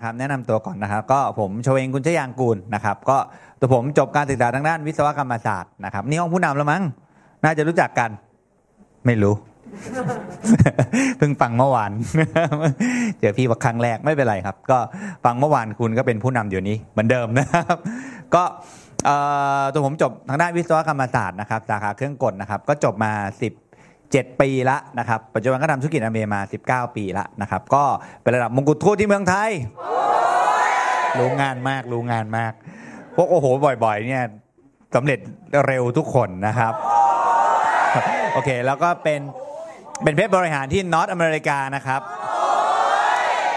นะครับแนะนำตัวก่อนนะครับก็ผมโชเวงกุลชยางกูลนะครับก็ตัวผมจบการศึกษาทางด้านวิศวกรรมศาสตร์นะครับนี่ห้องผู้นำแล้วมั้งน่าจะรู้จักกันไม่รู้เพิ่งฟังเมื่อวานเจอพี่ว่าครั้งแรกไม่เป็นไรครับ ก็ฟังเมื่อวานคุณก็เป็นผู้นำเดี๋ยวนี้เหมือนเดิมนะครับ ก็ตัวผมจบทางด้านวิศวกรรมศาสตร์นะครับ สาขาเครื่องกลนะครับ ก็จบมา 7 ปีละนะครับปัจจุบันก็ทำธุรกิจอเมริมา 19 ปีละนะครับก็เป็นระดับมงกุฎทูตที่เมืองไทยรู้งานมากรู้งานมาก พวกโอ้โหบ่อยๆเนี่ยสำเร็จเร็วทุกคนนะครับโอเคแล้วก็เป็นเป็นเพชรบริหารที่นอตอเมริกานะครับ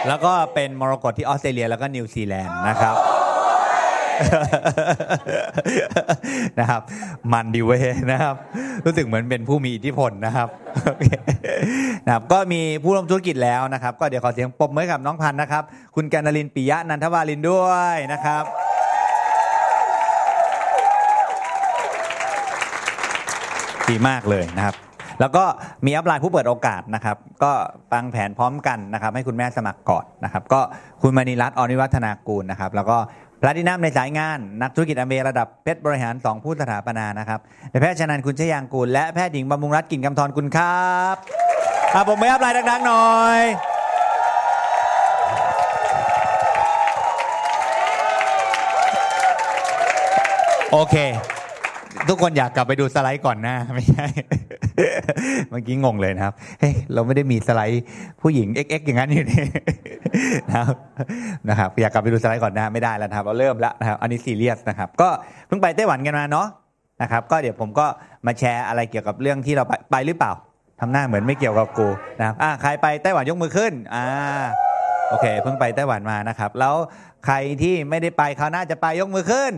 แล้วก็เป็นมรกตที่ออสเตรเลียแล้วก็นิวซีแลนด์นะครับ นะครับ มันดีเวนะครับ รู้สึกเหมือนเป็นผู้มีอิทธิพลนะครับนะครับ ก็มีผู้ร่วมธุรกิจแล้วนะครับ ก็เดี๋ยวขอเสียงปรบมือกับน้องพันนะครับ คุณแกนลินปิยะนันทวาลินด้วยนะครับดีมากเลยนะครับ แล้วก็มีอัพไลน์ผู้เปิดโอกาสนะครับ ก็ฟังแผนพร้อมกันนะครับ ให้คุณแม่สมัครก่อนนะครับ ก็คุณมณีรัตน์อนิวัฒนากูลนะครับ แล้วก็ พลาดินัมในสายงานนักธุรกิจอเมระดับเพชรบริหาร 2 ผู้สถาปนานะครับในแพทย์ชนันคุณชยางกูล และแพทย์หญิงบำรุงรัตน์กิ่งกำธรคุณครับอะผมไม่อัพไลน์ดังๆหน่อยโอเค ทุกคนอยากกลับไปดูสไลด์ก่อนหน้าไม่ใช่เมื่อกี้งงเลยนะครับเฮ้ยเราไม่ได้มีสไลด์ผู้หญิงเอ็กอย่างนั้นอยู่นี่นะครับนะครับอยากกลับไปดูสไลด์ก่อนหน้าไม่ได้แล้วนะครับเราเริ่มแล้วนะครับอันนี้ซีเรียสนะครับ ก็เพิ่งไปไต้หวันกันมาเนาะนะครับ ก็เดี๋ยวผมก็มาแชร์อะไรเกี่ยวกับเรื่องที่เราไปไปหรือเปล่าทำหน้าเหมือนไม่เกี่ยวกับกูนะครับอ่าใครไปไต้หวันยกมือขึ้นอ่าโอเค เพิ่งไปไต้หวันมานะครับ แล้วใครที่ไม่ได้ไปเขาน่าจะไปยกมือขึ้น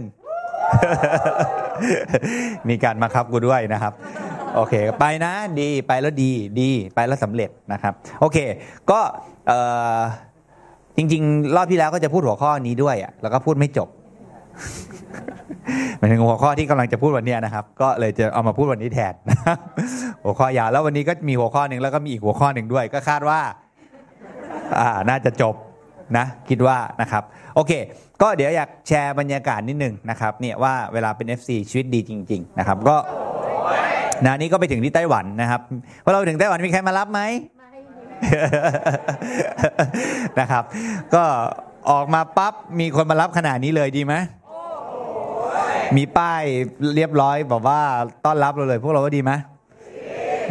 มีการมาคับกูด้วยนะครับ โอเค ไปนะดีไปแล้วดีดีไปแล้วสำเร็จนะครับ โอเค ก็จริง ๆ รอบที่แล้วก็จะพูดหัวข้อนี้ด้วยอะแล้วก็พูดไม่จบหมายถึงหัวข้อที่กำลังจะพูดวันนี้นะครับ ก็เลยจะเอามาพูดวันนี้แทนหัวข้อยาวแล้ววันนี้ก็มีหัวข้อหนึ่งแล้วก็มีอีกหัวข้อหนึ่งด้วย ก็คาดว่า อ่าน่าจะจบนะ คิดว่านะครับ โอเค ก็เดี๋ยวอยากแชร์บรรยากาศนิดนึงนะครับเนี่ยว่าเวลาเป็น FC ชีวิตดีจริง ๆ นะครับ ก็นานี้ก็ไปถึงที่ไต้หวันนะครับพอเราถึงไต้หวันมีใครมารับไหมนะครับ ก็ออกมาปั๊บมีคนมารับขนาดนี้เลยดีไหมมีป้ายเรียบร้อยแบบว่าต้อนรับเราเลย พวกเราว่าดีไหม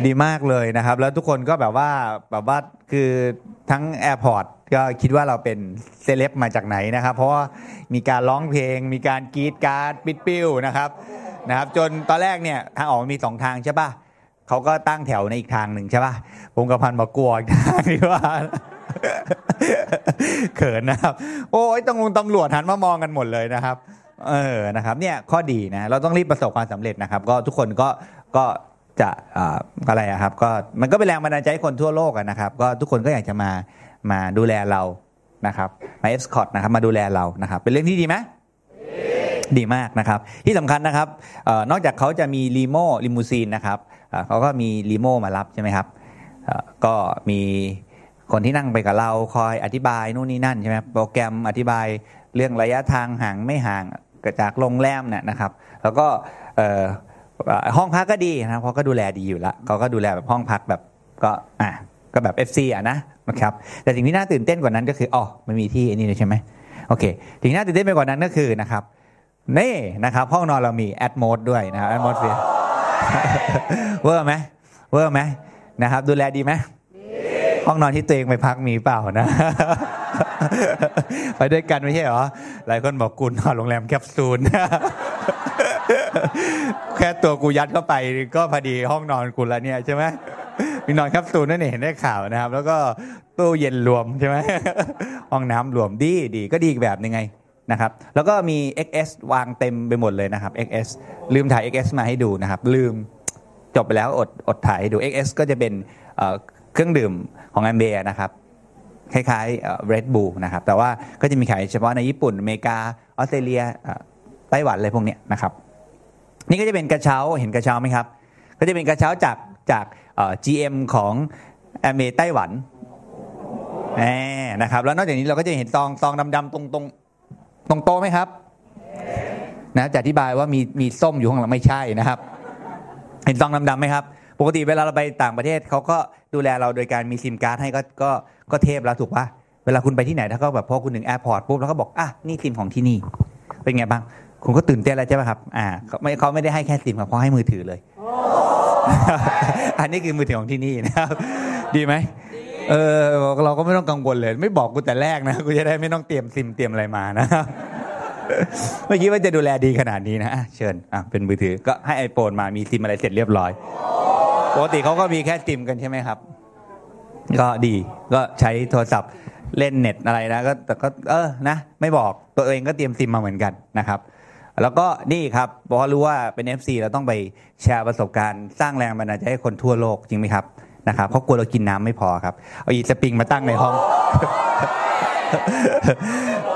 ดีมากเลยนะครับ แล้วทุกคนก็แบบว่าแบบว่าคือทั้ง airport ก็คิดว่าเราเป็นเซเลบมาจากไหนนะครับ เพราะว่ามีการร้องเพลง มีการกรี๊ดกร๊าดปี๊ดปิ้วนะครับนะครับ จนตอนแรกเนี่ยทางออกมีสองทางใช่ปะเขาก็ตั้งแถวในอีกทางหนึ่งใช่ปะผมกับพันบอกกลัวอีกทางที่ว่าเขินนะครับ โอ้ยต้องลงตำรวจหันมามองกันหมดเลยนะครับ เออนะครับเนี่ยข้อดีนะเราต้องรีบประสบความสำเร็จนะครับ ก็ทุกคนก็ก็จะอะไรครับ ก็มันก็เป็นแรงบันดาลใจคนทั่วโลกนะครับ ก็ทุกคนก็อยากจะมา มาดูแลเรานะครับมา escort นะครับมาดูแลเรานะครับ เป็นเรื่องที่ดีไหมดีมากนะครับ ที่สำคัญนะครับนอกจากเขาจะมีลีโม่ลิมูซีนนะครับเขาก็มีลีโม่มารับใช่ไหมครับก็มีคนที่นั่งไปกับเราคอยอธิบายนู่นนี่นั่นใช่ไหมโปรแกรมอธิบายเรื่องระยะทางห่างไม่ห่างจากโรงแรมเนี่ยนะครับ แล้วก็ห้องพักก็ดีนะเพราะก็ดูแลดีอยู่ละเขาก็ดูแลแบบห้องพักแบบก็อะ ก็แบบ FC อะนะนะครับแต่สิ่งที่น่าตื่นเต้นกว่านั้นก็คืออ๋อมันมีที่นี่เลยใช่ไหมโอเคสิ่งที่น่าตื่นเต้นไปกว่านั้นก็คือนะครับนี่นะครับห้องนอนเรามี Atmos ด้วยนะครับ Atmosphere เวอร์ไหมเวอร์ไหมนะครับ ดูแลดีไหมห้องนอนที่ตัวเองไปพักมีเปล่านะ ไปด้วยกันไม่ใช่เหรอ หลายคนบอกกูนอนโรงแรมแคปซูลแค่ตัวกูยัดเข้าไปก็พอดีห้องนอนกูแล้วเนี่ยใช่ไหม มีนอนแคปซูลนั่นเองเห็นได้ข่าวนะครับ แล้วก็ตู้เย็นรวมใช่ไหมห้องน้ำรวมดีดีก็ดีอีกแบบยังไงนะครับ แล้วก็มี XS วางเต็มไปหมดเลยนะครับ XS ลืมถ่าย XS มาให้ดูนะครับ ลืมจบไปแล้วอดอดถ่ายให้ดู XS ก็จะเป็นเครื่องดื่มของแอมเบียนะครับคล้ายๆ Red Bull นะครับ แต่ว่าก็จะมีขายเฉพาะในญี่ปุ่น อเมริกา ออสเตรเลียไต้หวันอะไรพวกนี้นะครับ นี่ก็จะเป็นกระเช้าเห็นกระเช้าไหมครับ ก็จะเป็นกระเช้าจาก จาก GM ของแอมเบไต้หวันแหมนะครับแล้วนอกจากนี้เราก็จะเห็นซองซองดำๆตรงตรงตรงโต๊ะไหมครับนะจะอธิบายว่ามีมีส้มอยู่ข้างหลังไม่ใช่นะครับ เห็นซองดำๆไหมครับ ปกติเวลาเราไปต่างประเทศเขาก็ดูแลเราโดยการมีซิมการ์ดให้ก็ก็ก็เทพแล้วถูกปะเวลาคุณไปที่ไหนถ้าเขาแบบพอคุณถึง airport ปุ๊บแล้วก็บอกอะนี่ซิมของที่นี่ เป็นไงบ้างคุณก็ตื่นเต้นแล้วใช่ไหมครับ อ่าเขาไม่เขาไม่ได้ให้แค่ซิมครับเขาให้มือถือเลย อันนี้คือมือถือของที่นี่นะครับ ดีไหมเออเราก็ไม่ต้องกังวลเลย ไม่บอกกูแต่แรกนะกูจะได้ไม่ต้องเตรียมซิมเตรียมอะไรมานะครับเมื่อกี้ว่าจะดูแลดีขนาดนี้นะอะเชิญอะเป็นมือถือก็ให้ไอโฟนมามีซิมอะไรเสร็จเรียบร้อยปกติเขาก็มีแค่ซิมกันใช่ไหมครับ ก็ดีก็ใช้โทรศัพท์เล่นเน็ตอะไรนะก็แต่ก็เออนะ ไม่บอกตัวเองก็เตรียมซิมมาเหมือนกันนะครับ แล้วก็นี่ครับเพราะรู้ว่าเป็น FC เราต้องไปแชร์ประสบการณ์สร้างแรงบันดาลใจให้คนทั่วโลกจริงไหมครับนะครับเพราะกลัวเรากินน้ำไม่พอครับเอาอีสปริงมาตั้งในห้อง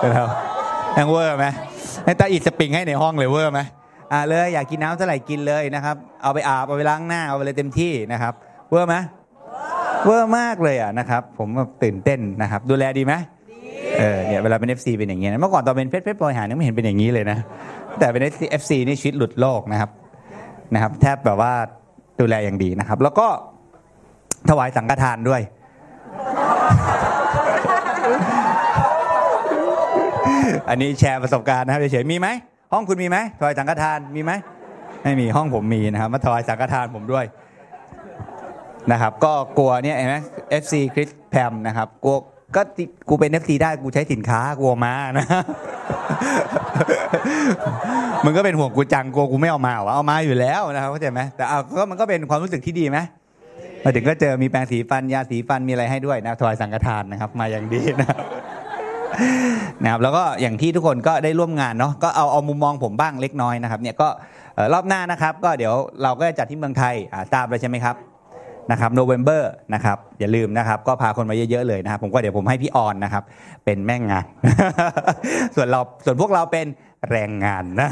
นะครับยังเวอร์ไหมให้ตาอีสปริงให้ในห้องเลยเวอร์ไหมอ่าเลยอยากกินน้ำเท่าไหร่กินเลยนะครับ เอาไปอาบเอาไปล้างหน้าเอาไปเลยเต็มที่นะครับ เวอร์ไหมเวอร์มากเลยอะนะครับ ผมตื่นเต้นนะครับ ดูแลดีไหมเออเนี่ยเวลาเป็น FC เป็นอย่างเงี้ยเมื่อก่อนตอนเป็นเพชรเพชรบริหารยังไม่เห็นเป็นอย่างนี้เลยนะ แต่เป็น FC นี่ชีวิตหลุดโลกนะครับนะครับ แทบแบบว่าดูแลอย่างดีนะครับ แล้วก็ถวายสังฆทานด้วย อันนี้แชร์ประสบการณ์นะครับเฉยๆมีไหมห้องคุณมีไหมถวายสังฆทานมีไหมไม่มีห้องผมมีนะครับ มาถวายสังฆทานผมด้วยนะครับ ก็กลัวเนี่ยเห็นไหม FC คริสแพมนะครับกลัว ก็กูเป็น FC ได้กูใช้สินค้ากลัวมานะมึงก็เป็นห่วงกูจังกลัวกูไม่เอามาเหรอเอามาอยู่แล้วนะครับเข้าใจไหมแต่เอาก็มันก็เป็นความรู้สึกที่ดีไหมมาถึงก็เจอมีแปรงสีฟันยาสีฟันมีอะไรให้ด้วยนะถวายสังฆทานนะครับ มาอย่างดีนะครับนะครับแล้วก็อย่างที่ทุกคนก็ได้ร่วมงานเนาะก็เอาเอามุมมองผมบ้างเล็กน้อยนะครับ เนี่ยก็รอบหน้านะครับ ก็เดี๋ยวเราก็จะจัดที่เมืองไทยอ่าทราบแล้วใช่ไหมครับ นะครับโนเวม ber นะครับอย่าลืมนะครับ ก็พาคนมาเยอะๆเลยนะครับ ผมก็เดี๋ยวผมให้พี่ออนนะครับ เป็นแม่งงาน ส่วนเราส่วนพวกเราเป็นแรงงานนะ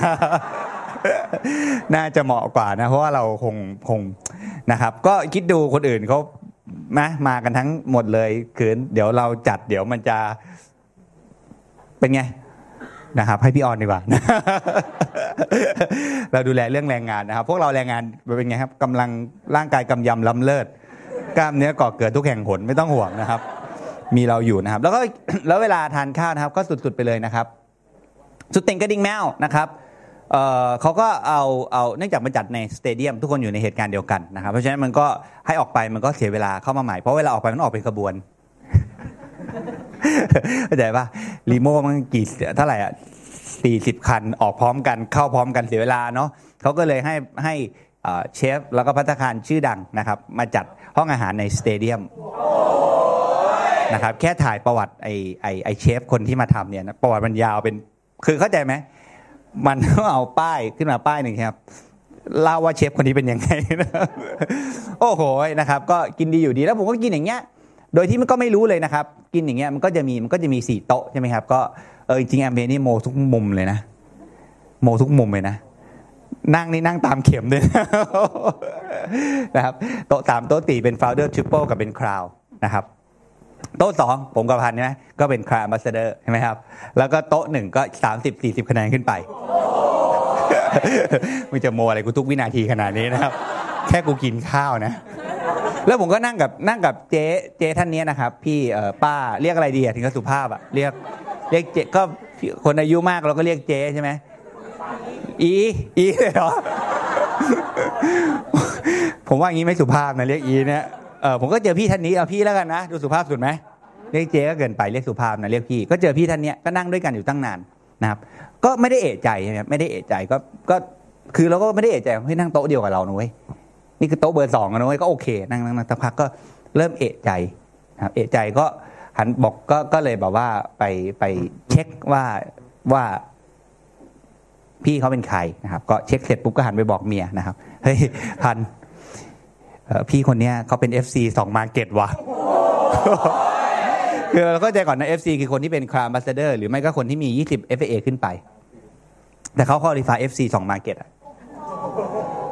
น่าจะเหมาะกว่านะเพราะว่าเราคงคงนะครับ ก็คิดดูคนอื่นเขามามากันทั้งหมดเลยคือเดี๋ยวเราจัดเดี๋ยวมันจะเป็นไง นะครับ ให้พี่ออนดีกว่า เราดูแลเรื่องแรงงานนะครับ พวกเราแรงงานเป็นไงครับกำลังร่างกายกำยำล้ำเลิศกล้ามเนื้อก่อเกิดทุกแห่งหนไม่ต้องห่วงนะครับ มีเราอยู่นะครับ แล้วก็แล้วเวลาทานข้าวนะครับ ก็สุดๆไปเลยนะครับ สุดเต็งกระดิ่งแมวนะครับเเขาก็เอาเอาเนื่องจากมันจัดในสเตเดียมทุกคนอยู่ในเหตุการณ์เดียวกันนะครับ เพราะฉะนั้นมันก็ให้ออกไปมันก็เสียเวลาเข้ามาใหม่เพราะเวลาออกไปมันออกเป็นขบวน เข้าใจป่ะรีโม่มันกี่เท่าไหร่อะสี่สิบคันออกพร้อมกันเข้าพร้อมกันเสียเวลาเนาะเขาก็เลยให้ให้เชฟแล้วก็พัตตาคารชื่อดังนะครับ มาจัดห้องอาหารในสเตเดียมนะครับแค่ถ่ายประวัติไอไอไอเชฟคนที่มาทำเนี่ยนะประวัติมันยาวเป็นคือเข้าใจไหมมันต้องเอาป้ายขึ้นมาป้ายหนึ่งครับเล่าว่าเชฟคนนี้เป็นยังไงนะโอ้โหนะครับ ก็กินดีอยู่ดีแล้วผมก็กินอย่างเงี้ย โดยที่มันก็ไม่รู้เลยนะครับ กินอย่างเงี้ยมันก็จะมีมันก็จะมีสี่โต๊ะใช่ไหมครับ ก็เออจริงแอมเบนี่โมทุกมุมเลยนะ โมทุกมุมเลยนะ นั่งนี่นั่งตามเข็มเลยนะครับ โต๊ะสามโต๊ะตีเป็น founder triple กับเป็น crown นะครับโต๊ะสองผมกับพันใช่ไหมก็เป็น crown ambassador ใช่ไหมครับ แล้วก็โต๊ะหนึ่งก็สามสิบสี่สิบคะแนนขึ้นไปมึงจะโมอะไรกูทุกวินาทีขนาดนี้นะครับ แค่กูกินข้าวนะ แล้วผมก็นั่งกับนั่งกับเจ๊เจ๊ท่านนี้นะครับ พี่เอ่อป้าเรียกอะไรดีอะถึงจะสุภาพอะเรียกเรียกเจ๊ก็คนอายุมากเราก็เรียกเจ๊ใช่ไหมอีอีเลยเหรอผมว่างี้ไม่สุภาพนะเรียกอีเนี่ยเออผมก็เจอพี่ท่านนี้เอาพี่แล้วกันนะดูสุภาพสุดไหมเรียกเจ๊ก็เกินไปเรียกสุภาพนะเรียกพี่ก็เจอพี่ท่านเนี้ยก็นั่งด้วยกันอยู่ตั้งนานนะครับ ก็ไม่ได้เอะใจใช่ไหมไม่ได้เอะใจก็ก็คือเราก็ไม่ได้เอะใจเฮ้ยนั่งโต๊ะเดียวกับเรานะเว้ย นี่คือโต๊ะเบอร์สองนะเว้ยก็โอเคนั่งนั่งสักพักก็เริ่มเอะใจนะครับเอะใจก็หันบอกก็ก็เลยแบบว่าไปไปเช็คว่าว่าพี่เขาเป็นใครนะครับ ก็เช็คเสร็จปุ๊บก็หันไปบอกเมียนะครับเฮ้ยพันพี่คนเนี้ยเขาเป็น FC สอง market ว่ะคือเราก็ใจก่อนนะ FC คือคนที่เป็น Crown Ambassador หรือไม่ก็คนที่มี 20 FA ขึ้นไป แต่เขาคอลิฟาย FC สองมาเก็ตอะ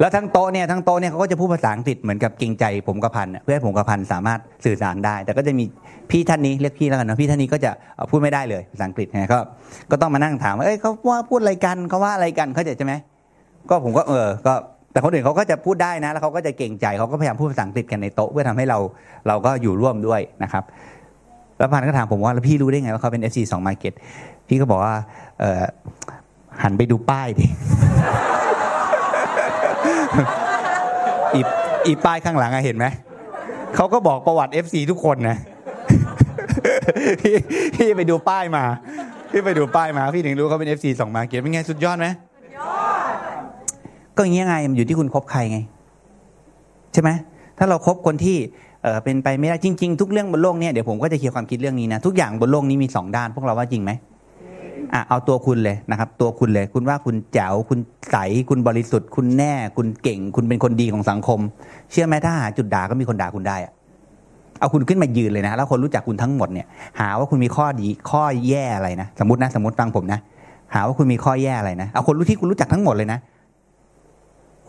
แล้วทั้งโต๊ะเนี่ยทั้งโต๊ะเนี่ยเขาก็จะพูดภาษาอังกฤษเหมือนกับเกรงใจผมกับพันเพื่อให้ผมกับพันสามารถสื่อสารได้ แต่ก็จะมีพี่ท่านนี้เรียกพี่แล้วกันนะพี่ท่านนี้ก็จะพูดไม่ได้เลยภาษาอังกฤษนะก็ก็ต้องมานั่งถามว่าเอ้ยเขาว่าพูดอะไรกันเขาว่าอะไรกันเขาจะใช่ไหมก็ผมก็เออก็แต่คนอื่นเขาก็จะพูดได้นะ แล้วเขาก็จะเก่งใจเขาก็พยายามพูดภาษาอังกฤษกันในโต๊ะเพื่อทำให้เราเราก็อยู่ร่วมด้วยนะครับแล้วพันก็ถามผมว่าแล้วพี่รู้ได้ไงว่าเขาเป็น FC 2 Market พี่ก็บอกว่าเออหันไปดูป้ายดิ อีอีป้ายข้างหลังอะเห็นไหมเขาก็บอกประวัติ FC ทุกคนนะพี่พี่ไปดูป้ายมา พี่ไปดูป้ายมา พี่ถึงรู้เขาเป็น FC 2 Market เป็นไงสุดยอดไหมก็อย่างนี้ไงมันอยู่ที่คุณคบใครไง ใช่ไหมถ้าเราครบคนที่เออเป็นไปไม่ได้จริง ๆ ทุกเรื่องบนโลกเนี่ยเดี๋ยวผมก็จะเคลียร์ความคิดเรื่องนี้นะทุกอย่างบนโลกนี้มีสองด้าน พวกเราว่าจริงไหม อะเอาตัวคุณเลยนะครับ ตัวคุณเลย คุณว่าคุณแจ๋วคุณใสคุณบริสุทธิ์ คุณแน่ คุณเก่ง คุณเป็นคนดีของสังคม เชื่อไหมถ้าหาจุดด่าก็มีคนด่าคุณได้อะเอาคุณขึ้นมายืนเลยนะ แล้วคนรู้จักคุณทั้งหมดเนี่ย หาว่าคุณมีข้อดีข้อแย่อะไรนะสมมตินะสมมติฟังผมนะหาว่าคุณมีข้อแย่อะไรนะเอาคนรู้ที่คุณรู้จักทั้งหมดเลยนะ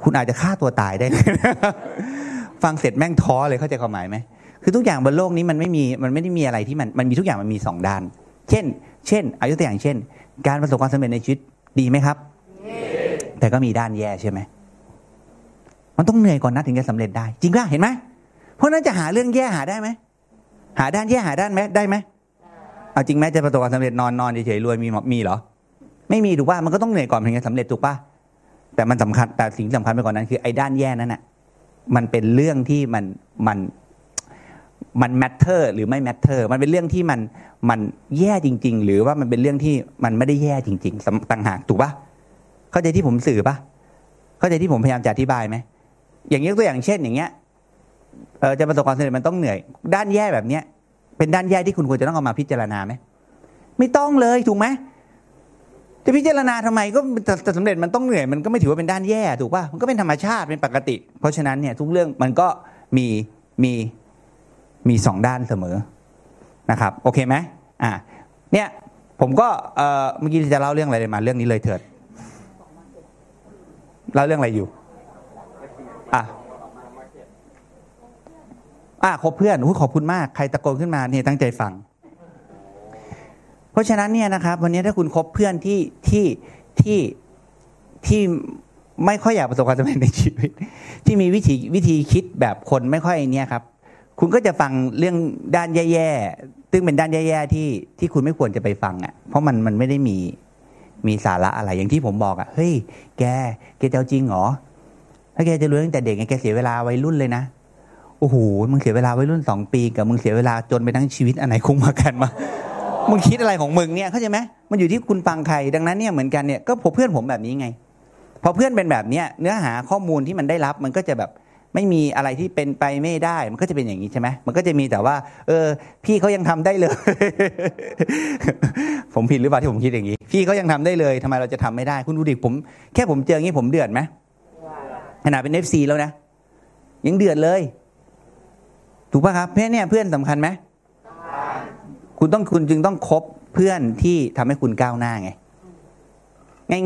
คุณอาจจะฆ่าตัวตายได้ ฟังเสร็จแม่งท้อเลยเข้าใจความหมายไหมคือทุกอย่างบนโลกนี้มันไม่มีมันไม่ได้มีอะไรที่มันมันมีทุกอย่างมันมีสองด้าน เช่น เช่นอายุตัวอย่างเช่น การประสบความสำเร็จในชีวิตดีไหมครับ แต่ก็มีด้านแย่ใช่ไหมมันต้องเหนื่อยก่อนนะถึงจะสำเร็จได้ จริงป่ะเห็นไหมเพราะนั้นจะหาเรื่องแย่หาได้ไหมหาด้านแย่หาด้านไหมได้ไหมเอาจริงไหมจะประสบความสำเร็จนอนนอนเฉยๆรวยมีมีเหรอ ไม่มีถูกป่ะมันก็ต้องเหนื่อยก่อนถึงจะสำเร็จถูกป่ะแต่มันสำคัญแต่สิ่งสำคัญไปกว่านั้นคือไอ้ด้านแย่นั้นน่ะมันเป็นเรื่องที่มันมัน มัน matter หรือไม่ matter มันเป็นเรื่องที่มันมันแย่จริง ๆ หรือว่ามันเป็นเรื่องที่มันไม่ได้แย่จริง ๆต่างหากถูกปะเข้าใจที่ผมสื่อปะเข้าใจที่ผมพยายามจะอธิบายไหมอย่างยกตัวอย่างเช่นอย่างเงี้ยเออจะประสบความสำเร็จมันต้องเหนื่อย ด้านแย่แบบเนี้ย เป็นด้านแย่ที่คุณควรจะต้องเอามาพิจารณาไหมไม่ต้องเลยถูกไหมจะพิจารณาทำไมก็จะสำเร็จมันต้องเหนื่อยมันก็ไม่ถือว่าเป็นด้านแย่ถูกป่ะมันก็เป็นธรรมชาติเป็นปกติ เพราะฉะนั้นเนี่ยทุกเรื่องมันก็มีมี มีสองด้านเสมอนะครับโอเคไหมอ่าเนี่ยผมก็เมื่อกี้จะเล่าเรื่องอะไรมาเรื่องนี้เลยเถิดเล่าเรื่องอะไรอยู่อะอะคบเพื่อนขอบคุณมากใครตะโกนขึ้นมาเนี่ยตั้งใจฟัง เพราะฉะนั้นเนี่ยนะครับ วันนี้ถ้าคุณคบเพื่อนที่ที่ที่ที่ไม่ค่อยอยากประสบความสำเร็จในชีวิต ที่มีวิธีวิธีคิดแบบคนไม่ค่อยเนี่ยครับ คุณก็จะฟังเรื่องด้านแย่ๆซึ่งเป็นด้านแย่ๆที่ที่คุณไม่ควรจะไปฟังอะ เพราะมันมันไม่ได้มีมีสาระอะไรอย่างที่ผมบอกอะเฮ้ยแกแกจะเอาจริงเหรอถ้าแกจะรู้ตั้งแต่เด็กไงแกเสียเวลาวัยรุ่นเลยนะโอ้โหมึงเสียเวลาวัยรุ่นสองปีกับมึงเสียเวลาจนไปทั้งชีวิตอันไหนคุ้มมากันมามึงคิดอะไรของมึงเนี่ยเข้าใจไหมมันอยู่ที่คุณฟังใครดังนั้นเนี่ยเหมือนกันเนี่ยก็ผมเพื่อนผมแบบนี้ไง พอเพื่อนเป็นแบบเนี้ยเนื้อหาข้อมูลที่มันได้รับมันก็จะแบบ ไม่มีอะไรที่เป็นไปไม่ได้ มันก็จะเป็นอย่างนี้ใช่ไหมมันก็จะมีแต่ว่า เออ พี่เขายังทำได้เลย ผมผิดหรือเปล่าที่ผมคิดอย่างนี้ พี่เขายังทำได้เลยทำไมเราจะทำไม่ได้ คุณดูดิผม แค่ผมเจออย่างนี้ผมเดือดไหมขนาดเป็นเอฟซีแล้วนะยังเดือดเลย ถูกป่ะครับเพื่อนเนี่ยเพื่อนสำคัญไหมคุณต้องคุณจึงต้องคบเพื่อนที่ทำให้คุณก้าวหน้าไง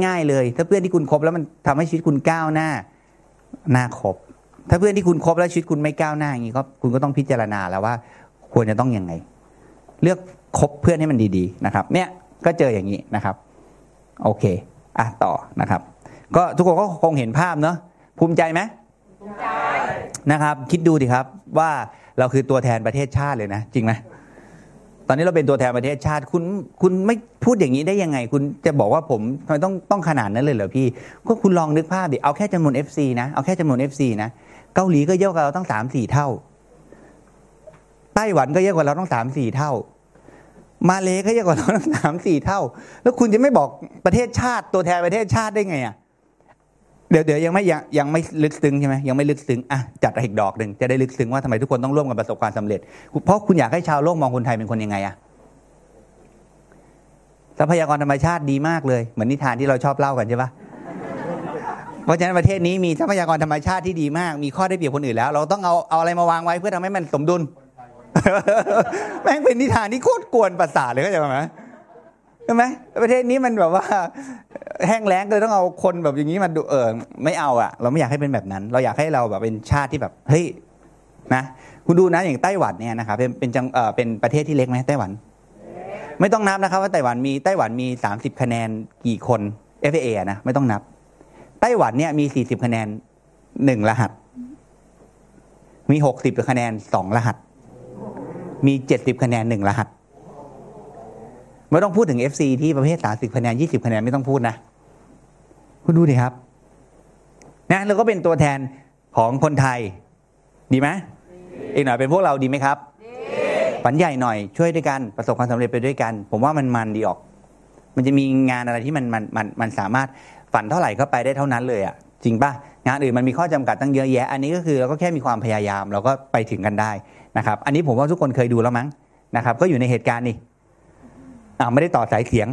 ง่าย ๆ เลย ถ้าเพื่อนที่คุณคบแล้วมันทำให้ชีวิตคุณก้าวหน้าน่าคบ ถ้าเพื่อนที่คุณคบแล้วชีวิตคุณไม่ก้าวหน้าอย่างนี้ก็คุณก็ต้องพิจารณาแล้วว่า ควรจะต้องยังไง เลือกคบเพื่อนให้มันดีๆนะครับ เนี่ยก็เจออย่างนี้นะครับ โอเคอะต่อนะครับ ก็ทุกคนก็คงเห็นภาพเนาะภูมิใจไหมภูมิใจนะครับ คิดดูดิครับว่าเราคือตัวแทนประเทศชาติเลยนะ จริงไหมตอนนี้เราเป็นตัวแทนประเทศชาติ คุณคุณไม่พูดอย่างนี้ได้ยังไง คุณจะบอกว่าผมทำไมต้องต้องขนาดนั้นเลยเหรอพี่ ก็คุณลองนึกภาพดิเอาแค่จำนวน FC นะเอาแค่จำนวน FC นะ เกาหลีก็เยอะกว่าเราตั้งสามสี่เท่า ไต้หวันก็เยอะกว่าเราตั้งสามสี่เท่า มาเลก็เยอะกว่าเราตั้งสามสี่เท่า แล้วคุณจะไม่บอกประเทศชาติตัวแทนประเทศชาติได้ไงอะเดี๋ยวเดี๋ยวยังไม่ยังยังไม่ลึกซึ้งใช่ไหมยังไม่ลึกซึ้งอะจัดอีกดอกหนึ่งจะได้ลึกซึ้งว่าทำไมทุกคนต้องร่วมกันประสบความสำเร็จ เพราะคุณอยากให้ชาวโลกมองคนไทยเป็นคนยังไงอะทรัพยากรธรรมชาติดีมากเลย เหมือนนิทานที่เราชอบเล่ากันใช่ปะ ราะฉะนั้นประเทศนี้มีทรัพยากรธรรมชาติที่ดีมาก มีข้อได้เปรียบคนอื่นแล้ว เราต้องเอาเอาอะไรมาวางไว้เพื่อทำให้มันสมดุล แม่งเป็นนิทานที่โคตรกวนประสาทเลยเข้าใจไหมใช่ไหมประเทศนี้มันแบบว่า แห้งแล้งเลยต้องเอาคนแบบอย่างนี้มาดูเออไม่เอาอะเราไม่อยากให้เป็นแบบนั้น เราอยากให้เราแบบเป็นชาติที่แบบเฮ้ยนะคุณดูนะอย่างไต้หวันเนี่ยนะครับเป็นเป็นจังเออเป็นประเทศที่เล็กไหมไต้หวัน ไม่ต้องนับนะครับ ว่าไต้หวันมีไต้หวันมี 30 คะแนนกี่คน FA นะไม่ต้องนับ ไต้หวันเนี่ยมี 40 คะแนนหนึ่งรหัส มี 60 คะแนนสองรหัส มี 70 คะแนนหนึ่งรหัส ไม่ต้องพูดถึง FC ที่ประเภท 30 คะแนน 20 คะแนนไม่ต้องพูดนะ คุณดูดิครับ นะเราก็เป็นตัวแทนของคนไทย ดีไหมอีกหน่อยเป็นพวกเราดีไหมครับฝันใหญ่หน่อยช่วยด้วยกันประสบความสำเร็จไปด้วยกัน ผมว่ามันมันดีออก มันจะมีงานอะไรที่มันมันมันมันสามารถ ฝันเท่าไหร่ก็ไปได้เท่านั้นเลยอะจริงป่ะงานอื่นมันมีข้อจำกัดตั้งเยอะแยะ อันนี้ก็คือเราก็แค่มีความพยายามเราก็ไปถึงกันได้นะครับ อันนี้ผมว่าทุกคนเคยดูแล้วมั้งนะครับ ก็อยู่ในเหตุการณ์นี่อ่าไม่ได้ต่อสายเสียง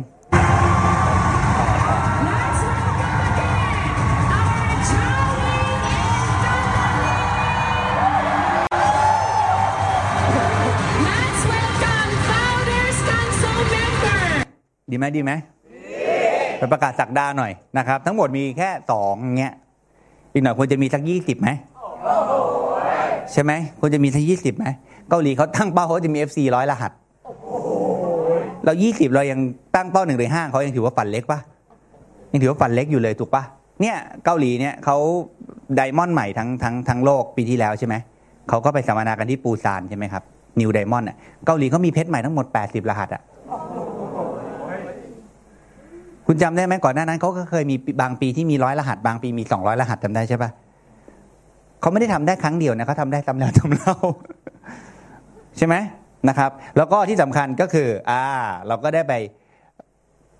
Let's welcome Founders Council member ดีไหมดีไหม ไปประกาศสักดาหน่อยนะครับ ทั้งหมดมีแค่สองเงี้ยอีกหน่อยควรจะมีสักยี่สิบไหมใช่ไหมควรจะมีสักยี่สิบไหมเกาหลีเขาตั้งเป้าเขาจะมี FC ร้อยรหัสเรายี่สิบเรายังตั้งเป้าหนึ่งหรือห้าเขายังถือว่าฝันเล็กปะยังถือว่าฝันเล็กอยู่เลยถูกปะเนี่ยเกาหลีเนี่ยเขาไดมอนด์ใหม่ทั้งทั้งทั้งโลกปีที่แล้วใช่ไหมเขาก็ไปสัมมนากันที่ปูซานใช่ไหมครับนิวไดมอนด์อะเกาหลีเขามีเพชรใหม่ทั้งหมด 80 รหัสอะ คุณจำได้ไหมก่อนหน้านั้นเขาก็เคยมีบางปีที่มีร้อยรหัส บางปีมีสองร้อยรหัสจำได้ใช่ปะเขาไม่ได้ทำได้ครั้งเดียวนะเขาทำได้ซ้ำแล้วซ้ำเล่าใช่ไหมนะครับ แล้วก็ที่สำคัญก็คือ อ่า เราก็ได้ไป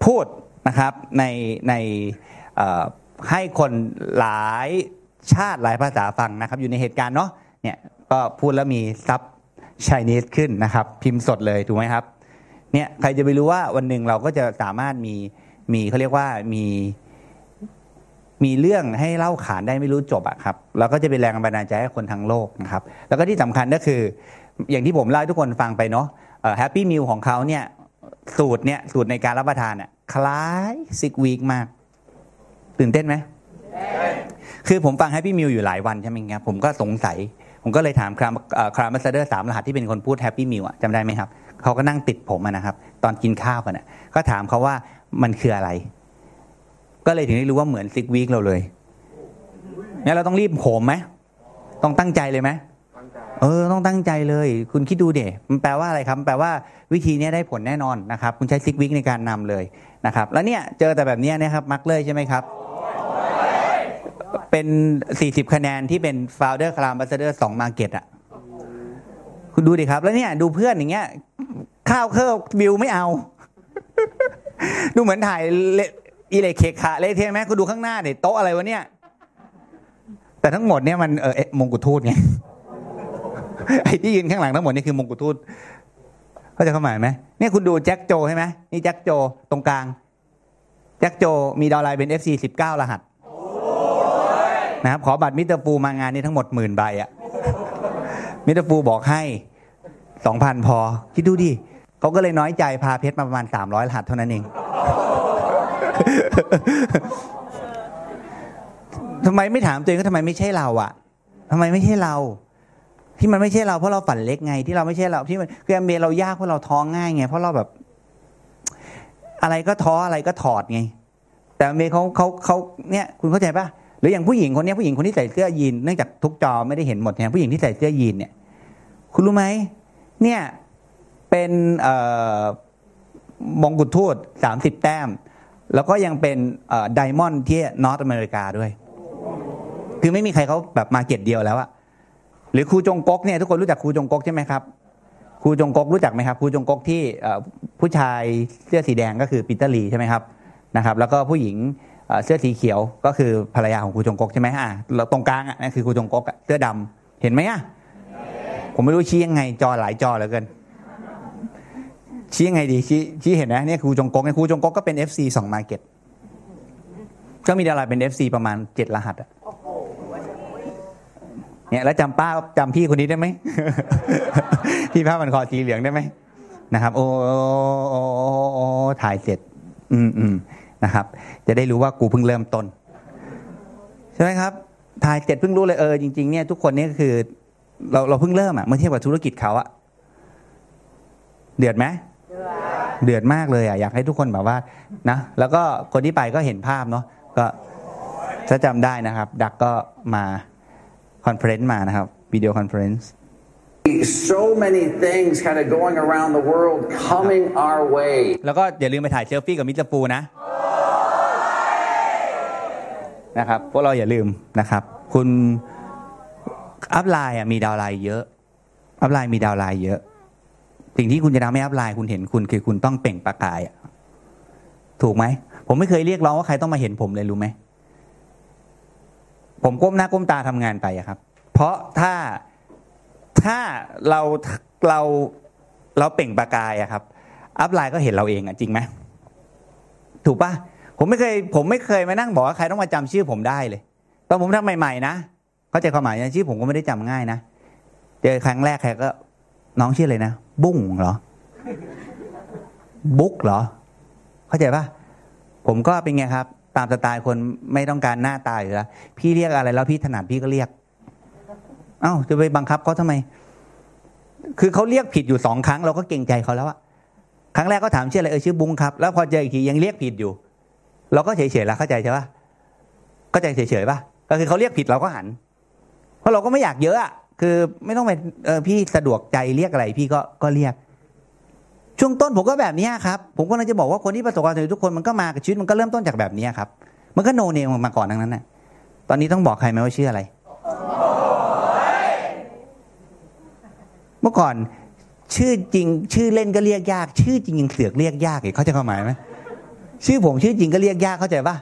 พูดนะครับในในให้คนหลายชาติหลายภาษาฟังนะครับ อยู่ในเหตุการณ์เนาะเนี่ยก็พูดแล้วมีซับช i นีสขึ้นนะครับ พิมพ์สดเลยถูกไหมครับเนี่ยใครจะไปรู้ว่าวันหนึ่งเราก็จะสามารถมี มีเขาเรียกว่ามีมีเรื่องให้เล่าขานได้ไม่รู้จบอะครับแล้วก็จะเป็นแรงบันดาลใจให้คนทั้งโลกนะครับ แล้วก็ที่สำคัญก็คือ อย่างที่ผมเล่าให้ทุกคนฟังไปเนาะแฮปปี้มิลของเขาเนี่ยสูตรเนี่ยสูตรในการรับประทานอะคล้ายsix week มาก ตื่นเต้นไหมคือผมฟัง Happy Meal อยู่หลายวันใช่ไหมครับผมก็สงสัย ผมก็เลยถาม Crown Crown Ambassador สามรหัสที่เป็นคนพูด Happy Meal อะจำได้ไหมครับเขาก็นั่งติดผมนะครับ ตอนกินข้าวกันอะก็ถามเขาว่ามันคืออะไร ก็เลยถึงได้รู้ว่าเหมือน six week เราเลยเนี่ยเราต้องรีบโหมไหมต้องตั้งใจเลยไหมเออต้องตั้งใจเลย คุณคิดดูเด็มันแปลว่าอะไรครับมันแปลว่าวิธีเนี้ยได้ผลแน่นอนนะครับ คุณใช้ซิกวิกในการนำเลยนะครับ แล้วเนี่ยเจอแต่แบบเนี้ยนะครับมักเลยใช่ไหมครับ เป็น 40 คะแนนที่เป็น founder c l a m b a s s a d o r สอง market อะ คุณดูดิครับ แล้วเนี่ยดูเพื่อนอย่างเงี้ย ข้าวเคอร์วิวไม่เอา ดูเหมือนถ่ายเละอีเลเคคะเละเทะไหมคุณดูข้างหน้าเนี่ยโต๊ะอะไรวะเนี่ย แต่ทั้งหมดเนี่ยมันเออมงกุฎทูตไงไอ้ที่ยืนข้างหลังทั้งหมดนี่คือมงกุฎทูตเข้าใจความหมายไหมเนี่ยคุณดูแจ็คโจใช่ไหมนี่แจ็คโจตรงกลาง แจ็คโจมี downline เป็น FC 19รหัสนะครับขอบัตรมิสเตอร์ฟูมางานนี้ทั้งหมดหมื่นใบอะมิสเตอร์ฟูบอกให้สองพันพอ คิดดูดิ เขาก็เลยน้อยใจพาเพชรมาประมาณ300รหัสเท่านั้นเองทำไมไม่ถามตัวเองว่าทำไมไม่ใช่เราอะทำไมไม่ใช่เรา ที่มันไม่ใช่เราเพราะเราฝันเล็กไง ที่เราไม่ใช่เราที่มันคือแอมเบเรายากเพราะเราท้องง่ายไงเพราะเราแบบ อะไรก็ท้ออะไรก็ถอดไง แต่อเมเขาเขาเขาเนี่ย คุณเข้าใจปะหรืออย่างผู้หญิงคนเนี้ยผู้หญิงคนที่ใส่เสื้อยีนเนื่องจากทุกจอไม่ได้เห็นหมดเนี่ยผู้หญิงที่ใส่เสื้อยีนเนี่ย คุณรู้ไหมเนี่ย เป็นมงกุฎทูตสามสิบแต้ม แล้วก็ยังเป็นไดมอนด์ที่นอตอเมริกาด้วย คือไม่มีใครเขาแบบมาเก็ตเดียวแล้วอะหรือครูจงกกเนี่ยทุกคนรู้จักครูจงกกใช่ไหมครับครูจงกกรู้จักไหมครับครูจงกกที่ผู้ชายเสื้อสีแดงก็คือปีเตอร์ลีใช่ไหมครับนะครับ แล้วก็ผู้หญิงเสื้อสีเขียวก็คือภรรยาของครูจงกกใช่ไหมอะแล้วตรงกลางอะนั่นคือครูจงกกเสื้อดำเห็นไหมอะผมไม่รู้ชี้ยังไงจอหลายจอเหลือเกิน ชี้ยังไงดีชี้ชี้เห็นนะเนี่ยครูจงกกเนี่ยครูจงกกก็เป็น FC สองมาเก็ตก็มีดาราเป็น FC ประมาณเจ็ดรหัสอะเนี่ยแล้วจำป้าจำพี่คนนี้ได้ไหม พี่ผ้ามันคอสีเหลืองได้ไหมนะครับ โอ้โอ้โอ้ถ่ายเสร็จ อืมอืมนะครับ จะได้รู้ว่ากูเพิ่งเริ่มต้น ใช่ไหมครับ ถ่ายเสร็จเพิ่งรู้เลยเออจริงๆเนี่ยทุกคนเนี่ยคือ เราเราเพิ่งเริ่มอะเมื่อเทียบกับธุรกิจเขาอะเดือดไหม เดือดมากเลยอะอยากให้ทุกคนแบบว่านะแล้วก็คนที่ไปก็เห็นภาพเนาะก็ถ้าจำได้นะครับ Doug ก็มา conference มานะครับ video conference so many things kind of going around the world coming our way. แล้วก็อย่าลืมไปถ่ายเซลฟี่กับมิสเตอร์ฟูนะนะครับพวกเราอย่าลืมนะครับ คุณ upline อะมี downline เยอะ upline มี downline เยอะ สิ่งที่คุณจะทำให้ upline คุณเห็นคุณคือคุณต้องเปล่งประกายถูกไหม ผมไม่เคยเรียกร้องว่าใครต้องมาเห็นผมเลยรู้ไหม ผมก้มหน้าก้มตาทำงานไปครับ เพราะถ้าถ้าเราเราเราเปล่งประกายอะครับ upline ก็เห็นเราเองอะจริงไหมถูกปะผมไม่เคย ผมไม่เคยมานั่งบอกว่าใครต้องมาจำชื่อผมได้เลย ตอนผมทำใหม่ๆนะเข้าใจความหมายนะชื่อผมก็ไม่ได้จำง่ายนะเจอครั้งแรกใครก็ น้องชื่ออะไรนะ บุ้งเหรอ บุ๊กเหรอ เข้าใจปะผมก็เป็นไงครับ ตามสไตล์คนไม่ต้องการหน้าตาอยู่แล้วพี่เรียกอะไรแล้วพี่ถนัดพี่ก็เรียก เอ้าจะไปบังคับเขาทำไม คือเขาเรียกผิดอยู่สองครั้งเราก็เกรงใจเขาแล้วอะครั้งแรกก็ถามชื่ออะไรเออชื่อบุ้งครับ แล้วพอเจออีกทียังเรียกผิดอยู่ เราก็เฉยๆแล้วเข้าใจใช่ปะเข้าใจเฉยๆปะก็คือเขาเรียกผิดเราก็หัน เพราะเราก็ไม่อยากเยอะอะ คือไม่ต้องไปเออพี่สะดวกใจเรียกอะไร พี่ก็ก็เรียก ช่วงต้นผมก็แบบนี้ครับ ผมก็เลยจะบอกว่าคนที่ประสบความสำเร็จทุกคนมันก็มากับชีวิตมันก็เริ่มต้นจากแบบนี้ครับ มันก็โนเนมมาก่อนทั้งนั้นน่ะตอนนี้ต้องบอกใครไหมว่าชื่ออะไร เมื่อก่อนชื่อจริง ชื่อเล่นก็เรียกยาก ชื่อจริงยังเสือกเรียกยากอีกเขาใจความหมายไหมชื่อผมชื่อจริงก็เรียกยากเข้าใจปะ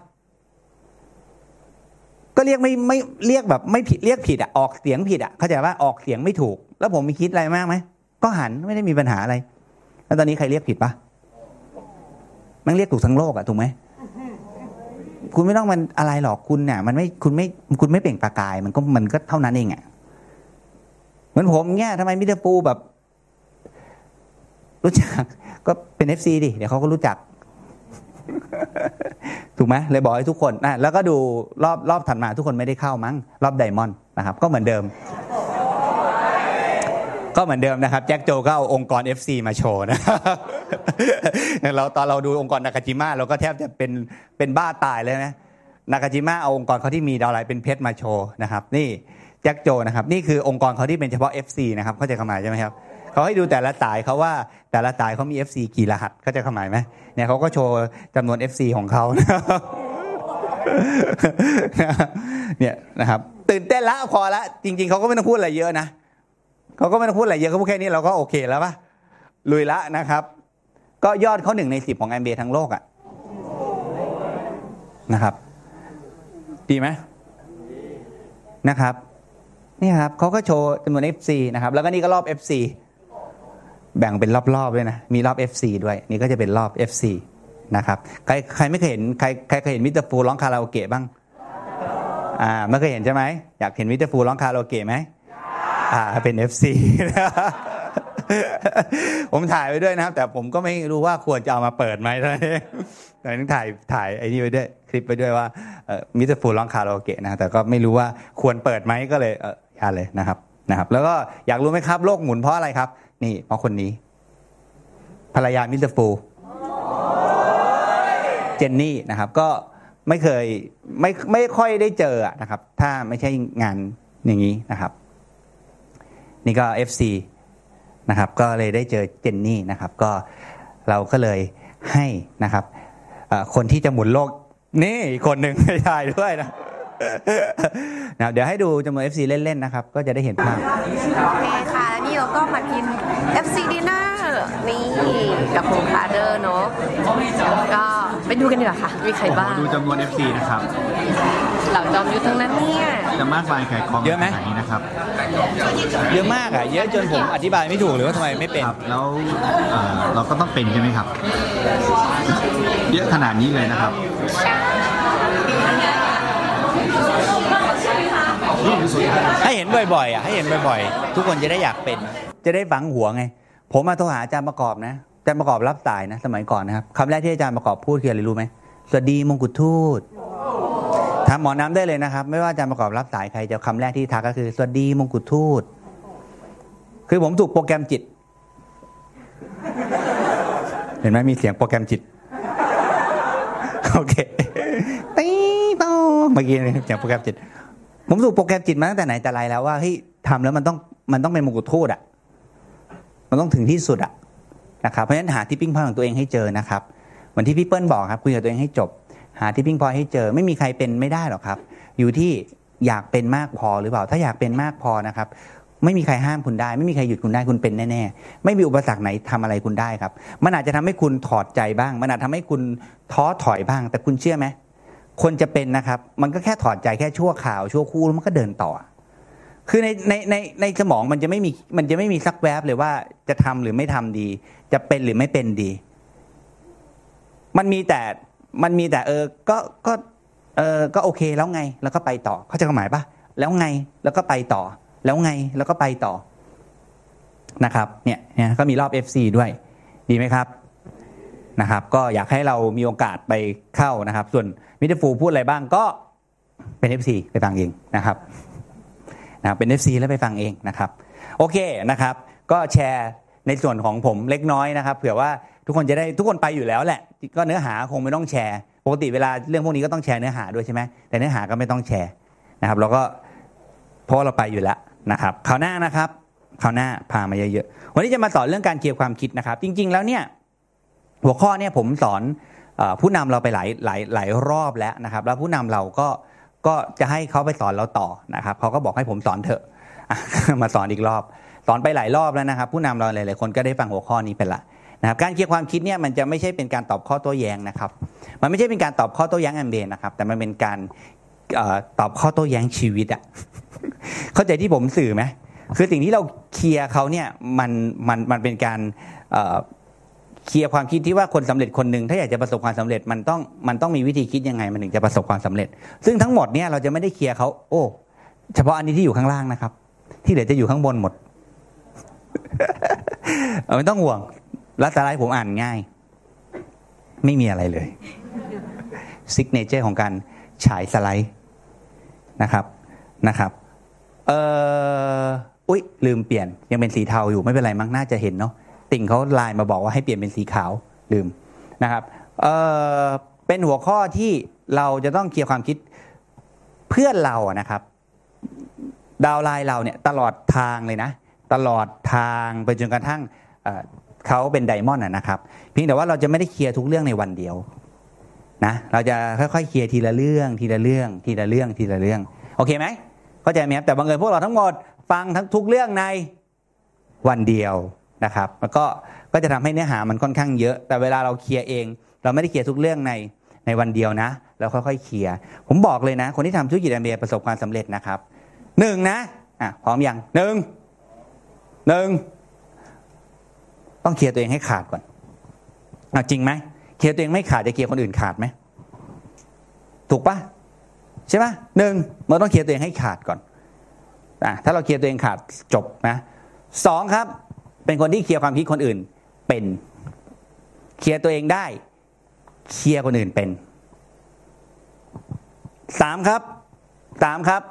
ก็เรียกไม่ไม่เรียกแบบไม่ผิดเรียกผิดอะออกเสียงผิดอะเข้าใจว่าออกเสียงไม่ถูก แล้วผมมีคิดอะไรมากไหมก็หันไม่ได้มีปัญหาอะไร แล้วตอนนี้ใครเรียกผิดปะแมันเรียกถูกทั้งโลกอะถูกไหมคุณไม่ต้องมันอะไรหรอกคุณเนี่ยมันไม่คุณไม่คุณไม่เปล่งประกาย มันก็มันก็เท่านั้นเองอะเหมือนผมเนี่ยทำไมมิสเตอร์ฟูแบบ รู้จักก็เป็น FC ดิเดี๋ยวเขาก็รู้จัก ถูกไหมเลยบอกให้ทุกคนนะแล้วก็ดูรอบรอบถัดมาทุกคนไม่ได้เข้ามั้ง รอบ Diamond นะครับ ก็เหมือนเดิม ก็เหมือนเดิมนะครับ แจ็คโจก็เอาองค์กร FC มาโชว์นะครับเราตอนเราดูองค์กรนากาจิมะเราก็แทบจะเป็นเป็นบ้าตายเลยนะนากาจิมะเอาองค์กรเขาที่มีดาวไลน์เป็นเพชรมาโชว์นะครับ นี่แจ็คโจนะครับ นี่คือองค์กรเขาที่เป็นเฉพาะ FC นะครับเข้าใจความหมายใช่ไหมครับ เขาให้ดูแต่ละสายเขาว่าแต่ละสายเขามี FC กี่รหัสเข้าใจควาหมายไหมเนี่ยเขาก็โชว์จำนวน FC ของเขาเนี่ยนะครับ ตื่นเต้นละพอละจริง ๆเขาก็ไม่ต้องพูดอะไรเยอะนะเขาก็ไม่ต้องพูดอะไรเยอะเขาพูดแค่นี้เราก็โอเคแล้วปะลุยละนะครับ ก็ยอดเขาหนึ่งในสิบของแอมเบทั้งโลกอะนะครับ ดีไหมนะครับนี่ครับเขาก็โชว์จำนวน FC นะครับ แล้วก็นี่ก็รอบ FC แบ่งเป็นรอบๆด้วยนะ มีรอบ FC ด้วย นี่ก็จะเป็นรอบ FC นะครับ ใครใครไม่เคยเห็นใครใครเคยเห็นมิสเตอร์ฟูร้องคาราโอเกะบ้าง อ่าไม่เคยเห็นใช่ไหม อยากเห็นมิสเตอร์ฟูร้องคาราโอเกะไหมอ่า เป็น FC ผมถ่ายไว้ด้วยนะครับ แต่ผมก็ไม่รู้ว่าควรจะเอามาเปิดไหมเท่านั้นเองแต่ต้องถ่ายถ่ายไอ้นี่ไว้ด้วยคลิปไว้ด้วยว่ามิสเตอร์ฟูร้องคาราโอเกะนะแต่ก็ไม่รู้ว่าควรเปิดไหมก็เลยเอออย่าเลยนะครับนะครับ แล้วก็อยากรู้ไหมครับโลกหมุนเพราะอะไรครับ นี่เพราะคนนี้ ภรรยามิสเตอร์ฟูเจนนี่นะครับ ก็ไม่เคยไม่ไม่ค่อยได้เจอนะครับ ถ้าไม่ใช่งานอย่างนี้นะครับ นี่ก็ FC นะครับ ก็เลยได้เจอเจนนี่นะครับ ก็เราก็เลยให้นะครับคนที่จะหมุนโลก นี่คนหนึ่งไม่ใช่ด้วยนะนะเดี๋ยวให้ดูจำนวน FC เล่น ๆ นะครับ ก็จะได้เห็นภาพโอเคค่ะ แล้วนี่เราก็มากิน FC Dinner นี่กับคุณคาร์เดอร์เนาะก็ไปดูกันดีกว่าค่ะ มีใครบ้างดูจำนวน FC นะครับ เหล่าจอมยุทธทั้งนั้นเนี่ยจะมากมายไก่กองเยอะไหมขนาดนี้นะครับเยอะมากอะ เยอะจนผมอธิบายไม่ถูกเลยว่าทำไมไม่เป็น ครับแล้วเอ่อเราก็ต้องเป็นใช่ไหมครับ เยอะขนาดนี้เลยนะครับ ใให้เห็นบ่อยๆอะให้เห็นบ่อยๆ ทุกคนจะได้อยากเป็น จะได้ฝังหัวไง ผมมาโทรหาอาจารย์ประกอบนะอาจารย์ประกอบรับสายนะ สมัยก่อนนะครับคำแรกที่อาจารย์ประกอบพูดคืออะไรรู้ไหมสวัสดีมงกุฎทูตถามหมอน้ำได้เลยนะครับ ไม่ว่าอาจารย์ประกอบรับสายใครจะคำแรกที่ทักก็คือสวัสดีมงกุฎทูตคือผมถูกโปรแกรมจิต เห็นไหมมีเสียงโปรแกรมจิตโอเคตีตเมื่อกี้เสียงโปรแกรมจิต ผมถูกโปรแกรมจิตมาตั้งแต่ไหนแต่ไรแล้วว่าเฮ้ยทำแล้วมันต้องมันต้องเป็นมงกุฎทูตอะ มันต้องถึงที่สุดอะนะครับเพราะฉะนั้นหาที่ปิ้งพอยของตัวเองให้เจอนะครับเหมือนที่พี่เปิ้ลบอกครับคุยกับตัวเองให้จบ หาที่ปิ้งพอยให้เจอ ไม่มีใครเป็นไม่ได้หรอกครับ อยู่ที่อยากเป็นมากพอหรือเปล่า ถ้าอยากเป็นมากพอนะครับ ไม่มีใครห้ามคุณได้ ไม่มีใครหยุดคุณได้คุณเป็นแน่ๆ ไม่มีอุปสรรคไหนทำอะไรคุณได้ครับ มันอาจจะทำให้คุณถอดใจบ้าง มันอาจทำให้คุณท้อถอยบ้าง แต่คุณเชื่อไหม คนจะเป็นนะครับ มันก็แค่ถอดใจแค่ชั่วข่าวชั่วคู่แล้วมันก็เดินต่อ คือในในในในสมองมันจะไม่มีมันจะไม่มีสักแวบเลยว่าจะทำหรือไม่ทำดี จะเป็นหรือไม่เป็นดี มันมีแต่มันมีแต่ เออ ก็ก็ เออก็โอเคแล้วไง แล้วก็ไปต่อ เข้าใจความหมายปะแล้วไงแล้วก็ไปต่อ แล้วไงแล้วก็ไปต่อนะครับ เนี่ยเนี่ยก็มีรอบ FC ด้วย ดีไหมครับ นะครับ ก็อยากให้เรามีโอกาสไปเข้านะครับ ส่วนมิเตฟูพูดอะไรบ้างก็เป็น FC ไปฟังเองนะครับนะครับเป็น FC แล้วไปฟังเองนะครับ โอเคนะครับ ก็แชร์ในส่วนของผมเล็กน้อยนะครับเผื่อว่าทุกคนจะได้ทุกคนไปอยู่แล้วแหละ ก็เนื้อหาคงไม่ต้องแชร์ปกติเวลาเรื่องพวกนี้ก็ต้องแชร์เนื้อหาด้วยใช่ไหมแต่เนื้อหาก็ไม่ต้องแชร์นะครับเราก็เพราะเราไปอยู่แล้วนะครับคราวหน้านะครับคราวหน้าพามาเยอะๆวันนี้จะมาสอนเรื่องการเคลียร์ความคิดนะครับ จริง ๆ แล้วเนี่ย หัวข้อเนี่ยผมสอนอผู้นำเราไปหลายหลายหลายรอบแล้วนะครับ แล้วผู้นำเราก็ก็จะให้เขาไปสอนเราต่อนะครับเขาก็บอกให้ผมสอนเถอะมาสอนอีกรอบ สอนไปหลายรอบแล้วนะครับ ผู้นำเราหลาย ๆ คนก็ได้ฟังหัวข้อนี้ไปละนะครับ การเคลียร์ความคิดเนี่ยมันจะไม่ใช่เป็นการตอบข้อโต้แย้งนะครับ มันไม่ใช่เป็นการตอบข้อโต้แย้งแอมเบนนะครับ แต่มันเป็นการออตอบข้อโต้แย้งชีวิตอะเข้าใจที่ผมสื่อไหมคือสิ่งที่เราเคลียร์เขาเนี่ยมันมันมันเป็นการ เคลียร์ความคิดที่ว่าคนสำเร็จคนหนึ่งถ้าอยากจะประสบความสำเร็จมันต้องมันต้องมีวิธีคิดยังไงมันถึงจะประสบความสำเร็จ ซึ่งทั้งหมดเนี่ยเราจะไม่ได้เคลียร์เขาโอ้ เฉพาะอันนี้ที่อยู่ข้างล่างนะครับ ที่เหลือจะอยู่ข้างบนหมดไม่ต้องห่วงรัสไลด์ผมอ่านง่าย ไม่มีอะไรเลย signature ของการฉายสไลด์นะครับนะครับเอออุ๊ย ลืมเปลี่ยนยังเป็นสีเทาอยู่ไม่เป็นไรมั้งน่าจะเห็นเนาะ ติ่งเขาไลน์มาบอกว่าให้เปลี่ยนเป็นสีขาวลืมนะครับเเป็นหัวข้อที่เราจะต้องเคลียร์ความคิดเพื่อนเราอะนะครับ ดาวไลน์เราเนี่ยตลอดทางเลยนะ ตลอดทางไปจนกระทั่งเเขาเป็นไดมอนด์อะนะครับเพียงแต่ว่าเราจะไม่ได้เคลียร์ทุกเรื่องในวันเดียวนะเราจะค่อยๆเคลียร์ทีละเรื่องทีละเรื่อง ทีละเรื่องทีละเรื่องโอเคไหมเข้าใจไหมครับแต่บังเอิญพวกเราทั้งหมดฟังทั้งทุกเรื่องในวันเดียว นะครับแล้วก็ก็จะทำให้เนื้อหามันค่อนข้างเยอะ แต่เวลาเราเคลียร์เอง เราไม่ได้เคลียร์ทุกเรื่องในในวันเดียวนะ เราค่อยๆเคลียร์ผมบอกเลยนะ คนที่ทำธุรกิจแอมเบียประสบความสำเร็จนะครับหนึ่งนะอะพร้อมยังหนึ่งหนึ่งต้องเคลียร์ตัวเองให้ขาดก่อนอะจริงไหมเคลียร์ตัวเองไม่ขาดจะเคลียร์คนอื่นขาดไหมถูกปะใช่ปะหนึ่งเราต้องเคลียร์ตัวเองให้ขาดก่อนอะถ้าเราเคลียร์ตัวเองขาดจบนะสองครับ เป็นคนที่เคลียร์ความคิดคนอื่นเป็น เคลียร์ตัวเองได้ เคลียร์คนอื่นเป็นสามครับสามครับ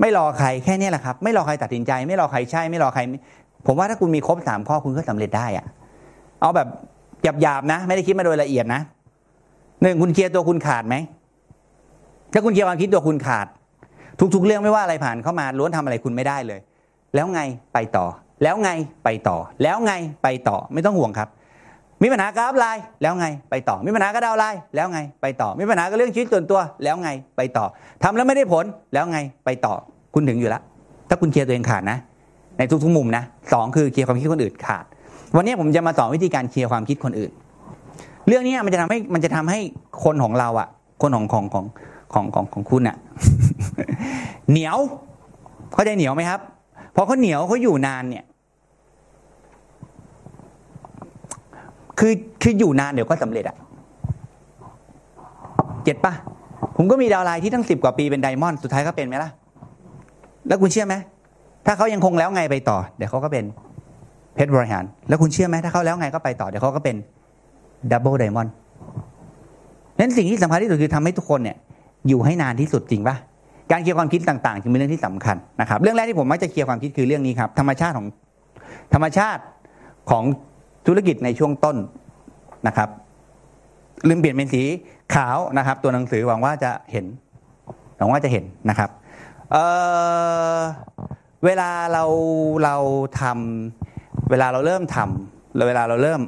ไม่รอใครแค่เนี้ยแหละครับ ไม่รอใครตัดสินใจ ไม่รอใครใช่ ไม่รอใคร ผมว่าถ้าคุณมีครบสามข้อคุณก็สำเร็จได้อะเอาแบบหยาบๆนะ ไม่ได้คิดมาโดยละเอียดนะหนึ่งคุณเคลียร์ตัวคุณขาดไหมถ้าคุณเคลียร์ความคิดตัวคุณขาด ทุกๆ เรื่องไม่ว่าอะไรผ่านเข้ามาล้วนทำอะไรคุณไม่ได้เลย แล้วไงไปต่อ แล้วไงไปต่อ แล้วไงไปต่อไม่ต้องห่วงครับ มีปัญหา crossline แล้วไงไปต่อ มีปัญหาก็ downline แล้วไงไปต่อ มีปัญหาก็เรื่องชีวิตส่วนตัว แล้วไงไปต่อทำแล้วไม่ได้ผลแล้วไงไปต่อ คุณถึงอยู่แล้วถ้าคุณเคลียร์ตัวเองขาดนะ ในทุกๆมุมนะสองคือเคลียร์ความคิดคนอื่นขาด วันนี้ผมจะมาสอนวิธีการเคลียร์ความคิดคนอื่น เรื่องนี้มันจะทำให้มันจะทำให้คนของเราอะคนของของของของของของคุณอะเหนียวเข้าใจเหนียวไหมครับพอเขาเหนียวเขาอยู่นานเนี่ย คือคืออยู่นานเดี๋ยวก็สำเร็จอะเจ็ดปะผมก็มี downline ที่ตั้งสิบกว่าปีเป็น Diamond สุดท้ายก็เป็นไหมล่ะ แล้วคุณเชื่อไหมถ้าเขายังคงแล้วไงไปต่อ เดี๋ยวเขาก็เป็นเพชรบริหาร แล้วคุณเชื่อไหมถ้าเขาแล้วไงก็ไปต่อเดี๋ยวเขาก็เป็น Double Diamond นั้นสิ่งที่สำคัญที่สุดคือทำให้ทุกคนเนี่ย อยู่ให้นานที่สุดจริงปะการเคลียร์ความคิดต่างๆจึงเป็นเรื่องที่สำคัญนะครับ เรื่องแรกที่ผมมักจะเคลียร์ความคิดคือเรื่องนี้ครับ ธรรมชาติของธรรมชาติของ ธุรกิจในช่วงต้นนะครับ ลืมเปลี่ยนเป็นสีขาวนะครับ ตัวหนังสือหวังว่าจะเห็นหวังว่าจะเห็นนะครับเเวลาเราเราทำเวลาเราเริ่มทำเวลาเราเริ่ม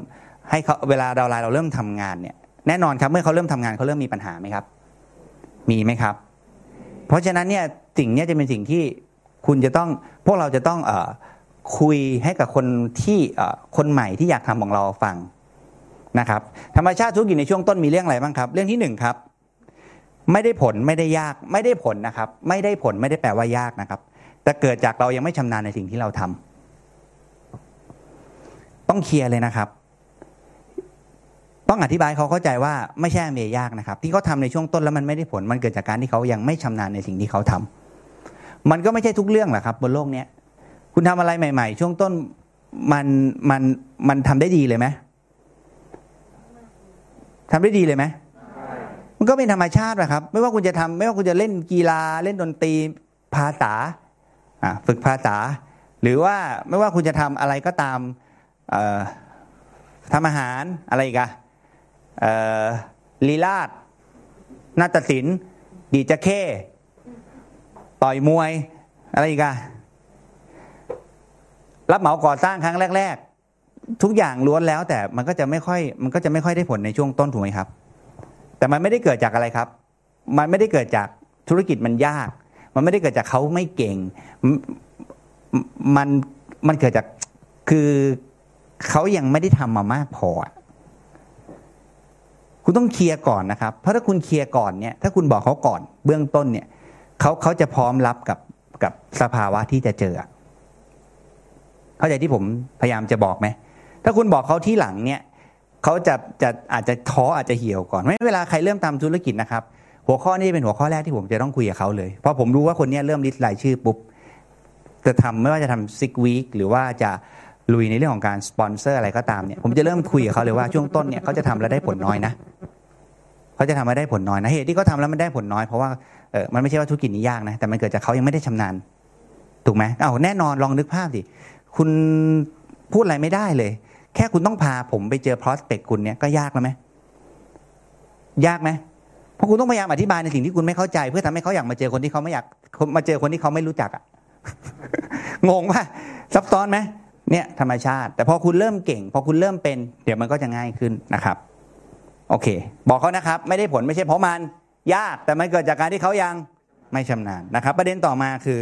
ให้เขาเวลาเราเราเริ่มทำงานเนี่ยแน่นอนครับเมื่อเขาเริ่มทำงานเขาเริ่มมีปัญหาไหมครับ มีไหมครับ เพราะฉะนั้นเนี่ยสิ่งเนี้ยจะเป็นสิ่งที่คุณจะต้องพวกเราจะต้องเออ คุยให้กับคนที่คนใหม่ที่อยากทำของเราฟังนะครับธรรมชาติธุรกิจในช่วงต้นมีเรื่องอะไรบ้างครับ เรื่องที่หนึ่งครับ ไม่ได้ผลไม่ได้ยากไม่ได้ผลนะครับ ไม่ได้ผลไม่ได้แปลว่ายากนะครับ แต่เกิดจากเรายังไม่ชำนาญในสิ่งที่เราทำต้องเคลียร์เลยนะครับ ต้องอธิบายเขาเข้าใจว่าไม่ใช่เมยากนะครับ ที่เขาทำในช่วงต้นแล้วมันไม่ได้ผล มันเกิดจากการที่เขายังไม่ชำนาญในสิ่งที่เขาทำมันก็ไม่ใช่ทุกเรื่องแหละครับ บนโลกเนี้ย คุณทำอะไรใหม่ ๆ ช่วงต้นมันมันมันทำได้ดีเลยไหมทำได้ดีเลยไหมมันก็เป็นธรรมชาตินะครับ ไม่ว่าคุณจะทำไม่ว่าคุณจะเล่นกีฬาเล่นดนตรีภาษาอะฝึกภาษา หรือว่าไม่ว่าคุณจะทำอะไรก็ตามเอ่อทำอาหารอะไรอีกอะเอ่อลีลาดนาฏศิลป์ดีจะเข้ต่อยมวย อะไรอีกอะ รับเหมาก่อสร้างครั้งแรก ๆ ทุกอย่างล้วนแล้ว แต่มันก็จะไม่ค่อย มันก็จะไม่ค่อยได้ผลในช่วงต้นถูกไหมครับ แต่มันไม่ได้เกิดจากอะไรครับ มันไม่ได้เกิดจากธุรกิจมันยาก มันไม่ได้เกิดจากเขาไม่เก่ง มันมันเกิดจากคือเขายังไม่ได้ทำมามากพอคุณต้องเคลียร์ก่อนนะครับ เพราะถ้าคุณเคลียร์ก่อนเนี่ย ถ้าคุณบอกเขาก่อน เบื้องต้นเนี่ยเขาเขาจะพร้อมรับกับกับสภาวะที่จะเจอ เข้าใจที่ผมพยายามจะบอกไหมถ้าคุณบอกเขาที่หลังเนี่ยเขาจะจะอาจจะท้ออาจจะเหี่ยวก่อนไม่เวลาใครเริ่มทำธุรกิจนะครับ หัวข้อนี้เป็นหัวข้อแรกที่ผมจะต้องคุยกับเขาเลย เพราะผมรู้ว่าคนนี้เริ่มลิสต์รายชื่อปุ๊บจะทำไม่ว่าจะทำซิกวีคหรือว่าจะลุยในเรื่องของการสปอนเซอร์อะไรก็ตามเนี่ยผมจะเริ่มคุยกับเขาเลยว่าช่วงต้นเนี่ยเขาจะทำแล้วได้ผลน้อยนะเขาจะทำแล้วได้ผลน้อยนะเหตุที่เขาทาแล้วมันได้ผลน้อยเพราะว่าเออมันไม่ใช่ว่าธุรกิจนี้ยากนะแต่มันเกิดจากเขายังไม่ได้ชำนาญถูกไหมอ้าวแน่นอนลองนึกภาพดิ คุณพูดอะไรไม่ได้เลย แค่คุณต้องพาผมไปเจอ prospect คุณเนี่ยก็ยากแล้วไหมยากไหมเพราะคุณต้องพยายามอธิบายในสิ่งที่คุณไม่เข้าใจ เพื่อทำให้เขาอยากมาเจอคนที่เขาไม่อยากมาเจอคนที่เขาไม่รู้จักอะงงป่ะซับซ้อนไหมเนี่ยธรรมชาติ แต่พอคุณเริ่มเก่ง พอคุณเริ่มเป็น เดี๋ยวมันก็จะง่ายขึ้นนะครับ โอเค บอกเขานะครับ ไม่ได้ผลไม่ใช่เพราะมันยากแต่มันเกิดจากการที่เขายังไม่ชำนาญนะครับ ประเด็นต่อมาคือ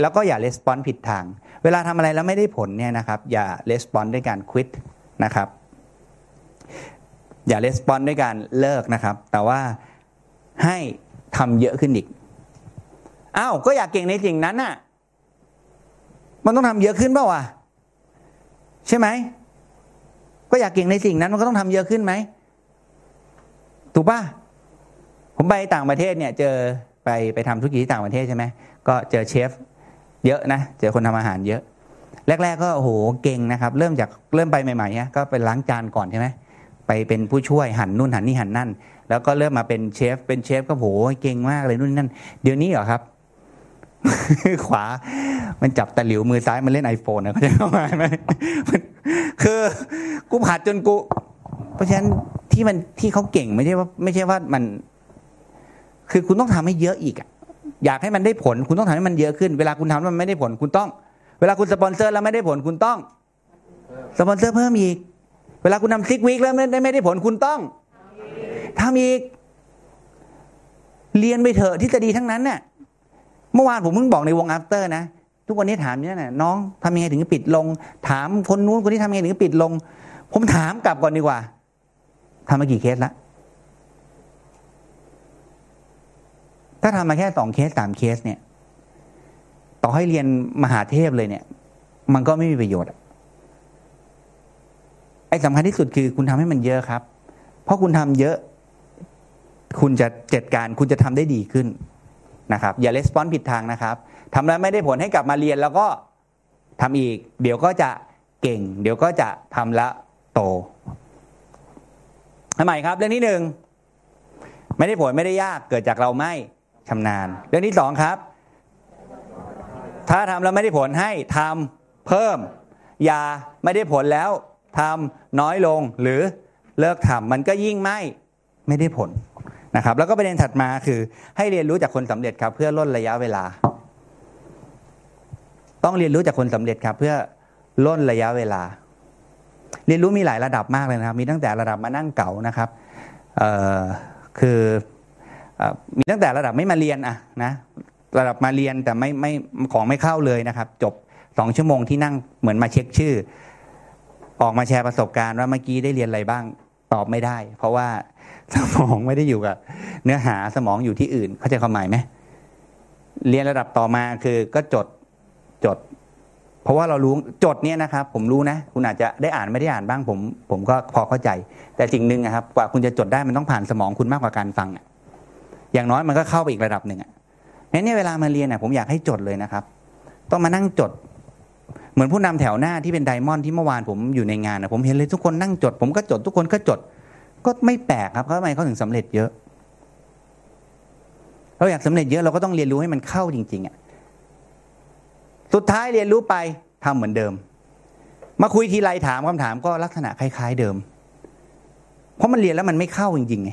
แล้วก็อย่าレスปอนผิดทาง เวลาทำอะไรแล้วไม่ได้ผลเนี่ยนะครับ อย่าレスปอนด้วยการควิดนะครับ อย่าレスปอนด้วยการเลิกนะครับ แต่ว่าให้ทำเยอะขึ้นอีกอ้าวก็อยากเก่งในสิ่งนั้นน่ะ มันต้องทำเยอะขึ้นเปล่าวะใช่ไหม ก็อยากเก่งในสิ่งนั้น มันก็ต้องทำเยอะขึ้นไหมถูกป่ะ ผมไปต่างประเทศเนี่ย เจอไปไปทำธุรกิจที่ต่างประเทศใช่ไหมก็เจอเชฟ เยอะนะเจอคนทำอาหารเยอะ แรก ๆ ก็โอ้โหเก่งนะครับ เริ่มจากเริ่มไปใหม่ๆนี่ยก็ไปล้างจานก่อนใช่ไหมไปเป็นผู้ช่วยหั่นนู่นหั่นนี่หั่นนั่น แล้วก็เริ่มมาเป็นเชฟ เป็นเชฟก็โหเก่งมากเลยนู่นนั่น เดี๋ยวนี้เหรอครับ ขวา มันจับตะหลิวมือซ้ายมันเล่น iPhone นะเขาจะเข้ามาไหมคือกูผัดจนกู เพราะฉะนั้นที่มันที่เขาเก่งไม่ใช่ว่า ไม่ใช่ว่ามัน คือคุณต้องทำให้เยอะอีกอะ อยากให้มันได้ผล คุณต้องทำให้มันเยอะขึ้น เวลาคุณทำแล้วมันไม่ได้ผล คุณต้อง เวลาคุณสปอนเซอร์แล้วไม่ได้ผล คุณต้อง สปอนเซอร์เพิ่มอีก เวลาคุณทำ six week แล้วไม่ได้ไม่ได้ผล คุณต้องทำอีก เรียนไปเถอะที่จะดีทั้งนั้นน่ะเมื่อวานผมเพิ่งบอกในวง after นะ ทุกวันนี้ถามเนี่ยนะน้องทำยังไงถึงปิดลง ถามคนนู้นคนนี้ทำยังไงถึงปิดลง ผมถามกลับก่อนดีกว่าทำมากี่เคสล่ะทำมาแค่สองเคสสามเคสเนี่ย ต่อให้เรียนมหาเทพเลยเนี่ย มันก็ไม่มีประโยชน์อไอ้สำคัญที่สุดคือคุณทำให้มันเยอะครับ เพราะคุณทำเยอะ คุณจะจัดการ คุณจะทำได้ดีขึ้นนะครับ อย่าレスปอนผิดทางนะครับทำแล้วไม่ได้ผลให้กลับมาเรียนแล้วก็ทำอีก เดี๋ยวก็จะเก่ง เดี๋ยวก็จะทำละโตทำไมครับ เรื่องที่หนึ่งไม่ได้ผลไม่ได้ยากเกิดจากเราไม่ ชำนาญ เรื่องที่สองครับ ถ้าทำแล้วไม่ได้ผลให้ทำเพิ่ม อย่าไม่ได้ผลแล้วทำน้อยลงหรือเลิกทำมันก็ยิ่งไม่ไม่ได้ผลนะครับ แล้วก็ประเด็นถัดมาคือให้เรียนรู้จากคนสำเร็จครับ เพื่อลดระยะเวลา ต้องเรียนรู้จากคนสำเร็จครับ เพื่อล่นระยะเวลา เรียนรู้มีหลายระดับมากเลยนะครับ มีตั้งแต่ระดับมานั่งเก่านะครับเออคือ มีตั้งแต่ระดับไม่มาเรียนอะนะระดับมาเรียนแต่ไม่ไม่ของไม่เข้าเลยนะครับ จบสองชั่วโมงที่นั่งเหมือนมาเช็คชื่อ ออกมาแชร์ประสบการณ์ว่าเมื่อกี้ได้เรียนอะไรบ้างตอบไม่ได้ เพราะว่าสมองไม่ได้อยู่กับ เนื้อหาสมองอยู่ที่อื่น เข้าใจความหมายไหมเรียนระดับต่อมาคือก็จดจด เพราะว่าเรารู้จดเนี่ยนะครับ ผมรู้นะ คุณอาจจะได้อ่านไม่ได้อ่านบ้างผม ผมก็พอเข้าใจ แต่สิ่งหนึ่งนะครับ กว่าคุณจะจดได้มันต้องผ่านสมองคุณมากกว่าการฟังอะ อย่างน้อยมันก็เข้าไปอีกระดับหนึ่งอะงั้นเนี่ยเวลามาเรียนน่ะผมอยากให้จดเลยนะครับ ต้องมานั่งจด เหมือนผู้นำแถวหน้าที่เป็นไดมอนด์ที่เมื่อวานผมอยู่ในงานนะผมเห็นเลยทุกคนนั่งจด ผมก็จดทุกคนก็จด ก็ไม่แปลกครับเพราะทำไมเขาถึงสำเร็จเยอะ เราอยากสำเร็จเยอะเราก็ต้องเรียนรู้ให้มันเข้าจริง ๆอะสุดท้ายเรียนรู้ไปทำเหมือนเดิม มาคุยทีไรถามคำถามก็ลักษณะคล้าย ๆ เดิม เพราะมันเรียนแล้วมันไม่เข้าจริงๆไง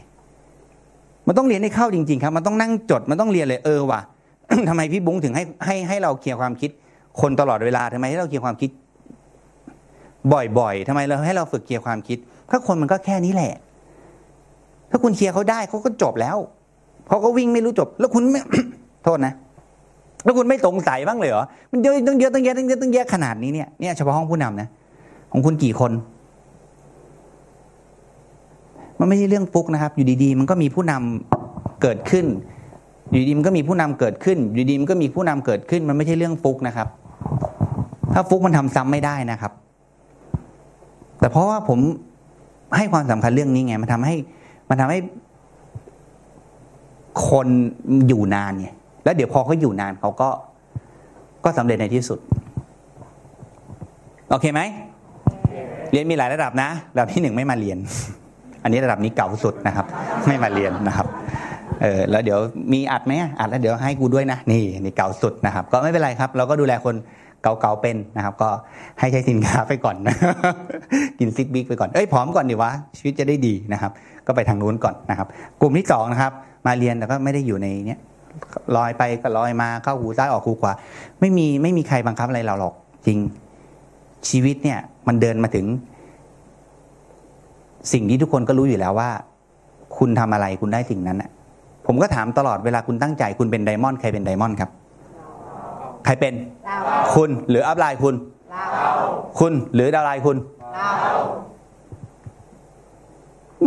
มันต้องเรียนให้เข้าจริง ๆ ครับ มันต้องนั่งจดมันต้องเรียนเลยเออว่ะทำไมพี่บุ้งถึงให้ให้ให้เราเคลียร์ความคิด คนตลอดเวลาทำไมให้เราเคลียร์ความคิด บ่อยๆทำไมเราให้เราฝึกเคลียร์ความคิดถ้าคนมันก็แค่นี้แหละ ถ้าคุณเคลียร์เขาได้เขาก็จบแล้วเขาก็วิ่งไม่รู้จบ แล้วคุณไม่โทษนะแล้วคุณไม่สงสัยบ้างเลยเหรอมันเยอะตั้งเยอะตั้งเยอะตั้งเยอะตั้งแยะขนาดนี้เนี่ยเนี่ยเฉพาะห้องผู้นำนะ ของคุณกี่คน มันไม่ใช่เรื่องฟุกนะครับ อยู่ดีๆ มันก็มีผู้นำเกิดขึ้น อยู่ดีมันก็มีผู้นำเกิดขึ้น อยู่ดีมันก็มีผู้นำเกิดขึ้น มันไม่ใช่เรื่องฟุกนะครับ ถ้าฟุกมันทำซ้ำไม่ได้นะครับ แต่เพราะว่าผมให้ความสำคัญเรื่องนี้ไง มันทำให้ มันทำให้ คนอยู่นานไงแล้วเดี๋ยวพอเขาอยู่นานเขาก็ก็สำเร็จในที่สุด โอเคไหม เรียนมีหลายระดับนะ ระดับที่หนึ่งไม่มาเรียน อันนี้ระดับนี้เก่าสุดนะครับ ไม่มาเรียนนะครับเออแล้วเดี๋ยวมีอัดไหมอัดแล้วเดี๋ยวให้กูด้วยนะนี่นี่เก่าสุดนะครับ ก็ไม่เป็นไรครับ เราก็ดูแลคนเก่าๆเป็นนะครับ ก็ให้ใช้สินค้าไปก่อนนะกิน six week ไปก่อนเอ้ยผอมก่อนดีวะชีวิตจะได้ดีนะครับ ก็ไปทางนู้นก่อนนะครับ กลุ่มที่สองนะครับ มาเรียนแต่ก็ไม่ได้อยู่ในเนี้ยลอยไปก็ลอยมาเข้าหูซ้ายออกหูขวาไม่มีไม่มีใครบังคับอะไรเราหรอกจริงชีวิตเนี่ย มันเดินมาถึง สิ่งที่ทุกคนก็รู้อยู่แล้วว่า คุณทำอะไรคุณได้สิ่งนั้นน่ะผมก็ถามตลอดเวลาคุณตั้งใจคุณเป็น Diamond ใครเป็น Diamond ครับ ใครเป็น คุณหรืออัพไลน์คุณ คุณหรือดาวไลน์คุณ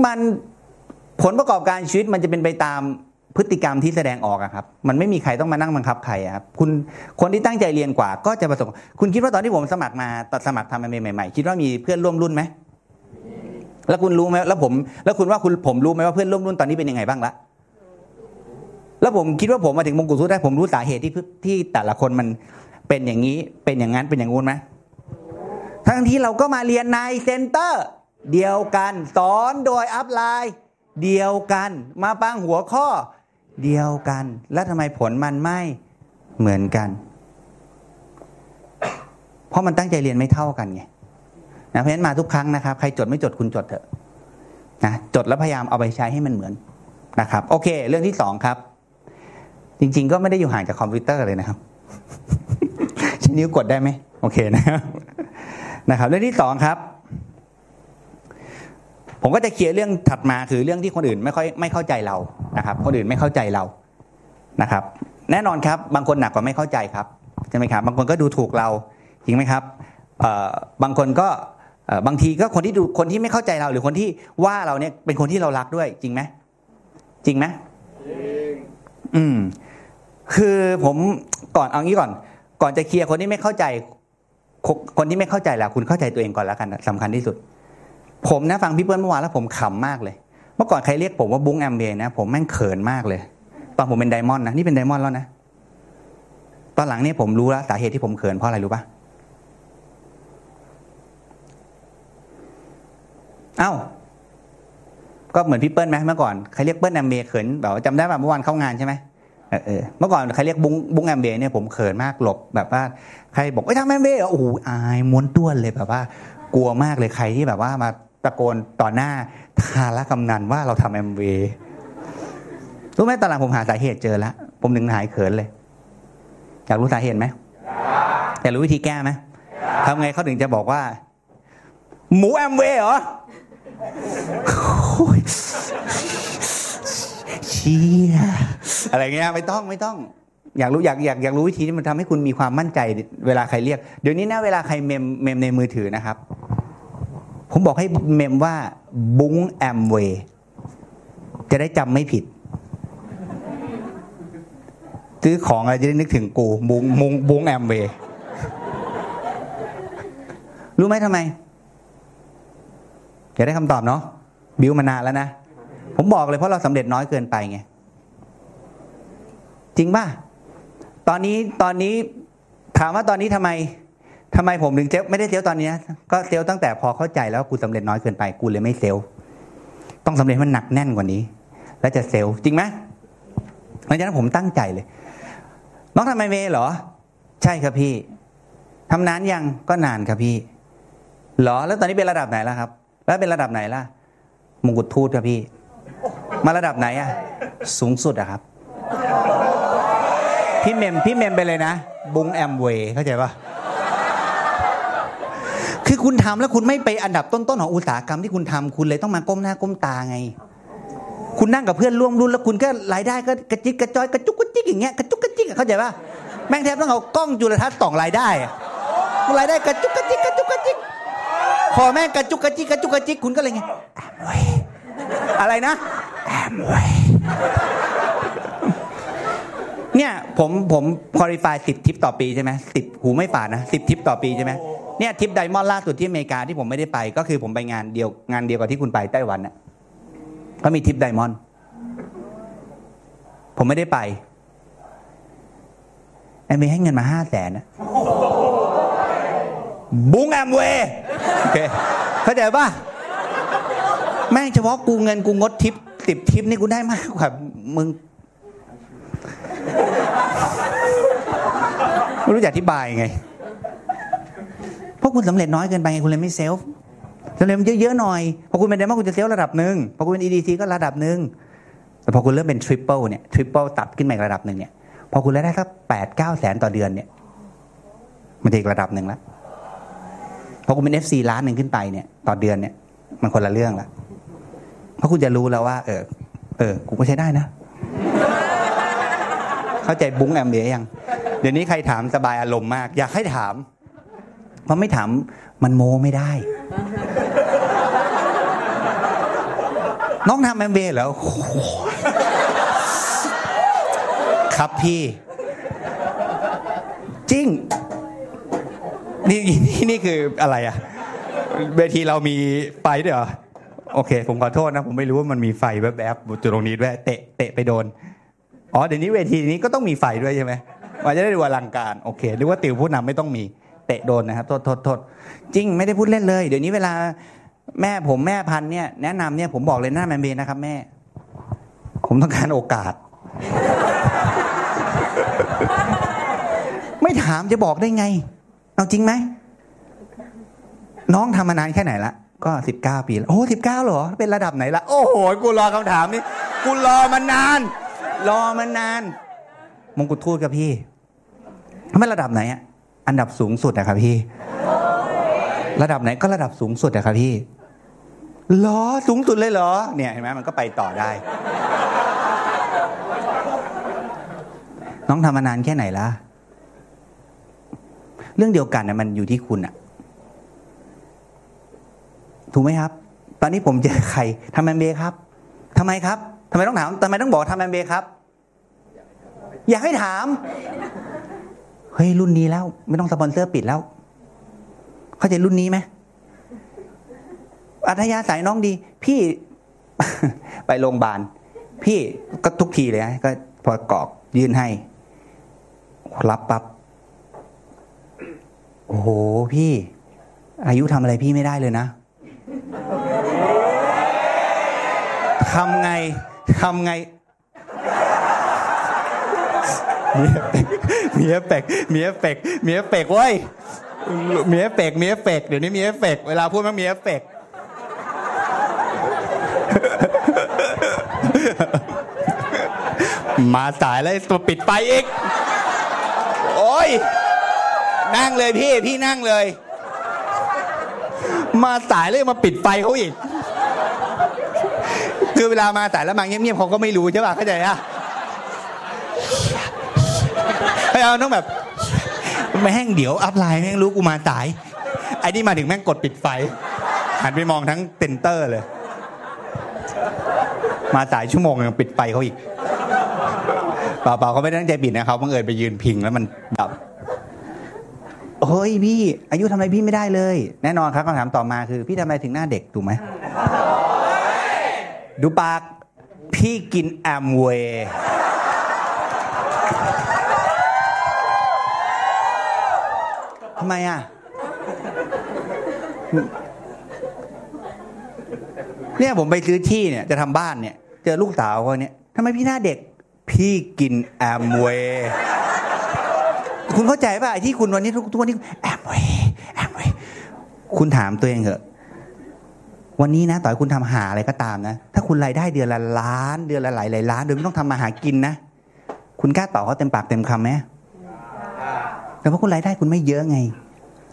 มันผลประกอบการชีวิตมันจะเป็นไปตามพฤติกรรมที่แสดงออกอะครับ มันไม่มีใครต้องมานั่งบังคับใครอะครับคุณคนที่ตั้งใจเรียนกว่า ก็จะประสบ คุณคิดว่าตอนที่ผมสมัครมาตอนสมัครทำใหม่ๆคิดว่ามีเพื่อนร่วมรุ่นไหม แล้วคุณรู้ไหมแล้วผมแล้วคุณว่าคุณผมรู้ไหมว่าเพื่อนร่วมรุ่นตอนนี้เป็นยังไงบ้างละแล้วผมคิดว่าผมมาถึงมงกุฎทูตได้ผมรู้สาเหตุที่ที่แต่ละคนมันเป็นอย่างนี้เป็นอย่างนั้นเป็นอย่างงู้นไหมทั้งที่เราก็มาเรียนใน center เดียวกัน สอนโดย upline เดียวกัน มาฟังหัวข้อ เดียวกัน แล้วทำไมผลมันไม่เหมือนกัน เพราะมันตั้งใจเรียนไม่เท่ากันไง นะเพราะฉะนั้นมาทุกครั้งนะครับ ใครจดไม่จดคุณจดเถอะนะจดแล้วพยายามเอาไปใช้ให้มันเหมือนนะครับ โอเค เรื่องที่สองครับ จริง ๆ ก็ไม่ได้อยู่ห่างจากคอมพิวเตอร์เลยนะครับใช้นิ้วกดได้ไหมโอเคนะครับนะครับ เรื่องที่สองครับ ผมก็จะเคลียร์เรื่องถัดมาคือเรื่องที่คนอื่นไม่ค่อยไม่เข้าใจเรานะครับ คนอื่นไม่เข้าใจเรานะครับ แน่นอนครับ บางคนหนักกว่าไม่เข้าใจครับใช่ไหมครับ บางคนก็ดูถูกเราจริงไหมครับบางคนก็ บางทีก็คนที่ดูคนที่ไม่เข้าใจเรา หรือคนที่ว่าเราเนี่ยเป็นคนที่เรารักด้วย จริงไหมจริงไหมจริงอืม คือผมก่อนเอางี้ก่อน ก่อนจะเคลียร์คนที่ไม่เข้าใจ คนคนที่ไม่เข้าใจแล้วคุณเข้าใจตัวเองก่อนแล้วกันสำคัญที่สุด ผมนะฟังพี่เปิ้ลเมื่อวานแล้วผมขำมากเลย เมื่อก่อนใครเรียกผมว่าบุ้งแอมเบย์นะผมแม่งเขินมากเลย ตอนผมเป็นไดมอนด์นะนี่เป็นไดมอนด์แล้วนะตอนหลังเนี่ยผมรู้แล้วสาเหตุที่ผมเขินเพราะอะไรรู้ปะ เอ้า ก็เหมือนพี่เปิ้ลไหมเมื่อก่อนใครเรียกเปิ้ลแอมเบเขินแบบว่าจำได้ป่ะเมื่อวานเข้างานใช่ไหมเออเมื่อก่อนใครเรียกบุ้งบุ้งแอมเบเนี่ยผมเขินมากหลบแบบว่าใครบอกเอ้ทำแอมเบเหรอโอ้โหอายม้วนต้วนเลยแบบว่า กลัวมากเลยใครที่แบบว่ามาตะโกนต่อหน้าทาระกำนันว่าเราทำแอมเบรู้ไหมตอนหลังผมหาสาเหตุเจอแล้วผมถึงหายเขินเลยอยากรู้สาเหตุไหมอยากรู้วิธีแก้ไหมทำไงเขาถึงจะบอกว่า มึงแอมเวย์เหรอ เชี่ยอะไรเงี้ยไม่ต้องไม่ต้อง อยากรู้อยากอยากอยากรู้วิธีที่มันทำให้คุณมีความมั่นใจ เวลาใครเรียก เดี๋ยวนี้นะเวลาใคร mem mem ในมือถือนะครับ ผมบอกให้เมมว่าบุ้งแอมเวย์จะได้จำไม่ผิด ซื้อของอะไรจะได้นึกถึงกูบุ้งบุ้งบุ้งแอมเวย์รู้ไหมทำไม อยากได้คำตอบเนาะบิวมานานแล้วนะ ผมบอกเลยเพราะเราสำเร็จน้อยเกินไปไง จริงป่ะ ตอนนี้ตอนนี้ถามว่าตอนนี้ทำไมทำไมผมถึงเซลไม่ได้เซลตอนนี้ก็เซลตั้งแต่พอเข้าใจแล้วกูสำเร็จน้อยเกินไป กูเลยไม่เซลต้องสำเร็จมันหนักแน่นกว่านี้ แล้วจะเซลจริงไหมเพราะฉะนั้นผมตั้งใจเลย น้องทำไมเมย์เหรอ ใช่ครับพี่ทำนานยังก็นานครับพี่หรอ แล้วตอนนี้เป็นระดับไหนแล้วครับ แล้วเป็นระดับไหนล่ะ มงกุฎทูตครับพี่ มาระดับไหนอะสูงสุดอะครับ พี่เมมพี่เมมไปเลยนะ บุงแอมเวย์เข้าใจปะคือคุณทำแล้วคุณไม่ไปอันดับต้นๆของอุตสาหกรรมที่คุณทำคุณเลยต้องมาก้มหน้าก้มตาไง คุณนั่งกับเพื่อนร่วมรุ่นแล้วคุณก็รายได้ก็กระจิกกระจอยกระจุกกระจิกอย่างเงี้ยกระจุกกระจิกอะเข้าใจปะแม่งแทบต้องเอากล้องจุลทรรศน์ส่องรายได้อะรายได้กระจุกกระจิกกระจุกกระจิก พอแม่งกระจุกกระจิกกระจุกกระจิกคุณก็เลยไงแอมเวยอะไรนะแอมเวยเนี่ยผมผมคอริฟายสิบทิปต่อปีใช่ไหมสิบหูไม่ฝาดนะสิบทิปต่อปีใช่ไหมเนี่ยทิปไดมอนด์ล่าสุดที่อเมริกาที่ผมไม่ได้ไปก็คือผมไปงานเดียวงานเดียวกับที่คุณไปไต้หวันน่ะก็มีทิปไดมอนด์ผมไม่ได้ไปแอมเวย์ให้เงินมาห้าแสนนะ บุ้งแอมเวย์โอเคเข้าใจป่ะแม่งเฉพาะกูเงินกูงดทิปสิบทิปนี่กูได้มากกว่ามึงไม่รู้จะอธิบายไง เพราะคุณสำเร็จน้อยเกินไปไงคุณเลยไม่ self สำเร็จมันเยอะๆหน่อย พอคุณเป็น Diamond คุณจะ self ระดับหนึ่งพอคุณเป็น EDC ก็ระดับหนึ่งแต่พอคุณเริ่มเป็น Triple เนี่ย Triple ตัดขึ้นมาอีกระดับหนึ่งเนี่ยพอคุณได้สักแปดเก้าแสนต่อเดือนเนี่ย มันจะอีกระดับหนึ่งแล้ว พอคุณเป็น FC ล้านหนึ่งขึ้นไปเนี่ยต่อเดือนเนี่ย มันคนละเรื่องละเพราะคุณจะรู้แล้วว่า เออ เออ กูก็ใช้ได้นะ เข้าใจบุ้งแอมเดียยัง เดี๋ยวนี้ใครถามสบายอารมณ์มาก อยากให้ถาม เพราะไม่ถามมันโมไม่ได้ น้องทำแอมเบเหรอครับพี่ จริง นี่นี่นี่คืออะไรอะเวทีเรามีไฟด้วยเหรอโอเค ผมขอโทษนะ ผมไม่รู้ว่ามันมีไฟแวบๆจุดตรงนี้ด้วยเตะเตะไปโดนอ๋อเดี๋ยวนี้เวทีนี้ก็ต้องมีไฟด้วยใช่ไหมมันจะได้ดูอลังการโอเคหรือว่าติวผู้นำไม่ต้องมีเตะโดนนะครับโทษโทษโทษจริงไม่ได้พูดเล่นเลย เดี๋ยวนี้เวลาแม่ผมแม่พันเนี่ยแนะนำเนี่ยผมบอกเลยหน้าแมนเบนนะครับ แม่ ผมต้องการโอกาส ไม่ถามจะบอกได้ไง เอาจริงไหม น้องทำมานานแค่ไหนละ ก็สิบเก้าปีแล้ว โอ้สิบเก้าเหรอ เป็นระดับไหนละ โอ้โห กูรอคำถามนี้ กูรอมานาน รอมานาน มงกุฎทูตกับพี่ไม่ระดับไหนอะอันดับสูงสุดอะครับพี่ ระดับไหนก็ระดับสูงสุดอะครับพี่หรอสูงสุดเลยเหรอ เนี่ยเห็นไหมมันก็ไปต่อได้ น้องทำมานานแค่ไหนละ เรื่องเดียวกันนะมันอยู่ที่คุณอะถูกไหมครับ ตอนนี้ผมเจอใครทำแอมเบครับทำไมครับทำไมต้องถามทำไมต้องบอกทำแอมเบครับ อยากให้ถาม เฮ้ยรุ่นนี้แล้ว ไม่ต้องสปอนเซอร์ปิดแล้ว เข้าใจรุ่นนี้ไหมอัธยาศัยน้องดี พี่ไปโรงพยาบาล พี่ก็ทุกทีเลยนะก็พอกรอกยื่นให้ รับปับ๊บ โอ้โหพี่ อายุทำอะไรพี่ไม่ได้เลยนะทำไงทำไงมีเอฟเฟกมีเอฟเฟกมีเอฟเฟกมีเอฟเฟกเว้ยมีเอฟเฟกมีเอฟเฟกเดี๋ยวนี้มีเอฟเฟกเวลาพูดมันมีเอฟเฟกมาสายแล้วตัวปิดไฟอีก โอ้ย นั่งเลยพี่ พี่นั่งเลย มาสายเลยมาปิดไฟเขาอีก คือเวลามาสายแล้วมาเงียบๆเขาก็ไม่รู้ใช่ป่ะเข้าใจอะให้เอาต้องแบบไม่งเดี๋ยวอัพไลน์แม่งรู้กูมาสายไอ้นี่มาถึงแม่งกดปิดไฟหันไปมองทั้งเต็นเตอร์เลย มาสายชั่วโมงยังปิดไฟเขาอีกเปล่าๆเขาไม่ได้ตั้งใจปิดนะครับบังเอิญไปยืนพิงแล้วมันดับ เฮ้ยพี่อายุทำไมพี่ไม่ได้เลย แน่นอนครับคำถามต่อมาคือ พี่ทำไมถึงหน้าเด็กถูกไหมดูปาก พี่กินแอมเวย์ทำไมอะเนี่ยผมไปซื้อที่เนี่ยจะทำบ้านเนี่ย เจอลูกสาวคนเนี้ยทำไมพี่หน้าเด็ก พี่กินแอมเวย์ คุณเข้าใจป่ะไอ้ที่คุณวันนี้ทุกวันนี้แอมเวยแอมเวยคุณถามตัวเองเถอะ วันนี้นะ ต่อให้คุณทำหาอะไรก็ตามนะ ถ้าคุณรายได้เดือนละล้าน เดือนละหลายหลายล้าน โดยไม่ต้องทำมาหากินนะ คุณกล้าตอบเขาเต็มปากเต็มคำไหมแต่ว่าคุณรายได้คุณไม่เยอะไง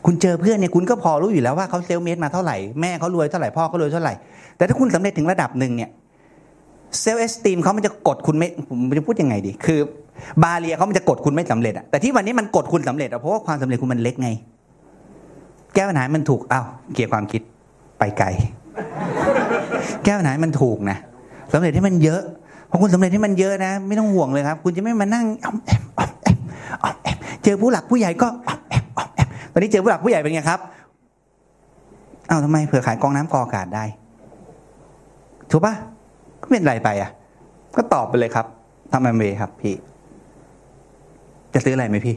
คุณเจอเพื่อนเนี่ยคุณก็พอรู้อยู่แล้วว่าเขา self-made มาเท่าไหร่ แม่เขารวยเท่าไหร่ พ่อเขารวยเท่าไหร่ แต่ถ้าคุณสำเร็จถึงระดับหนึ่งเนี่ย self-esteem เขามันจะกดคุณไม่ผมจะพูดยังไงดี คือ barrier เขามันจะกดคุณไม่สำเร็จอะแต่ที่วันนี้มันกดคุณสำเร็จอะเพราะว่าความสำเร็จคุณมันเล็กไง แก้ปัญหามันถูกอ้าวเกลียร์ความคิดไปไกล แก้ปัญหามันถูกนะสำเร็จให้มันเยอะพอคุณสำเร็จให้มันเยอะนะ ไม่ต้องห่วงเลยครับ คุณจะไม่มานั่งอ้อมแอมอ้อมแอมอ้อมแอมเจอผู้หลักผู้ใหญ่ก็อ้อมแอมอ้อมแอมตอนนี้เจอผู้หลักผู้ใหญ่เป็นไงครับอ้าวทำไมเผื่อขายกองน้ำกองอากาศได้ถูกปะก็เป็นไรไปอะ ก็ตอบไปเลยครับทำแอมเวครับพี่ จะซื้ออะไรไหมพี่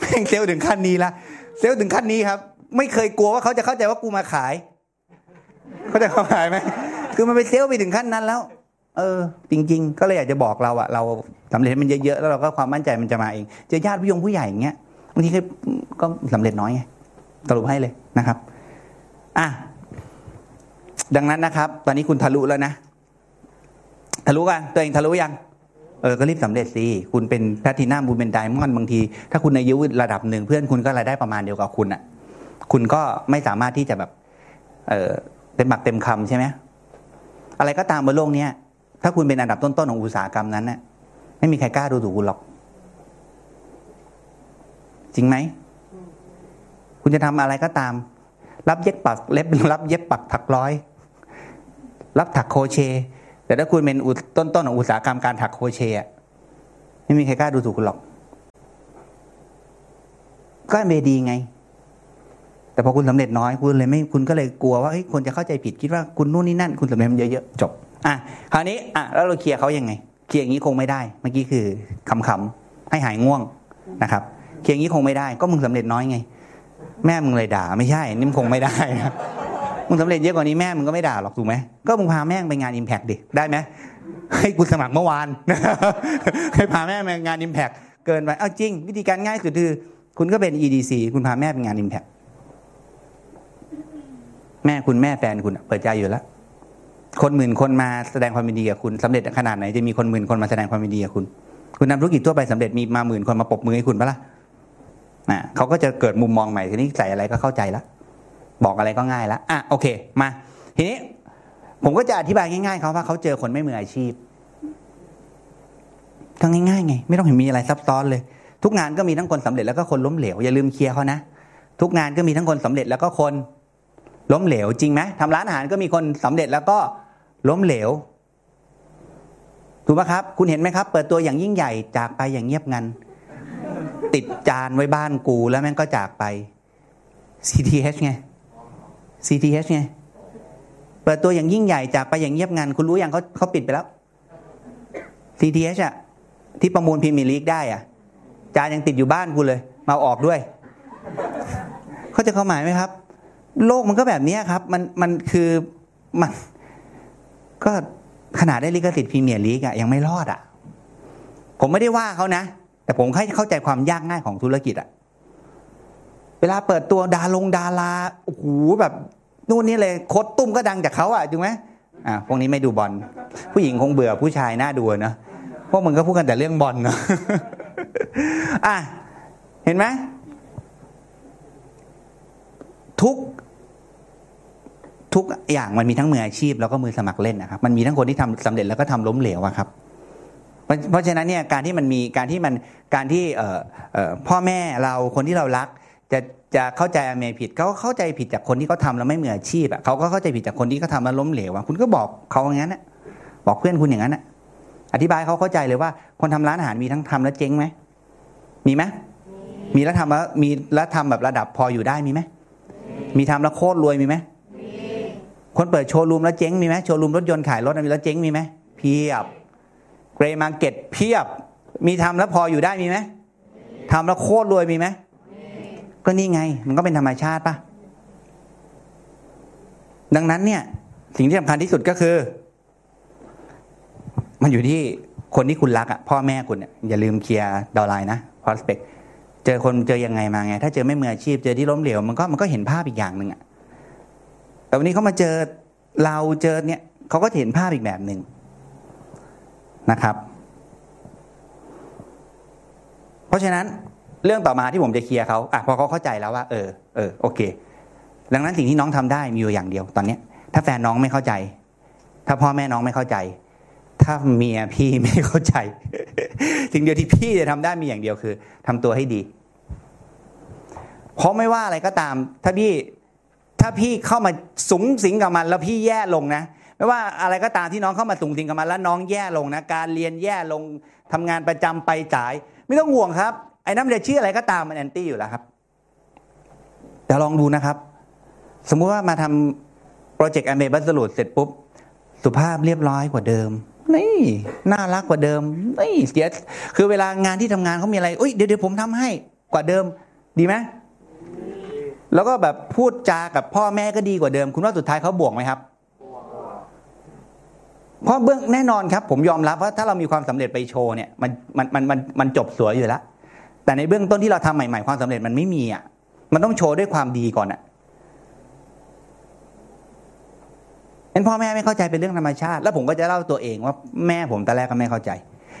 แม่งเซลล์ถึงขั้นนี้ละเซลล์ถึงขั้นนี้ครับ ไม่เคยกลัวว่าเขาจะเข้าใจว่ากูมาขาย เขาจะเข้าขายไหมคือมันไปเซลล์ไปถึงขั้นนั้นแล้ว เออ จริง ๆ ก็เลยอยากจะบอกเราอะเราสำเร็จมันเยอะๆแล้วเราก็ความมั่นใจมันจะมาเองเจอญาติผู้ยงผู้ใหญ่อย่างเงี้ยบางทีก็ก็สำเร็จน้อยไงสรุปให้เลยนะครับอะดังนั้นนะครับ ตอนนี้คุณทะลุแล้วนะ ทะลุกันตัวเองทะลุยัง เออก็รีบสำเร็จสิคุณเป็นแพลตินัมบุญเป็นไดมอนด์บางที ถ้าคุณอายุระดับหนึ่งเพื่อนคุณก็รายได้ประมาณเดียวกับคุณอะ คุณก็ไม่สามารถที่จะแบบ เออเต็มปากเต็มคำใช่ไหมอะไรก็ตามบนโลกเนี้ยถ้าคุณเป็นอันดับต้นๆของอุตสาหกรรมนั้นน่ะไม่มีใครกล้าดูถูกคุณหรอก จริงไหม คุณจะทำอะไรก็ตาม รับเย็บปักเล็บรับเย็บปักถักร้อย รับถักโคเช แต่ถ้าคุณเป็นอุตต้นของอุตสาหกรรมการถักโคเชะไม่มีใครกล้าดูถูกคุณหรอก ก็เมดีไง แต่พอคุณสำเร็จน้อยคุณเลยไม่คุณก็เลยกลัวว่าเฮ้ยคนจะเข้าใจผิดคิดว่าคุณนู่นนี่นั่น คุณสำเร็จมันเยอะๆจบ อะคราวนี้อะแล้วเราเคลียร์เขายังไง เคลียร์อย่างนี้คงไม่ได้ เมื่อกี้คือคำๆให้หายง่วงนะครับเคลียร์อย่างนี้คงไม่ได้ ก็มึงสำเร็จน้อยไง แม่มึงเลยด่า ไม่ใช่นี่มึงคงไม่ได้นะ มึงสำเร็จเยอะกว่านี้แม่มึงก็ไม่ด่าหรอกถูกไหมก็มึงพาแม่งไปงานอิมแพกดิได้ไหมให้กูสมัครเมื่อวานให้พาแม่ไปงานอิมแพกเกินไปเอาจริง วิธีการง่ายสุดคือ คุณก็เป็น EDC คุณพาแม่ไปงานอิมแพกแม่คุณแม่แฟนคุณเปิดใจอยู่แล้วคนหมื่นคนมาแสดงความยินดีกับคุณสำเร็จขนาดไหนจะมีคนหมื่นคนมาแสดงความยินดีกับคุณ คุณทำธุรกิจทั่วไปสำเร็จมีมาหมื่นคนมาปรบมือให้คุณปะล่ะอะเขาก็จะเกิดมุมมองใหม่ทีนี้ใส่อะไรก็เข้าใจละ บอกอะไรก็ง่ายและอะโอเคมา ทีนี้ ผมก็จะอธิบายง่ายๆเขาว่าเขาเจอคนไม่มืออาชีพก็ง่ายๆไง ไม่ต้องเห็นมีอะไรซับซ้อนเลย ทุกงานก็มีทั้งคนสำเร็จแล้วก็คนล้มเหลวอย่าลืมเคลียร์เขานะทุกงานก็มีทั้งคนสำเร็จแล้วก็คนล้มเหลวจริงไหมทำร้านอาหารก็มีคนสำเร็จแล้วก็ล้มเหลวถูกไหมครับ คุณเห็นไหมครับ เปิดตัวอย่างยิ่งใหญ่จากไปอย่างเงียบงัน ติดจานไว้บ้านกูแล้วแม่งก็จากไป CTH ไง CTH ไงเปิดตัวอย่างยิ่งใหญ่จากไปอย่างเงียบงัน คุณรู้ยังเขาเขาปิดไปแล้ว CTH อะที่ประมูลพรีเมียร์ลีกได้อะจานยังติดอยู่บ้านกูเลย มาออกด้วย เขาใจะเข้าหมายไหมครับ โลกมันก็แบบนี้ครับ มันมันคือมัน ก็ขนาดได้ลิขสิทธิ์พรีเมียร์ลีกอะยังไม่รอดอะผมไม่ได้ว่าเขานะ แต่ผมแค่เข้าใจความยากง่ายของธุรกิจอะ เวลาเปิดตัวดาลงดาราโอ้โหแบบนู่นนี่เลยโคตตุ้มก็ดังจากเขาอะจริงไหมอ่าพวกนี้ไม่ดูบอลผู้หญิงคงเบื่อผู้ชายน่าดูเนอะพวกมึงก็พูดกันแต่เรื่องบอลเนอะอะเห็นไหมทุกทุกอย่างมันมีทั้งมืออาชีพแล้วก็มือสมัครเล่นนะครับ มันมีทั้งคนที่ทำสำเร็จแล้วก็ทำล้มเหลวอะครับ เพราะฉะนั้นเนี่ยการที่มันมีการที่มันการที่เออเออพ่อแม่เราคนที่เรารัก จะจะเข้าใจอเมย์ผิดเขาเข้าใจผิดจากคนที่เขาทำแล้วไม่มืออาชีพอะเขาก็เข้าใจผิดจากคนที่เขาทำแล้วล้มเหลวอะคุณก็บอกเขาอย่างนั้นนะบอกเพื่อนคุณอย่างนั้นนะอธิบายเขาเข้าใจเลยว่า คนทำร้านอาหารมีทั้งทำแล้วเจ๊งไหมมีไหมมีแล้วทำแล้วมีแล้วทำแบบระดับพออยู่ได้มีไหมมีทำแล้วโคตรรวยมีไหมคนเปิดโชว์รูมแล้วเจ๊งมีไหมโชว์รูมรถยนต์ขายรถมีแล้วเจ๊งมีไหมเพียบ grey market เพียบ มีทำแล้วพออยู่ได้มีไหมทำแล้วโคตรรวยมีไหม ก็นี่ไง มันก็เป็นธรรมชาติปะดังนั้นเนี่ย สิ่งที่สำคัญที่สุดก็คือ มันอยู่ที่คนที่คุณรักอะพ่อแม่คุณเนี่ยอย่าลืมเคลียร์ downline นะ prospect เจอคนเจอยังไงมาไง ถ้าเจอไม่มืออาชีพเจอที่ล้มเหลวมันก็มันก็เห็นภาพอีกอย่างหนึ่งอะแต่วันนี้เขามาเจอเราเจอเนี่ยเขาก็เห็นภาพอีกแบบหนึ่งนะครับ เพราะฉะนั้น เรื่องต่อมาที่ผมจะเคลียร์เขาอะพอเขาเข้าใจแล้วว่าเออเออโอเค ดังนั้นสิ่งที่น้องทำได้มีอยู่อย่างเดียวตอนเนี้ย ถ้าแฟนน้องไม่เข้าใจ ถ้าพ่อแม่น้องไม่เข้าใจ ถ้าเมียพี่ไม่เข้าใจ สิ่งเดียวที่พี่จะทำได้มีอย่างเดียวคือทำตัวให้ดี เพราะไม่ว่าอะไรก็ตาม ถ้าพี่ถ้าพี่เข้ามาสุงสิงกับมัน แล้วพี่แย่ลงนะไม่ว่าอะไรก็ตามที่น้องเข้ามาสุงสิงกับมันแล้วน้องแย่ลงนะการเรียนแย่ลงทำงานประจำไปจ่าย ไม่ต้องห่วงครับ ไอ้นั่นมันจะชื่ออะไรก็ตามมัน anti อยู่แล้วครับแต่ลองดูนะครับ สมมุติว่ามาทำโปรเจกต์แอมเบบัสลูดเสร็จปุ๊บ สุภาพเรียบร้อยกว่าเดิม นี่ น่ารักกว่าเดิม นี่เสียคือเวลางานที่ทำงานเขามีอะไรอุ้ยเดี๋ยวเดี๋ยวผมทำให้กว่าเดิม ดีไหมแล้วก็แบบพูดจากับพ่อแม่ก็ดีกว่าเดิม คุณว่าสุดท้ายเขาบวกไหมครับเพราะเบื้องแน่นอนครับ ผมยอมรับว่าถ้าเรามีความสำเร็จไปโชว์เนี่ยมันมันมันมันมันจบสวยอยู่แล้ว แต่ในเบื้องต้นที่เราทำใหม่ๆความสำเร็จมันไม่มีอะมันต้องโชว์ด้วยความดีก่อนอะเห็นพ่อแม่ไม่เข้าใจเป็นเรื่องธรรมชาติ แล้วผมก็จะเล่าตัวเองว่าแม่ผมตอนแรกก็ไม่เข้าใจ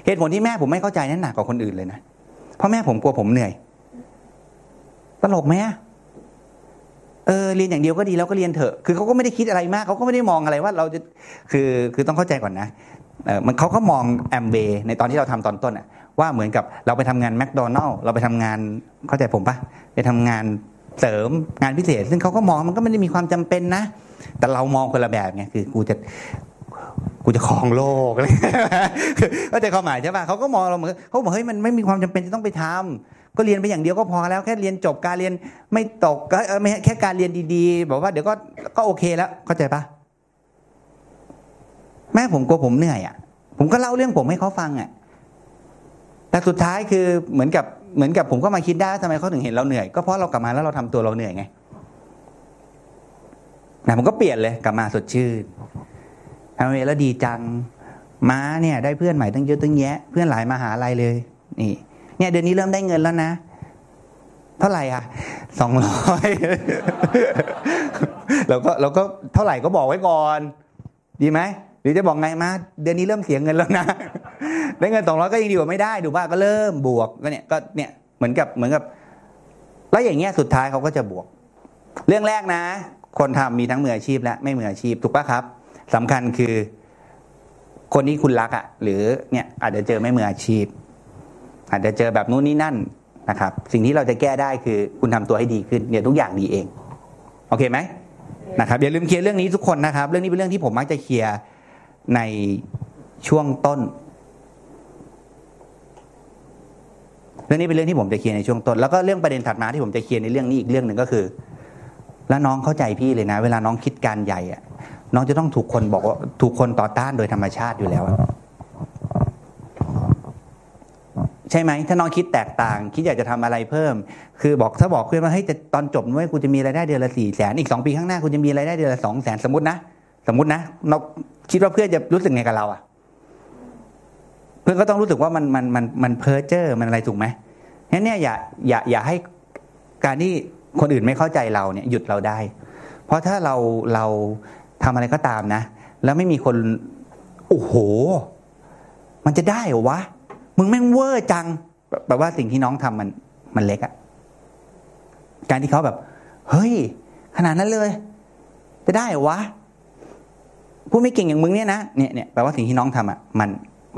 เหตุผลที่แม่ผมไม่เข้าใจนั้นหนักกว่าคนอื่นเลยนะเพราะแม่ผมกลัวผมเหนื่อยตลกไหมเออเรียนอย่างเดียวก็ดีแล้วก็เรียนเถอะคือเขาก็ไม่ได้คิดอะไรมากเขาก็ไม่ได้มองอะไรว่าเราจะคือคือต้องเข้าใจก่อนนะเออมันเขาก็มองแอมเบในตอนที่เราทำตอนต้นอะ ว่าเหมือนกับเราไปทำงานแมคโดนัลล์เราไปทำงานเข้าใจผมปะไปทำงานเสริมงานพิเศษ ซึ่งเขาก็มองมันก็ไม่ได้มีความจำเป็นนะ แต่เรามองคนละแบบไงคือกูจะกูจะครองโลกเข้าใจความหมายใช่ปะเขาก็มองเราเหมือนเขาบอกเฮ้ยมันไม่มีความจำเป็นจะต้องไปทำก็เรียนไปอย่างเดียวก็พอแล้วแค่เรียนจบการเรียนไม่ตกก็ไม่แค่การเรียนดีๆบอกว่าเดี๋ยวก็ก็โอเคแล้วเข้าใจปะแม่ผมกลัวผมเหนื่อยอะ ผมก็เล่าเรื่องผมให้เขาฟังอะ แต่สุดท้ายคือเหมือนกับเหมือนกับผมก็มาคิดได้ว่าทำไมเขาถึงเห็นเราเหนื่อย ก็เพราะเรากลับมาแล้วเราทำตัวเราเหนื่อยไงนะผมก็เปลี่ยนเลยกลับมาสดชื่นทำเวแล้วดีจัง ม้าเนี่ย ได้เพื่อนใหม่ตั้งเยอะตั้งแยะ เพื่อนหลายมหาลัยเลย นี่ เนี่ยเดือนนี้เริ่มได้เงินแล้วนะ เท่าไหร่อะสองร้อยเราก็เราก็เท่าไหร่ก็บอกไว้ก่อน ดีไหม หรือจะบอกไงมาเดือนนี้เริ่มเสียเงินแล้วนะได้เงินสองร้อยก็ยังดีกว่าไม่ได้ดูว่าก็เริ่มบวกก็เนี่ยก็เนี่ยเหมือนกับเหมือนกับ แล้วอย่างเงี้ยสุดท้ายเขาก็จะบวก เรื่องแรกนะ คนทำมีทั้งมืออาชีพและไม่มืออาชีพถูกปะครับสำคัญคือ คนที่คุณรักอะ่ะ หรือเนี่ยอาจจะเจอไม่มืออาชีพ อาจจะเจอแบบนู้นนี่นั่นนะครับ สิ่งที่เราจะแก้ได้คือคุณทำตัวให้ดีขึ้นเดี๋ยทุกอย่างดีเองโอเคไหมนะครับอย่าลืมเคลียร์เรื่องนี้ทุกคนนะครับ เรื่องนี้เป็นเรื่องที่ผมมักจะเคลียร์ ในช่วงต้นเรื่องนี้เป็นเรื่องที่ผมจะเคลียร์ในช่วงต้นแล้วก็เรื่องประเด็นถัดมาที่ผมจะเคลียร์ในเรื่องนี้อีกเรื่องหนึ่งก็คือ แล้วน้องเข้าใจพี่เลยนะ เวลาน้องคิดการใหญ่อะน้องจะต้องถูกคนบอกว่าถูกคนต่อต้านโดยธรรมชาติอยู่แล้วใช่ไหมถ้าน้องคิดแตกต่าง คิดอยากจะทำอะไรเพิ่ม คือบอกถ้าบอกเพื่อนว่าเฮ้ยจะตอนจบนุ้ยกูจะมีรายได้เดือนละสี่แสนอีกสองปีข้างหน้ากูจะมีรายได้เดือนละสองแสนสมมตินะ สมมุตินะเราคิดว่าเพื่อนจะรู้สึกไงกับเราอะ เพื่อนก็ต้องรู้สึกว่ามันมันมันมันเพ้อเจ้อมันอะไรถูกไหมงั้นเนี่ยอย่าอย่าอย่าให้การที่คนอื่นไม่เข้าใจเราเนี่ย หยุดเราได้ เพราะถ้าเราเราทำอะไรก็ตามนะ แล้วไม่มีคนโอ้โห มันจะได้เหรอวะมึงแม่งเวอร์จังแปลว่าสิ่งที่น้องทำมันมันเล็กอะการที่เขาแบบ เฮ้ย ขนาดนั้นเลย จะได้เหรอวะ พูดไม่เก่งอย่างมึงเนี่ยนะเนี่ยเนี่ยแปลว่าสิ่งที่น้องทำอะมัน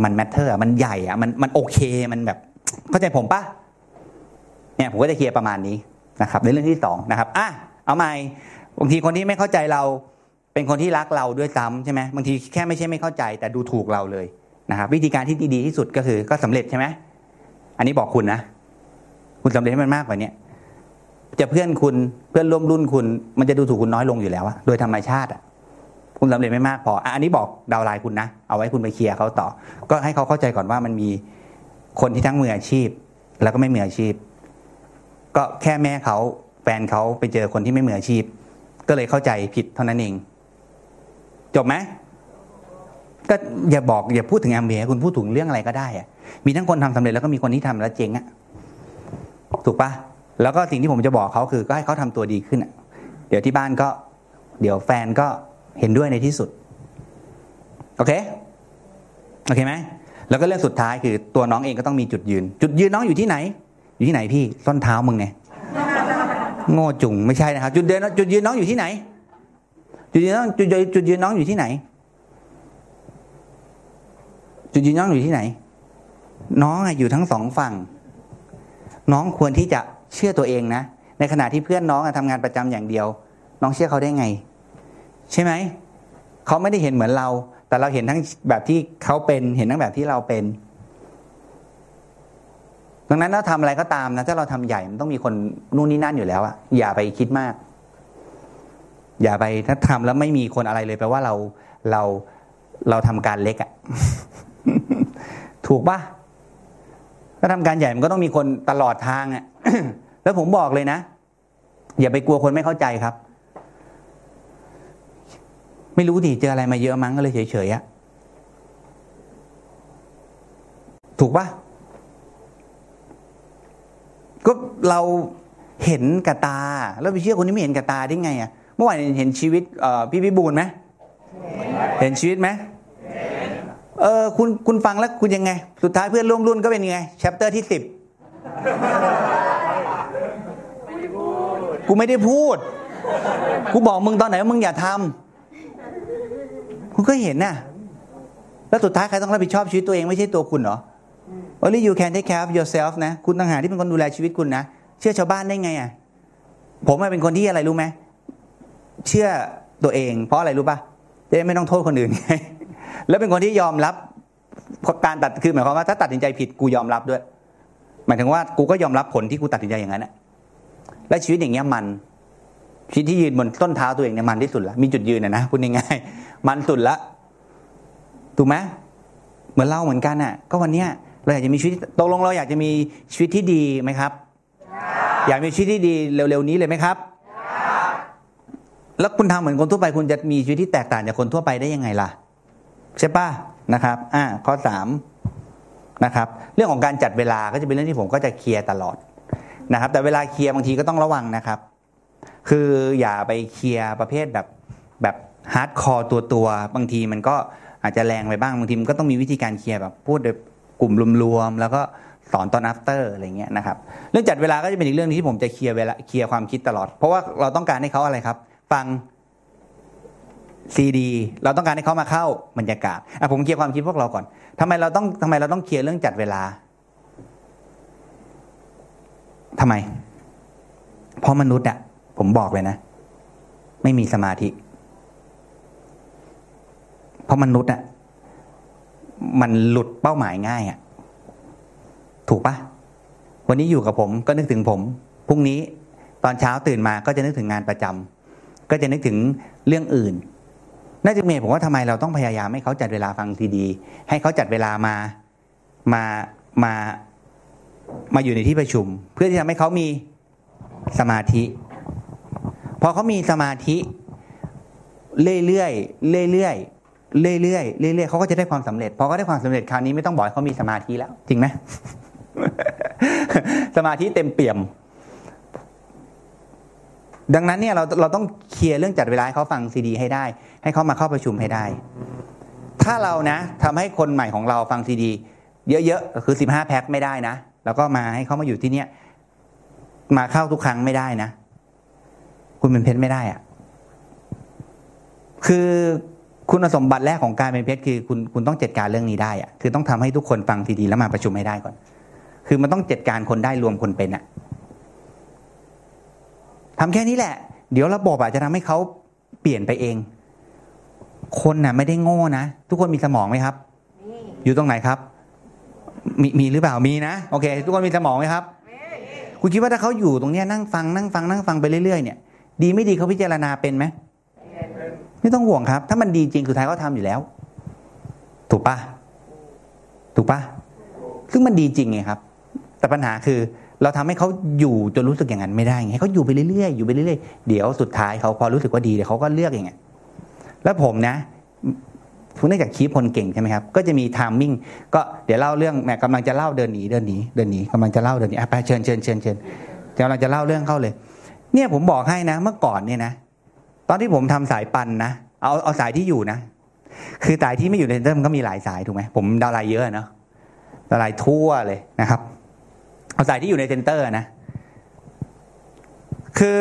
มันแมทเทอร์มันใหญ่อะมันมันโอเคมันแบบ เข้าใจผมปะเนี่ยผมก็จะเคลียร์ประมาณนี้นะครับ ในเรื่องที่สองนะครับอะเอาใหม่บางทีคนที่ไม่เข้าใจเรา เป็นคนที่รักเราด้วยซ้ำใช่ไหมบางทีแค่ไม่ใช่ไม่เข้าใจ แต่ดูถูกเราเลยนะครับ วิธีการที่ดีที่สุดก็คือก็สำเร็จใช่ไหมอันนี้บอกคุณนะคุณสำเร็จให้มันมากกว่านี้จะเพื่อนคุณเพื่อนร่วมรุ่นคุณ มันจะดูถูกคุณน้อยลงอยู่แล้วอะโดยธรรมชาติอะ คุณสำเร็จไม่มากพอ อันนี้บอกดาวไลน์คุณนะ เอาไว้คุณไปเคลียร์เขาต่อ ก็ให้เขาเข้าใจก่อนว่ามันมีคนที่ทั้งมืออาชีพ แล้วก็ไม่มืออาชีพ ก็แค่แม่เขาแฟนเขาไปเจอคนที่ไม่มืออาชีพ ก็เลยเข้าใจผิดเท่านั้นเอง จบไหมก็อย่าบอกอย่าพูดถึงแอมเบียคุณพูดถึงเรื่องอะไรก็ได้อะมีทั้งคนทำสำเร็จแล้วก็มีคนที่ทำแล้วเจ๊งอะถูกปะแล้วก็สิ่งที่ผมจะบอกเขาคือก็ให้เขาทำตัวดีขึ้นอะเดี๋ยวที่บ้านก็ เดี๋ยวแฟนก็ เห็นด้วยในที่สุด โอเค โอเคไหม แล้วก็เรื่องสุดท้ายคือตัวน้องเองก็ต้องมีจุดยืน จุดยืนน้องอยู่ที่ไหน อยู่ที่ไหนพี่ส้นเท้ามึงไงโง่จุงไม่ใช่นะครับ จุดเดินจุดยืนน้องอยู่ที่ไหน จุดยืนน้องจุดยืนจุดยืนน้องอยู่ที่ไหน จุดยืนน้องอยู่ที่ไหน น้องอยู่ทั้งสองฝั่ง น้องควรที่จะเชื่อตัวเองนะ ในขณะที่เพื่อนน้องอะทำงานประจำอย่างเดียว น้องเชื่อเขาได้ไง ใช่ไหมเขาไม่ได้เห็นเหมือนเรา แต่เราเห็นทั้งแบบที่เขาเป็น เห็นทั้งแบบที่เราเป็นดังนั้นถ้าทำอะไรก็ตามนะถ้าเราทำใหญ่มันต้องมีคนนู่นนี่นั่นอยู่แล้วอะอย่าไปคิดมาก อย่าไปถ้าทำแล้วไม่มีคนอะไรเลยแปลว่าเราเราเราทำการเล็กอะถูกปะถ้าทำการใหญ่มันก็ต้องมีคนตลอดทางอะแล้วผมบอกเลยนะ อย่าไปกลัวคนไม่เข้าใจครับ ไม่รู้ดิเจออะไรมาเยอะมั้งก็เลยเฉยๆอะถูกปะก็เราเห็นกับตา แล้วไปเชื่อคนที่ไม่เห็นกับตาได้ไงอะเมื่อวานเห็นชีวิตเอ่พี่พิบูลไหมเห็นชีวิตไหมเออคุณคุณฟังแล้วคุณยังไง สุดท้ายเพื่อนร่วมรุ่นก็เป็นยังไงแชปเตอร์ที่สิบกูไม่ได้พูด กูบอกมึงตอนไหนว่ามึงอย่าทำ คุณก็เห็นน่ะ แล้วสุดท้ายใครต้องรับผิดชอบชีวิตตัวเองไม่ใช่ตัวคุณเหรอ only you can take care of yourself นะ คุณต่างหากที่เป็นคนดูแลชีวิตคุณนะ เชื่อชาวบ้านได้ไงอะ ผมเป็นคนที่อะไรรู้ไหม เชื่อตัวเอง เพราะอะไรรู้ป่ะจะได้ไม่ต้องโทษคนอื่นไง แล้วเป็นคนที่ยอมรับการตัดคือหมายความว่าถ้าตัดสินใจผิดกูยอมรับด้วย หมายถึงว่ากูก็ยอมรับผลที่กูตัดสินใจอย่างนั้นแหละและชีวิตอย่างเงี้ยมัน ชีวิตที่ยืนบนต้นเท้าตัวเองเนี่ยมันที่สุดละมีจุดยืนนะนะพูดง่ายๆมันสุดละถูกไหมเหมือนเราเหมือนกันอะ ก็วันเนี้ยเราอยากจะมีชีวิตตกลงเราอยากจะมีชีวิตที่ดีไหมครับ อยากมีชีวิตที่ดีเร็วๆนี้เลยไหมครับแล้วคุณทำเหมือนคนทั่วไปคุณจะมีชีวิตที่แตกต่างจากคนทั่วไปได้ยังไงล่ะ ใช่ป่ะนะครับ อ่าข้อสามนะครับ เรื่องของการจัดเวลาก็จะเป็นเรื่องที่ผมก็จะเคลียร์ตลอดนะครับ แต่เวลาเคลียร์บางทีก็ต้องระวังนะครับ คืออย่าไปเคลียร์ประเภทแบบแบบ hardcore ตัวตัวบางทีมันก็อาจจะแรงไปบ้างบางทีมันก็ต้องมีวิธีการเคลียร์แบบพูดแบบกลุ่มรวมๆแล้วก็สอนตอน after อะไรเงี้ยนะครับเรื่องจัดเวลาก็จะเป็นอีกเรื่องที่ผมจะเคลียร์เวลาเคลียร์ความคิดตลอด เพราะว่าเราต้องการให้เขาอะไรครับ ฟังซีดีเราต้องการให้เขามาเข้าบรรยากาศอะผมเคลียร์ความคิดพวกเราก่อนทำไมเราต้องทำไมเราต้องเคลียร์เรื่องจัดเวลาทำไม เพราะมนุษย์อะ ผมบอกเลยนะ ไม่มีสมาธิ เพราะมนุษย์อะมันหลุดเป้าหมายง่ายอะถูกปะวันนี้อยู่กับผมก็นึกถึงผมพรุ่งนี้ตอนเช้าตื่นมาก็จะนึกถึงงานประจำก็จะนึกถึงเรื่องอื่น น่าจะเมีผมว่าทำไมเราต้องพยายามให้เขาจัดเวลาฟังซีดี ให้เขาจัดเวลามามามามาอยู่ในที่ประชุม เพื่อที่จะทำให้เขามีสมาธิ พอเขามีสมาธิเรื่อยๆเรื่อยๆเรื่อยๆเรื่อยๆเขาก็จะได้ความสำเร็จพอเขาได้ความสำเร็จคราวนี้ไม่ต้องบอกเขามีสมาธิแล้ว จริงไหมสมาธิเต็มเปี่ยม ดังนั้นเนี่ยเราเราต้องเคลียร์เรื่องจัดเวลาให้เขาฟังซีดี ให้ได้ ให้เขามาเข้าประชุมให้ได้ ถ้าเรานะทำให้คนใหม่ของเราฟังซีดี เยอะๆคือสิบห้าแพ็คไม่ได้นะแล้วก็มาให้เขามาอยู่ที่เนี่ยมาเข้าทุกครั้งไม่ได้นะ คุณเป็นเพชรไม่ได้อะคือคุณสมบัติแรกของการเป็นเพชรคือคุณคุณต้องจัดการเรื่องนี้ได้อะคือต้องทำให้ทุกคนฟังซีดีแล้วมาประชุมให้ได้ก่อน คือมันต้องจัดการคนได้รวมคนเป็นอะทำแค่นี้แหละ เดี๋ยวระบบอาจจะทำให้เขาเปลี่ยนไปเอง คนน่ะ ไม่ได้โง่นะทุกคนมีสมองไหมครับ อยู่ตรงไหนครับ มีมีหรือเปล่ามีนะโอเค ทุกคนมีสมองไหมครับ คุณคิดว่าถ้าเขาอยู่ตรงเนี้ยนั่งฟังนั่งฟังนั่งฟังไปเรื่อยๆเนี่ย ดีไม่ดีเขาพิจารณาเป็นไหมไม่ต้องห่วงครับ ถ้ามันดีจริงสุดท้ายเขาทำอยู่แล้ว ถูกปะถูกปะซึ่งมันดีจริงไงครับ แต่ปัญหาคือเราทำให้เขาอยู่จนรู้สึกอย่างนั้นไม่ได้ไงให้เขาอยู่ไปเรื่อยๆอยู่ไปเรื่อยๆเดี๋ยวสุดท้ายเขาพอรู้สึกว่าดีเดี๋ยวเขาก็เลือกเองอะแล้วผมนะคุณเนื่องจากคีพลเก่งใช่ไหมครับ ก็จะมี timing ก็เดี๋ยวเล่าเรื่องแหมกำลังจะเล่าเดินหนีเดินหนีเดินหนีกำลังจะเล่าเดินหนีอะไปเชิญเชิญเชิญเชิญกำลังจะเล่าเรื่องเข้าเลย เนี่ยผมบอกให้นะเมื่อก่อนเนี่ยนะตอนที่ผมทำสายปันนะเอาเอาสายที่อยู่นะคือสายที่ไม่อยู่ใน center มันก็มีหลายสายถูกไหมผม downline เยอะเนาะ downline ทั่วเลยนะครับ เอาสายที่อยู่ใน center นะ คือ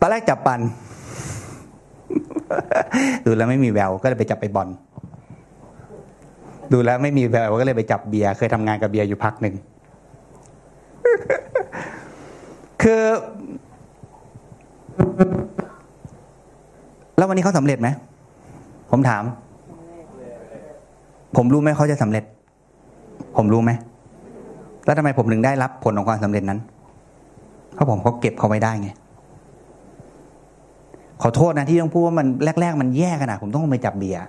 ตอนแรกจับปันดูแล้วไม่มีแววก็เลยไปจับไปบอลดูแล้วไม่มีแววก็เลยไปจับเบียร์เคยทำงานกับเบียร์อยู่พักหนึ่ง คือ แล้ววันนี้เขาสำเร็จไหม ผมถาม ผมรู้ไหมเขาจะสำเร็จ ผมรู้ไหม แล้วทำไมผมถึงได้รับผลของความสำเร็จนั้น เพราะผมเขาเก็บเขาไว้ได้ไงขอโทษนะที่ต้องพูดว่ามันแรก ๆ มันแย่ขนาดผมต้องไปจับเบียร์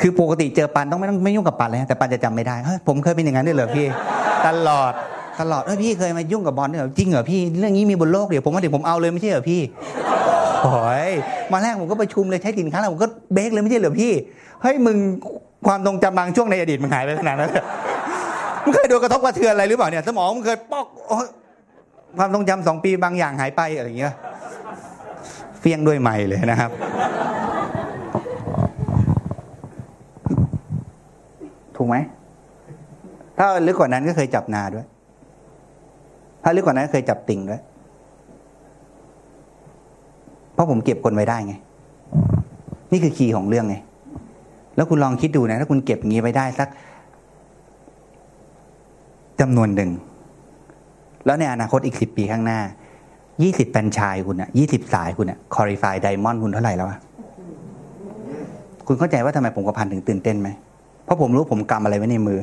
คือปกติเจอปันต้องไม่ต้องไม่ยุ่งกับปันเลยแต่ปันจะจำไม่ได้เฮ้ยผมเคยเป็นอย่างนั้นด้วยเหรอพี่ ตลอด ตลอดเฮ้ยพี่เคยมายุ่งกับบอลด้วยหรอจริงเหรอพี่เรื่องนี้มีบนโลกเดี๋ยวผมว่าเดี๋ยวผมเอาเลยไม่ใช่เหรอพี่โอ้ยมาแรกผมก็ประชุมเลยใช้สินค้าแล้วผมก็เบรกเลยไม่ใช่เหรอพี่เฮ้ยมึงความทรงจำบางช่วงในอดีตมึงหายไปขนาดนั้นเลยมึงเคยโดนกระทบกระเทือนอะไรหรือเปล่าเนี่ย สมองมึงเคยปอกความทรงจำสองปีบางอย่างหายไปอะไรอย่างเงี้ยเฟี้ยงด้วยไม่เลยนะครับ ถูกไหม ถ้าลึกกว่านั้นก็เคยจับนาด้วย ถ้าลึกกว่านั้นเคยจับติ่งด้วยเพราะผมเก็บคนไว้ได้ไง นี่คือคีย์ของเรื่องไง แล้วคุณลองคิดดูนะ ถ้าคุณเก็บอย่างนี้ไว้ได้สักจำนวนหนึ่ง แล้วในอนาคตอีกสิบปีข้างหน้า ยี่สิบแฟนชายคุณอะยี่สิบสายคุณอะคอริฟายไดมอนด์คุณเท่าไหร่แล้วอะคุณเข้าใจว่าทำไมผมกับพันถึงตื่นเต้นไหม เพราะผมรู้ผมกำอะไรไว้ในมือ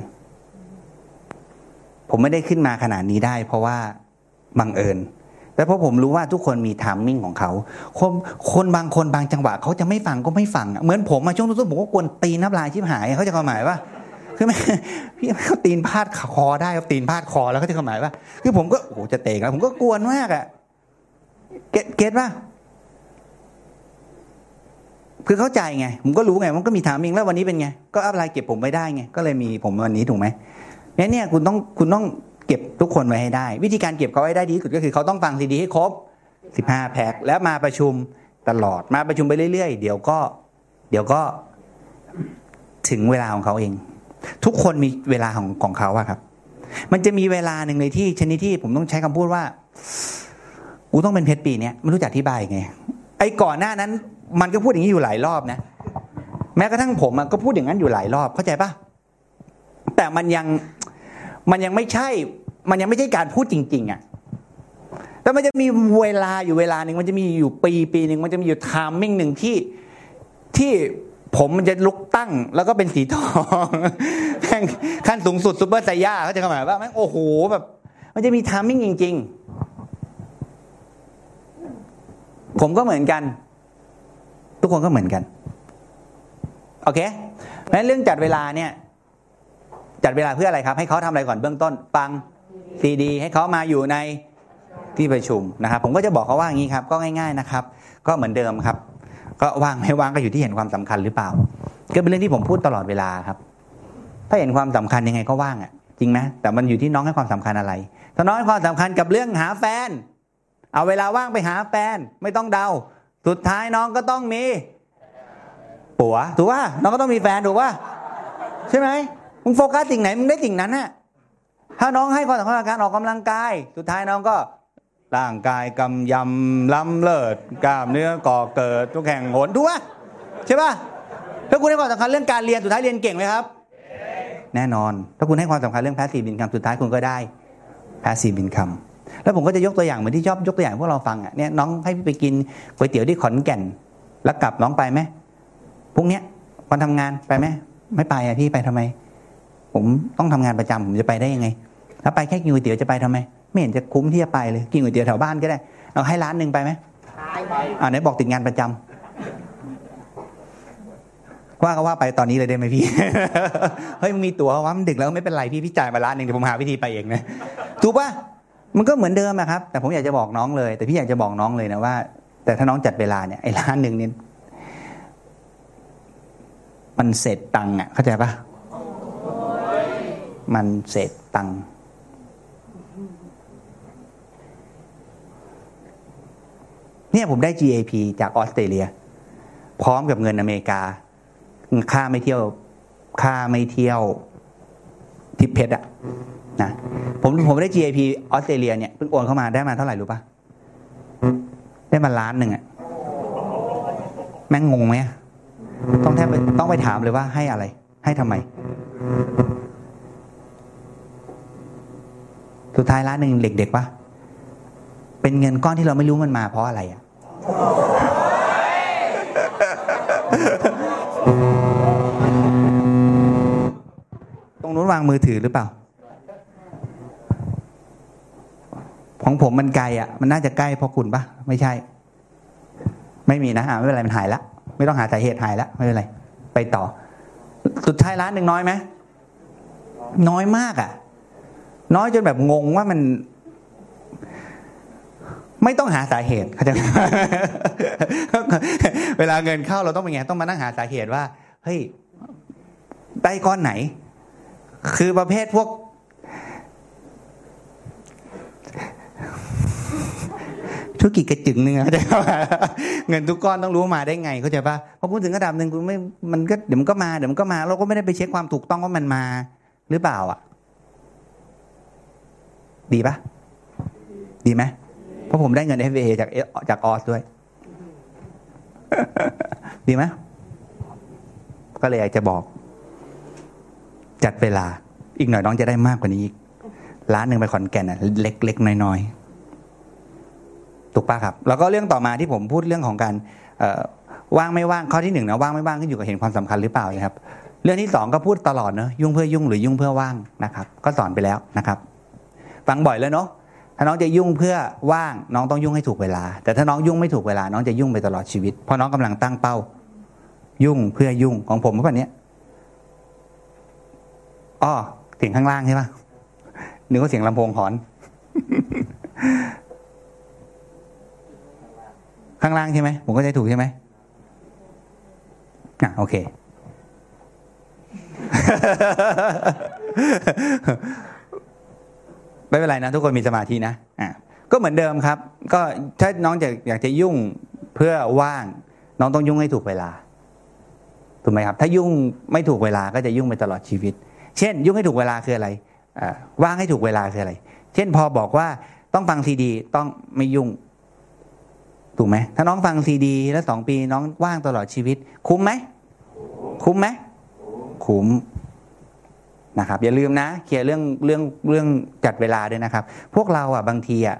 ผมไม่ได้ขึ้นมาขนาดนี้ได้ เพราะว่าบังเอิญแต่เพราะผมรู้ว่าทุกคนมี timing ของเขาคนคนบางคนบางจังหวะเขาจะไม่ฟังก็ไม่ฟัง เหมือนผมมาช่วงต้นๆผมก็กวนตีนน้ำลายชิบหายเขาจะความหมายว่าคือไม่พี่เขาตีนพาดคอได้เขาตีนพาดคอแล้วเขาจะความหมายว่า คือผมก็โอ้โหจะเตะกันผมก็กวนมากอะ get get ป่ะคือเข้าใจไง ผมก็รู้ไง มันก็มี timing แล้ววันนี้เป็นไง ก็ upline เก็บผมไว้ได้ไง ก็เลยมีผมวันนี้ถูกไหม งั้นเนี่ยคุณต้องคุณต้องเก็บทุกคนไว้ให้ได้ วิธีการเก็บเขาไว้ได้ดีที่สุดก็คือเขาต้องฟังซีดีให้ครบสิบห้าแพ็คแล้วมาประชุมตลอดมาประชุมไปเรื่อยๆ เดี๋ยวก็เดี๋ยวก็ถึงเวลาของเขาเอง ทุกคนมีเวลาของของเขาอะครับ มันจะมีเวลาหนึ่งเลยที่ชนิดที่ผมต้องใช้คำพูดว่ากูต้องเป็นเพชรปีเนี้ยไม่รู้จะอธิบายไงไอ้ก่อนหน้านั้น มันก็พูดอย่างนี้อยู่หลายรอบนะ แม้กระทั่งผมอะก็พูดอย่างนั้นอยู่หลายรอบเข้าใจปะแต่มันยัง มันยังไม่ใช่ มันยังไม่ใช่การพูดจริง ๆอะแต่มันจะมีเวลาอยู่เวลาหนึ่งมันจะมีอยู่ปีปีหนึ่งมันจะมีอยู่ timing หนึ่งที่ที่ผมมันจะลุกตั้งแล้วก็เป็นสีทองแม่งขั้นสูงสุดซูเปอร์ไซย่าเขาจะเข้ามาว่าแม่งโอ้โหแบบ มันจะมี timing จริง ๆ ผมก็เหมือนกัน ทุกคนก็เหมือนกัน โอเคเพราะฉะนั้นเรื่องจัดเวลาเนี่ย จัดเวลาเพื่ออะไรครับ ให้เขาทำอะไรก่อนเบื้องต้นฟังซีดี ให้เขามาอยู่ในที่ประชุมนะครับ ผมก็จะบอกเขาว่าอย่างนี้ครับ ก็ง่าย ๆนะครับ ก็เหมือนเดิมครับ ก็ว่างไม่ว่างก็อยู่ที่เห็นความสำคัญหรือเปล่า ก็เป็นเรื่องที่ผมพูดตลอดเวลาครับ ถ้าเห็นความสำคัญยังไงก็ว่างอะ จริงไหมแต่มันอยู่ที่น้องให้ความสำคัญอะไร ถ้าน้องให้ความสำคัญกับเรื่องหาแฟน เอาเวลาว่างไปหาแฟนไม่ต้องเดา สุดท้ายน้องก็ต้องมี ผัว ถูกป่ะน้องก็ต้องมีแฟนถูกป่ะใช่ไหม มึงโฟกัสสิ่งไหนมึงได้สิ่งนั้นน่ะถ้าน้องให้ความสำคัญกับการออกกำลังกาย สุดท้ายน้องก็ร่างกายกำยำล้ำเลิศกล้ามเนื้อก่อเกิดทุกแข่งโหนถูกป่ะใช่ป่ะถ้าคุณให้ความสำคัญเรื่องการเรียนสุดท้ายเรียนเก่งไหมครับ แน่นอน ถ้าคุณให้ความสำคัญเรื่อง passive income สุดท้ายคุณก็ได้ passive income แล้วผมก็จะยกตัวอย่างเหมือนที่ชอบยกตัวอย่างพวกเราฟังอะเนี่ยน้องให้พี่ไปกินก๋วยเตี๋ยวที่ขอนแก่น แล้วกลับน้องไปไหมพรุ่งเนี้ยวันทำงานไปไหมไม่ไปอะพี่ไปทำไม ผมต้องทำงานประจำผมจะไปได้ยังไง ถ้าไปแค่กินก๋วยเตี๋ยวจะไปทำไม ไม่เห็นจะคุ้มที่จะไปเลย กินก๋วยเตี๋ยวแถวบ้านก็ได้ เอาให้ร้านหนึ่งไปไหมอ่าไหนบอกติดงานประจำว่าก็ว่าไปตอนนี้เลยได้ไหมพี่ เฮ้ยมึงมีตั๋วว่ามันดึกแล้วไม่เป็นไรพี่พี่จ่ายมาล้านหนึ่งเดี๋ยวผมหาวิธีไปเองนะ ถูกปะมันก็เหมือนเดิมอะครับ แต่ผมอยากจะบอกน้องเลย แต่พี่อยากจะบอกน้องเลยนะว่า แต่ถ้าน้องจัดเวลาเนี่ยไอ้ล้านหนึ่งเนี่ยมันเศษตังค์อะเข้าใจปะ มันเศษตังเนี่ยผมได้ GAP จากออสเตรเลีย พร้อมกับเงินอเมริกา ค่าไม่เที่ยว ค่าไม่เที่ยวทิปเพชรอะนะผมผมได้ GAP ออสเตรเลียเนี่ยเพิ่งโอนเข้ามาได้มาเท่าไหร่รู้ปะได้มาล้านหนึ่งอะแม่งงงไหมต้องแทบต้องไปถามเลยว่าให้อะไร ให้ทำไม สุดท้ายล้านหนึ่งเด็กๆปะเป็นเงินก้อนที่เราไม่รู้มันมาเพราะอะไรอะตรงนู้นวางมือถือหรือเปล่า ของผมมันไกลอะ มันน่าจะใกล้เพราะคุณปะไม่ใช่ ไม่มีนะอ่าไม่เป็นไรมันหายละไม่ต้องหาสาเหตุหายละไม่เป็นไร ไปต่อ สุดท้ายร้านหนึ่งน้อยไหมน้อยมากอะ น้อยจนแบบงงว่ามัน ไม่ต้องหาสาเหตุเขาใจไหมเวลาเงินเข้าเราต้องเป็นไงต้องมานั่งหาสาเหตุว่าเฮ้ยได้ก้อนไหน คือประเภทพวก ธุรกิจกระจึงหนึงอะเข้าใจปะเงินทุกก้อนต้องรู้มาได้ไงเข้าใจปะพอพูดถึงระดับหนึ่งคุณไม่มันก็เดี๋ยวมันก็มาเดี๋ยวมันก็มา เราก็ไม่ได้ไปเช็คความถูกต้องว่ามันมา หรือเปล่า อะ ดีปะดีไหมเพราะผมได้เงิน FA จากจากออสด้วย ดีไหมก็เลยอยากจะบอก จัดเวลา อีกหน่อยน้องจะได้มากกว่านี้อีกร้านหนึ่งไปขอนแก่นอะเล็กเล็กน้อยๆถูกปะครับ แล้วก็เรื่องต่อมาที่ผมพูดเรื่องของการว่างไม่ว่างข้อที่หนึ่งนะว่างไม่ว่างขึ้นอยู่กับเห็นความสำคัญหรือเปล่านะครับ เรื่องที่สองก็พูดตลอดเนอะยุ่งเพื่อยุ่งหรือยุ่งเพื่อว่างนะครับ ก็สอนไปแล้วนะครับ ฟังบ่อยแล้วเนาะถ้าน้องจะยุ่งเพื่อว่างน้องต้องยุ่งให้ถูกเวลา แต่ถ้าน้องยุ่งไม่ถูกเวลา น้องจะยุ่งไปตลอดชีวิต เพราะน้องกำลังตั้งเป้า ยุ่งเพื่อยุ่งของผมเมื่อวันนี้ยอ้อเสียงข้างล่างใช่ปะนึกว่าเสียงลำโพงหอน ข้างล่างใช่ไหมผมก็จะถูกใช่ไหมอะโอเค ไม่เป็นไรนะทุกคนมีสมาธินะอะก็เหมือนเดิมครับ ก็ถ้าน้องอยากอยากจะยุ่งเพื่อว่าง น้องต้องยุ่งให้ถูกเวลาถูกไหมครับ ถ้ายุ่งไม่ถูกเวลาก็จะยุ่งไปตลอดชีวิต เช่น ยุ่งให้ถูกเวลาคืออะไรอ่าว่างให้ถูกเวลาคืออะไร เช่นพอบอกว่าต้องฟังซีดี ต้องไม่ยุ่งถูกไหมถ้าน้องฟังซีดี แล้วสองปีน้องว่างตลอดชีวิต คุ้มไหมคุ้มไหมคุ้ม นะครับอย่าลืมนะเคลียร์เรื่องเรื่องเรื่องจัดเวลาด้วยนะครับ พวกเราอะบางทีอะ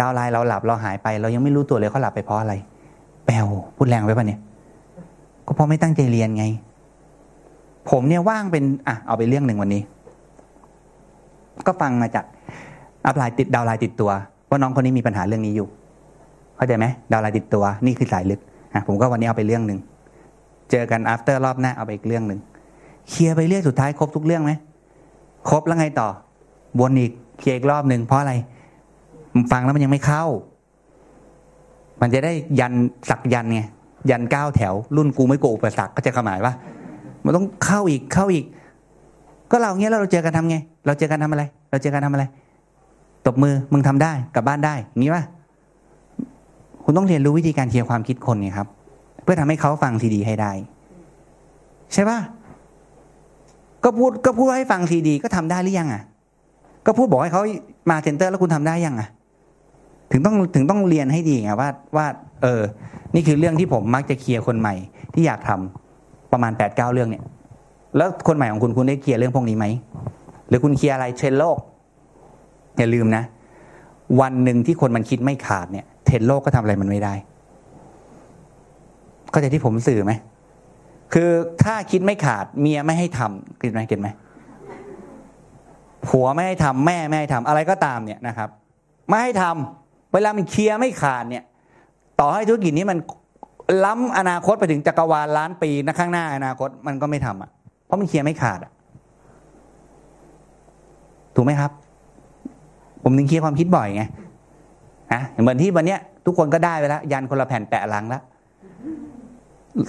ดาวไลน์เราหลับเราหายไป เรายังไม่รู้ตัวเลยเขาหลับไปเพราะอะไร แปลว่าพูดแรงไปปะเนี่ย ก็เพราะไม่ตั้งใจเรียนไง ผมเนี่ยว่างเป็นอะเอาไปเรื่องหนึ่งวันนี้ ก็ฟังมาจาก upline ติด downline ติดตัว ว่าน้องคนนี้มีปัญหาเรื่องนี้อยู่ เข้าใจไหม downline ติดตัว นี่คือสายลึกอะผมก็วันนี้เอาไปเรื่องหนึ่งเจอกัน after รอบหน้าเอาไปอีกเรื่องหนึ่ง เคลียร์ไปเรื่อยสุดท้ายครบทุกเรื่องไหมครบแล้วไงต่อวนอีกเคลียร์อีกรอบหนึ่งเพราะอะไรฟังแล้วมันยังไม่เข้า มันจะได้ยันสักยันไงยันเก้าแถว รุ่นกูไม่โกอุปสรรคก็จะขมายว่ามันต้องเข้าอีกเข้าอีก ก็เราเงี้ยแล้วเราเจอกันทำไง เราเจอกันทำอะไร เราเจอกันทำอะไร ตบมือมึงทำได้กลับบ้านได้งี้ป่ะคุณต้องเรียนรู้วิธีการเคลียร์ความคิดคนไงครับ เพื่อทำให้เขาฟังซีดีให้ได้ ใช่ป่ะ ก็พูดก็พูดให้ฟังซีดีก็ทำได้หรือยังอะ ก็พูดบอกให้เขามา center แล้วคุณทำได้ยังอะ ถึงต้องถึงต้องเรียนให้ดีไงว่าว่า เออ นี่คือเรื่องที่ผมมักจะเคลียร์คนใหม่ ที่อยากทำประมาณแปดเก้าเรื่องเนี่ย แล้วคนใหม่ของคุณคุณได้เคลียร์เรื่องพวกนี้ไหมหรือคุณเคลียร์อะไรเทรนด์โลก อย่าลืมนะ วันหนึ่งที่คนมันคิดไม่ขาดเนี่ย เทรนด์โลกก็ทำอะไรมันไม่ได้เข้าใจที่ผมสื่อไหม คือถ้าคิดไม่ขาดเมียไม่ให้ทำ get ไหม get ไหมผัวไม่ให้ทำแม่ไม่ให้ทำอะไรก็ตามเนี่ยนะครับ ไม่ให้ทำเวลามันเคลียร์ไม่ขาดเนี่ย ต่อให้ธุรกิจนี้มันล้ำอนาคตไปถึงจักรวาลล้านปีนะข้างหน้าอนาคตมันก็ไม่ทำอะ เพราะมันเคลียร์ไม่ขาดอะถูกไหมครับ ผมถึงเคลียร์ความคิดบ่อยไงนะเหมือนที่วันเนี้ย ทุกคนก็ได้ไปแล้ว ยันคนละแผ่นแปะหลังแล้ว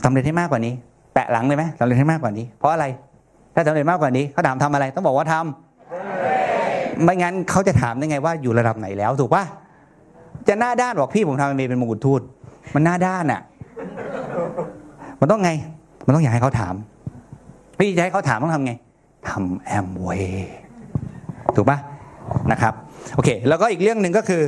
สำเร็จให้มากกว่านี้ะหลังเลยไหมสำเร็จให้มากกว่านี้ เพราะอะไร ถ้าสำเร็จมากกว่านี้เขาถามทำอะไร ต้องบอกว่าทำไม่งั้นเขาจะถามได้ไงว่าอยู่ระดับไหนแล้วถูกปะจะหน้าด้านบอกพี่ผมทำเอ็มเป็นมงกุฎทูตมันหน้าด้านอะ มันต้องไง มันต้องอยากให้เขาถาม พี่จะให้เขาถามต้องทำไงทำแอมเวย์ถูกปะนะครับโอเค แล้วก็อีกเรื่องหนึ่งก็คือ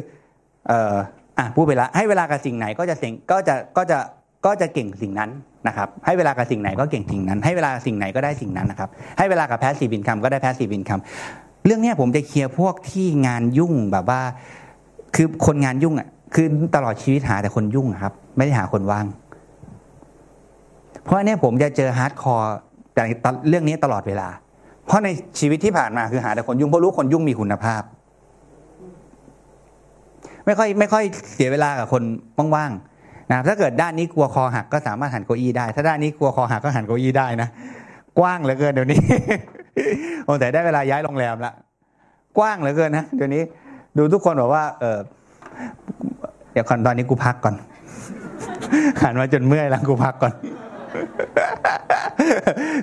เอ่ออะพูดไปละให้เวลากับสิ่งไหนก็จะเสิ่งก็จะก็จะ ก็จะเก่งสิ่งนั้นนะครับ ให้เวลากับสิ่งไหนก็เก่งสิ่งนั้น ให้เวลาสิ่งไหนก็ได้สิ่งนั้นนะครับ ให้เวลากับ passive income ก็ได้ passive income เรื่องนี้ผมจะเคลียร์พวกที่งานยุ่งแบบว่า คือคนงานยุ่งอะคือตลอดชีวิตหาแต่คนยุ่งอะครับ ไม่ได้หาคนว่าง เพราะอันเนี้ยผมจะเจอ hardcore แต่เรื่องนี้ตลอดเวลา เพราะในชีวิตที่ผ่านมาคือหาแต่คนยุ่งเพราะรู้คนยุ่งมีคุณภาพ ไม่ค่อยไม่ค่อยเสียเวลากับคนว่างๆ นะถ้าเกิดด้านนี้กลัวคอหักก็สามารถหันเก้าอี้ได้ ถ้าด้านนี้กลัวคอหักก็หันเก้าอี้ได้นะกว้างเหลือเกินเดี๋ยวนี้โอ้แต่ได้เวลาย้ายโรงแรมละกว้างเหลือเกินนะเดี๋ยวนี้ ดูทุกคนบอกว่า เออเดี๋ยวก่อนตอนนี้กูพักก่อนหันมาจนเมื่อยแล้วกูพักก่อน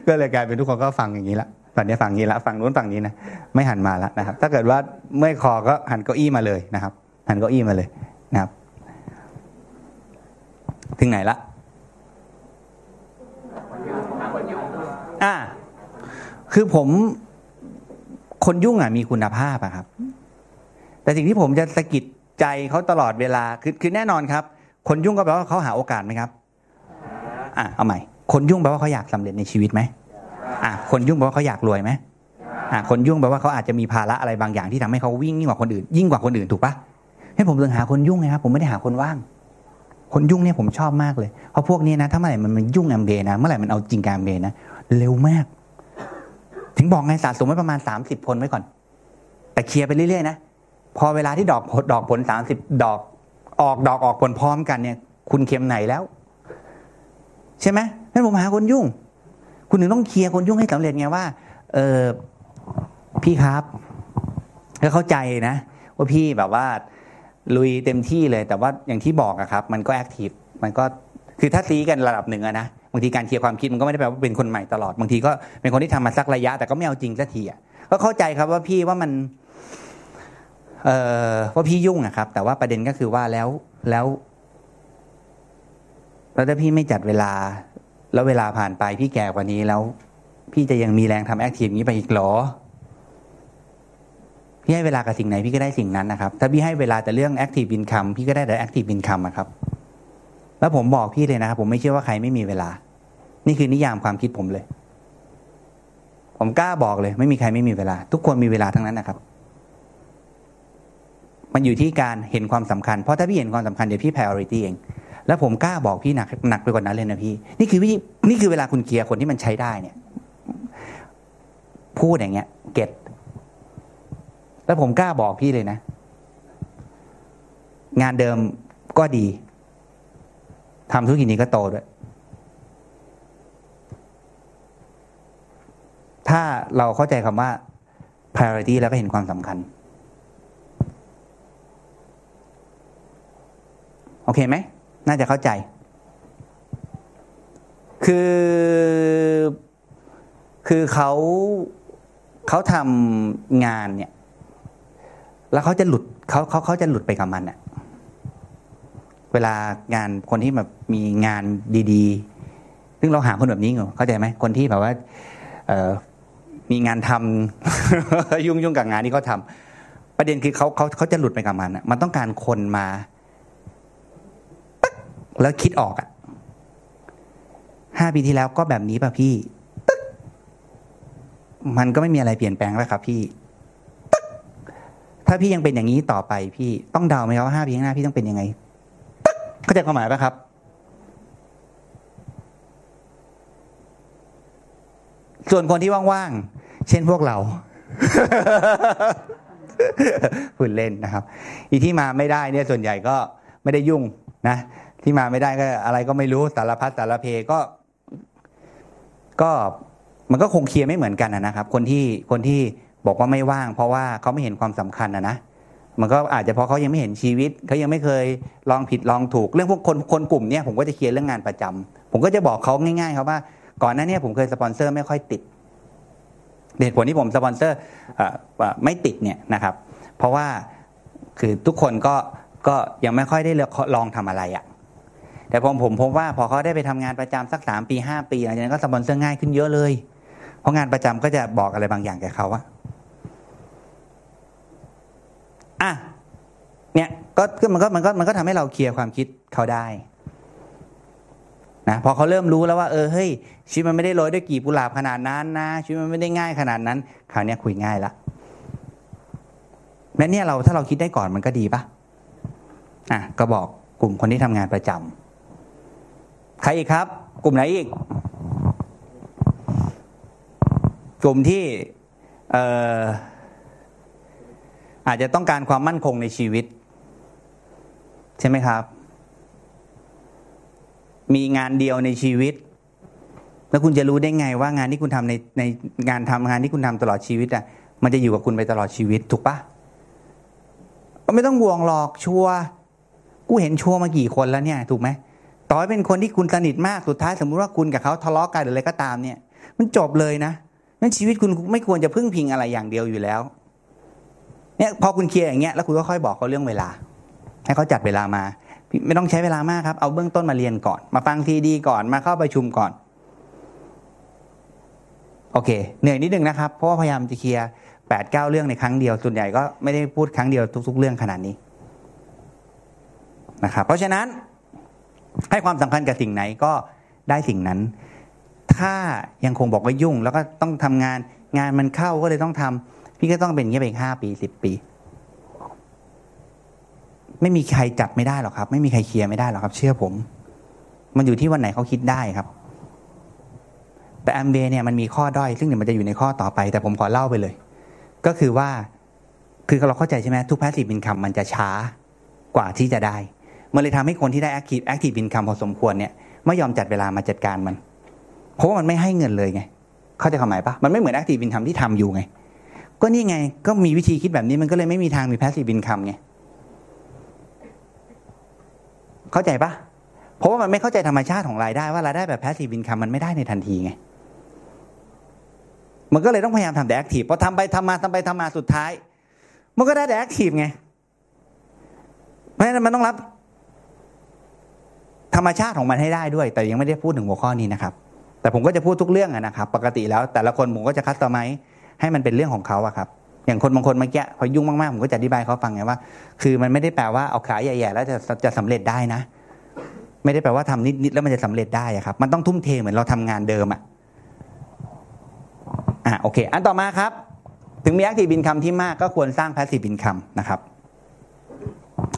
ก็เลยกลายเป็นทุกคนก็ฟังอย่างนี้ละตอนนี้ฟังอย่างนี้ละฟังนู้นฟังนี้นะไม่หันมาล้วนะครับ ถ้าเกิดว่าเมื่อยคอก็หันเก้าอี้มาเลยนะครับ หันเก้าอี้มาเลยนะครับ ถึงไหนละอ่า คือผมคนยุ่งอะมีคุณภาพอะครับ แต่สิ่งที่ผมจะสะกิดใจเขาตลอดเวลาคือคือแน่นอนครับ คนยุ่งก็แปลว่าเขาหาโอกาสไหมครับ อะเอาใหม่ คนยุ่งแปลว่าเขาอยากสำเร็จในชีวิตไหมอะคนยุ่งแปลว่าเขาอยากรวยไหมอะคนยุ่งแปลว่าเขาอาจจะมีภาระอะไรบางอย่างที่ทำให้เขาวิ่งยิ่งกว่าคนอื่น ยิ่งกว่าคนอื่นถูกปะให้ผมถึงหาคนยุ่งไงครับผมไม่ได้หาคนว่าง คนยุ่งเนี่ยผมชอบมากเลย เพราะพวกนี้นะถ้าเมื่อไหร่มันมันยุ่งแอมเบนะเมื่อไหร่มันเอาจริงการแอมเบนะเร็วมาก ถึงบอกไงสะสมไว้ประมาณสามสิบคนไว้ก่อน แต่เคลียร์ไปเรื่อยๆนะพอเวลาที่ดอกผลดอกผลสามสิบดอกออกดอกออกผลพร้อมกันเนี่ย คุณเค็มไหนแล้ว ใช่ไหมนั่นผมหาคนยุ่ง คุณถึงต้องเคลียร์คนยุ่งให้สำเร็จไงว่า เออพี่ครับก็เข้าใจนะว่าพี่แบบว่า ลุยเต็มที่เลย แต่ว่าอย่างที่บอกอะครับ มันก็ active มันก็คือถ้าซี้กันระดับหนึ่งอะนะบางทีการเคลียร์ความคิดมันก็ไม่ได้แปลว่าเป็นคนใหม่ตลอดบางทีก็เป็นคนที่ทำมาสักระยะ แต่ก็ไม่เอาจริงสักทีอะก็เข้าใจครับว่าพี่ว่ามัน เอ่อว่าพี่ยุ่งอะครับ แต่ว่าประเด็นก็คือว่าแล้วแล้วแล้วถ้าพี่ไม่จัดเวลา แล้วเวลาผ่านไปพี่แก่กว่านี้แล้ว พี่จะยังมีแรงทำแอคทีฟนี้ไปอีกหรอ พี่ให้เวลากับสิ่งไหนพี่ก็ได้สิ่งนั้นนะครับ ถ้าพี่ให้เวลาแต่เรื่อง active income พี่ก็ได้แต่ active income อะครับ แล้วผมบอกพี่เลยนะครับ ผมไม่เชื่อว่าใครไม่มีเวลา นี่คือนิยามความคิดผมเลย ผมกล้าบอกเลย ไม่มีใครไม่มีเวลา ทุกคนมีเวลาทั้งนั้นนะครับ มันอยู่ที่การเห็นความสำคัญ เพราะถ้าพี่เห็นความสำคัญเดี๋ยวพี่ priority เอง แล้วผมกล้าบอกพี่หนักหนักไปกว่านั้นเลยนะพี่ นี่คือวิธีนี่คือเวลาคุณเคลียร์คนที่มันใช้ได้เนี่ย พูดอย่างเงี้ย เก็ต แล้วผมกล้าบอกพี่เลยนะ งานเดิมก็ดีทำธุรกิจนี้ก็โตด้วย ถ้าเราเข้าใจคำว่า priority แล้วก็เห็นความสำคัญ โอเคไหม น่าจะเข้าใจ คือ คือเขาเขาทำงานเนี่ย แล้วเขาจะหลุดเขาเขาเขาจะหลุดไปกับมันอะเวลางานคนที่แบบมีงานดีๆ ซึ่งเราหาคนแบบนี้อยู่เข้าใจไหมคนที่แบบว่าเอมีงานทำยุ่งยุ่งกับงานที่เขาทำประเด็นคือเขาเขาเขาจะหลุดไปกับมันอะมันต้องการคนมาตึ๊กแล้วคิดออกอะห้าปีที่แล้วก็แบบนี้ป่ะพี่ตึ๊กมันก็ไม่มีอะไรเปลี่ยนแปลงแล้วครับพี่ ถ้าพี่ยังเป็นอย่างนี้ต่อไป พี่ต้องเดาไหมครับว่าห้าปีข้างหน้าพี่ต้องเป็นยังไงตึ๊กเข้าใจความหมายป่ะครับ ส่วนคนที่ว่างๆ เช่นพวกเราพูดเล่นนะครับ อีที่มาไม่ได้เนี่ยส่วนใหญ่ก็ไม่ได้ยุ่งนะ ที่มาไม่ได้ก็อะไรก็ไม่รู้สารพัดสารเพก็ ก็มันก็คงเคลียร์ไม่เหมือนกันนะครับ คนที่คนที่ บอกว่าไม่ว่าง เพราะว่าเขาไม่เห็นความสำคัญนะนะมันก็อาจจะเพราะเขายังไม่เห็นชีวิตเขายังไม่เคยลองผิดลองถูก เรื่องพวกคนคนกลุ่มเนี้ยผมก็จะเคลียร์เรื่องงานประจำผมก็จะบอกเขาง่ายๆครับว่า ก่อนหน้านี้ผมเคยสปอนเซอร์ไม่ค่อยติดเหตุผลที่ผมสปอนเซอร์ไม่ติดเนี่ยนะครับ เพราะว่าคือทุกคนก็ก็ยังไม่ค่อยได้ลองทำอะไรอะ่ะแต่ผมผมพบว่าพอเขาได้ไปทำงานประจำสักสามปีห้าปีหลังจากนั้นก็สปอนเซอร์ง่ายขึ้นเยอะเลย เพราะงานประจำก็จะบอกอะไรบางอย่างแก่เขาว่า อะเนี่ยก็มันก็มันก็มันก็ทำให้เราเคลียร์ความคิดเขาได้นะพอเขาเริ่มรู้แล้วว่าเออเฮ้ยชีวิตมันไม่ได้โรยด้วยกีบกุหลาบขนาดนั้นนะชีวิตมันไม่ได้ง่ายขนาดนั้นคราวเนี้ยคุยง่ายละแม้เนี่ยเราถ้าเราคิดได้ก่อนมันก็ดีปะอะก็บอกกลุ่มคนที่ทำงานประจำใครอีกครับ กลุ่มไหนอีก กลุ่มที่ เอ่อ อาจจะต้องการความมั่นคงในชีวิต ใช่ไหมครับ มีงานเดียวในชีวิต แล้วคุณจะรู้ได้ไงว่างานที่คุณทำในในงานทำงานที่คุณทำตลอดชีวิตอะ มันจะอยู่กับคุณไปตลอดชีวิต ถูกปะก็ไม่ต้องห่วงหรอกชัวกูเห็นชัวมากี่คนแล้วเนี่ย ถูกไหมต่อให้เป็นคนที่คุณสนิทมากสุดท้ายสมมุติว่าคุณกับเขาทะเลาะกันหรืออะไรก็ตามเนี่ย มันจบเลยนะนั่นชีวิตคุณไม่ควรจะพึ่งพิงอะไรอย่างเดียวอยู่แล้ว เนี่ยพอคุณเคลียร์อย่างเงี้ยแล้วคุณก็ค่อยบอกเขาเรื่องเวลา ให้เขาจัดเวลามา ไม่ต้องใช้เวลามากครับ เอาเบื้องต้นมาเรียนก่อน มาฟังทีดีก่อนมาเข้าประชุมก่อน โอเค เหนื่อยนิดนึงนะครับ เพราะว่าพยายามจะเคลียร์แปดเก้าเรื่องในครั้งเดียวส่วนใหญ่ก็ไม่ได้พูดครั้งเดียวทุก ๆ เรื่องขนาดนี้นะครับเพราะฉะนั้นให้ความสำคัญกับสิ่งไหนก็ได้สิ่งนั้น ถ้ายังคงบอกว่ายุ่ง แล้วก็ต้องทำงานงานมันเข้าก็เลยต้องทำ พี่ก็ต้องเป็นอย่างนี้ไปอีกห้าปีสิบปี ไม่มีใครจับไม่ได้หรอกครับ ไม่มีใครเคลียร์ไม่ได้หรอกครับ เชื่อผม มันอยู่ที่วันไหนเขาคิดได้ครับ แต่แอมเบเนี่ยมันมีข้อด้อยซึ่งเดี๋ยวมันจะอยู่ในข้อต่อไป แต่ผมขอเล่าไปเลย ก็คือว่าคือเราเข้าใจใช่ไหมทุก passive income มันจะช้ากว่าที่จะได้ มันเลยทำให้คนที่ได้ active active income พอสมควรเนี่ยไม่ยอมจัดเวลามาจัดการมัน เพราะว่ามันไม่ให้เงินเลยไง เข้าใจความหมายปะมันไม่เหมือน active income ที่ทำอยู่ไง ก็นี่ไง ก็มีวิธีคิดแบบนี้มันก็เลยไม่มีทางมี passive income ไง เข้าใจปะเพราะว่ามันไม่เข้าใจธรรมชาติของรายได้ว่ารายได้แบบ passive income มันไม่ได้ในทันทีไง มันก็เลยต้องพยายามทำแต่ active พอทำไปทำมาทำไปทำมาสุดท้าย มันก็ได้แต่ active ไง เพราะฉะนั้นมันต้องรับ ธรรมชาติของมันให้ได้ด้วย แต่ยังไม่ได้พูดถึงหัวข้อนี้นะครับ แต่ผมก็จะพูดทุกเรื่องนะครับ ปกติแล้วแต่ละคนผมก็จะคัสตอมไม ให้มันเป็นเรื่องของเขาอะครับ อย่างคนบางคนเมื่อกี้พอยุ่งมากๆผมก็จะอธิบายเขาฟังไงว่า คือมันไม่ได้แปลว่าเอาขาใหญ่ๆแล้วจะจะสำเร็จได้นะ ไม่ได้แปลว่าทำนิดๆแล้วมันจะสำเร็จได้อะครับ มันต้องทุ่มเทเหมือนเราทำงานเดิมอะอะโอเค อันต่อมาครับ ถึงมี active income ที่มากก็ควรสร้าง passive income นะครับ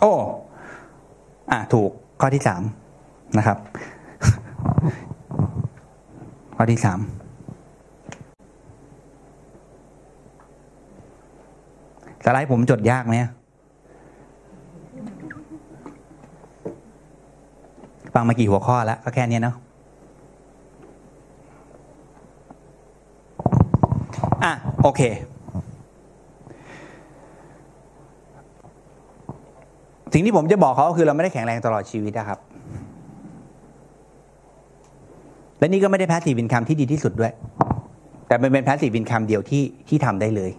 โอ้อะถูกข้อที่สามนะครับ ข้อที่สาม สไลด์ผมจดยากไหมฟังมากี่หัวข้อแล้ว ก็แค่นี้เนาะอะ โอเค สิ่งที่ผมจะบอกเขาคือเราไม่ได้แข็งแรงตลอดชีวิตนะครับ และนี่ก็ไม่ได้ passive income ที่ดีที่สุดด้วย แต่มันเป็น passive income เดียวที่ที่ทำได้เลย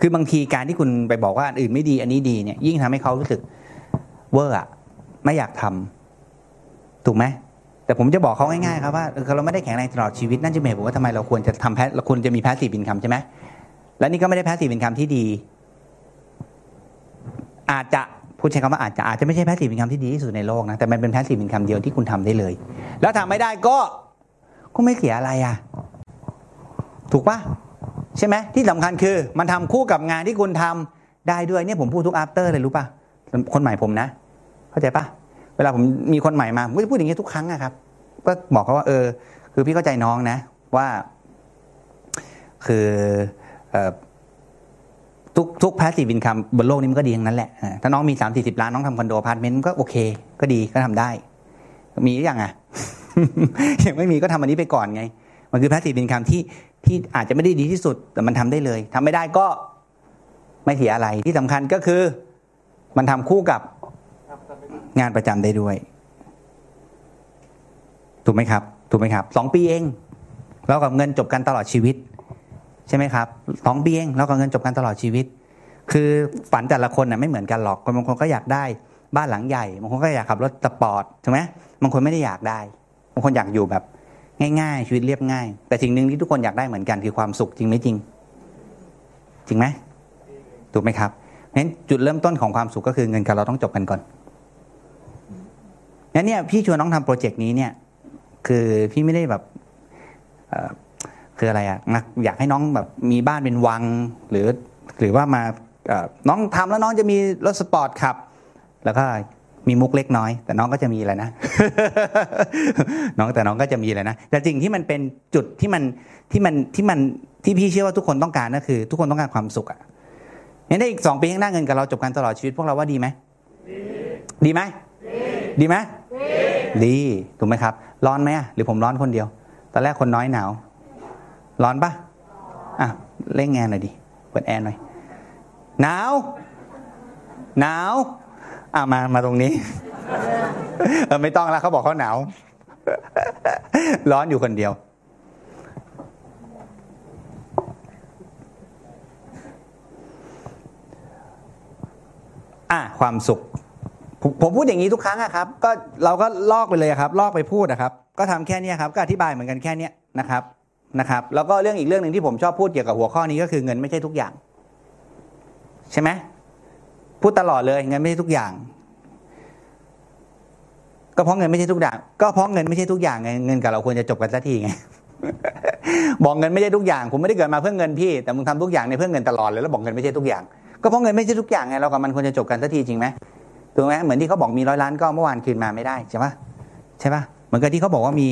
คือบางทีการที่คุณไปบอกว่าอันอื่นไม่ดีอันนี้ดีเนี่ย ยิ่งทำให้เขารู้สึกเวอร์อะไม่อยากทำถูกไหมแต่ผมจะบอกเขาง่ายๆครับว่าเราไม่ได้แข็งแรงตลอดชีวิตนั่นจะเป็นเหตุผลว่าทำไมเราควรจะทำ pass เราควรจะมี passive income ใช่ไหมและนี่ก็ไม่ได้ passive income ที่ดี อาจจะพูดใช้คำว่าอาจจะอาจจะไม่ใช่ passive income ที่ดีที่สุดในโลกนะแต่มันเป็น passive income เดียวที่คุณทำได้เลย แล้วทำไม่ได้ก็ก็ไม่เสียอะไรอะ ถูกปะ ใช่ไหมที่สำคัญคือมันทำคู่กับงานที่คุณทำได้ด้วยเนี่ยผมพูดทุก after เลยรู้ปะคนใหม่ผมนะ เข้าใจปะเวลาผมมีคนใหม่มาผมก็จะพูดอย่างนี้ทุกครั้งอะครับ ก็บอกเขาว่า เออ คือพี่เข้าใจน้องนะ ว่า คือทุกทุก passive income บนโลกนี้มันก็ดีทั้งนั้นแหละถ้าน้องมีสามสี่สิบล้านน้องทำคอนโดอพาร์ตเมนต์ก็โอเค ก็ดีก็ทำได้ มีหรือยังอะยังไม่มีก็ทำอันนี้ไปก่อนไง มันคือ passive income ที่ ที่อาจจะไม่ได้ดีที่สุดแต่มันทำได้เลยทำไม่ได้ก็ไม่เสียอะไรที่สำคัญก็คือ มันทำคู่กับงานประจำได้ด้วย ถูกไหมครับ ถูกไหมครับสองปีเองแล้วกับเงินจบกันตลอดชีวิต ใช่ไหมครับสองปีเองแล้วก็เงินจบกันตลอดชีวิต คือฝันแต่ละคนน่ะไม่เหมือนกันหรอกบางคนก็อยากได้บ้านหลังใหญ่บางคนก็อยากขับรถสปอร์ตถูกไหมบางคนไม่ได้อยากได้บางคนอยากอยู่แบบ ง่ายๆ ชีวิตเรียบง่าย แต่สิ่งหนึ่งที่ทุกคนอยากได้เหมือนกันคือความสุขจริงไหมจริง จริงไหมถูกไหมครับงั้นจุดเริ่มต้นของความสุขก็คือเงินกับเราต้องจบกันก่อนงั้นเนี่ยพี่ชวนน้องทำโปรเจกต์นี้เนี่ย คือพี่ไม่ได้แบบคืออะไรอะนะอยากให้น้องแบบมีบ้านเป็นวัง หรือหรือว่ามาน้องทำแล้วน้องจะมีรถสปอร์ตขับ แล้วก็ มีมุกเล็กน้อย แต่น้องก็จะมีอะไรนะ น้องแต่น้องก็จะมีอะไรนะ แต่สิ่งที่มันเป็นจุดที่มันที่มันที่มันที่พี่เชื่อว่าทุกคนต้องการก็คือ ทุกคนต้องการความสุขอะงั้นได้อีกสองปีข้างหน้าเงินกับเราจบกันตลอดชีวิตพวกเราว่าดีไหมดีไหมดีไหมดีถูกไหมครับ ร้อนไหมหรือผมร้อนคนเดียว ตอนแรกคนน้อยหนาว ร้อนปะอะเล่งแงนหน่อยดิเปิดแอร์หน่อยหนาวหนาว อะมามาตรงนี้เออไม่ต้องแล้วเขาบอกเขาหนาว ร้อนอยู่คนเดียว อะความสุข ผมพูดอย่างนี้ทุกครั้งอะครับ ก็เราก็ลอกไปเลยครับ ลอกไปพูดนะครับ ก็ทำแค่เนี้ยครับ ก็อธิบายเหมือนกันแค่เนี้ยนะครับนะครับ แล้วก็เรื่องอีกเรื่องหนึ่งที่ผมชอบพูดเกี่ยวกับหัวข้อนี้ก็คือเงินไม่ใช่ทุกอย่าง ใช่ไหมพูดตลอดเลยเงินไม่ใช่ทุกอย่าง ก็เพราะเงินไม่ใช่ทุกอย่าง ก็เพราะเงินไม่ใช่ทุกอย่างไงเงินกับเราควรจะจบกันสักทีไงบอกเงินไม่ใช่ทุกอย่าง ผมไม่ได้เกิดมาเพื่อเงินพี่ แต่มึงทำทุกอย่างในเพื่อเงินตลอดเลยแล้วบอกเงินไม่ใช่ทุกอย่าง ก็เพราะเงินไม่ใช่ทุกอย่างไงเรากับมันควรจะจบกันสักทีจริงไหมถูกไหมเหมือนที่เขาบอกมีร้อยล้านก็เมื่อวานคืนมาไม่ได้ใช่ปะใช่ปะเหมือนกับที่เขาบอกว่ามี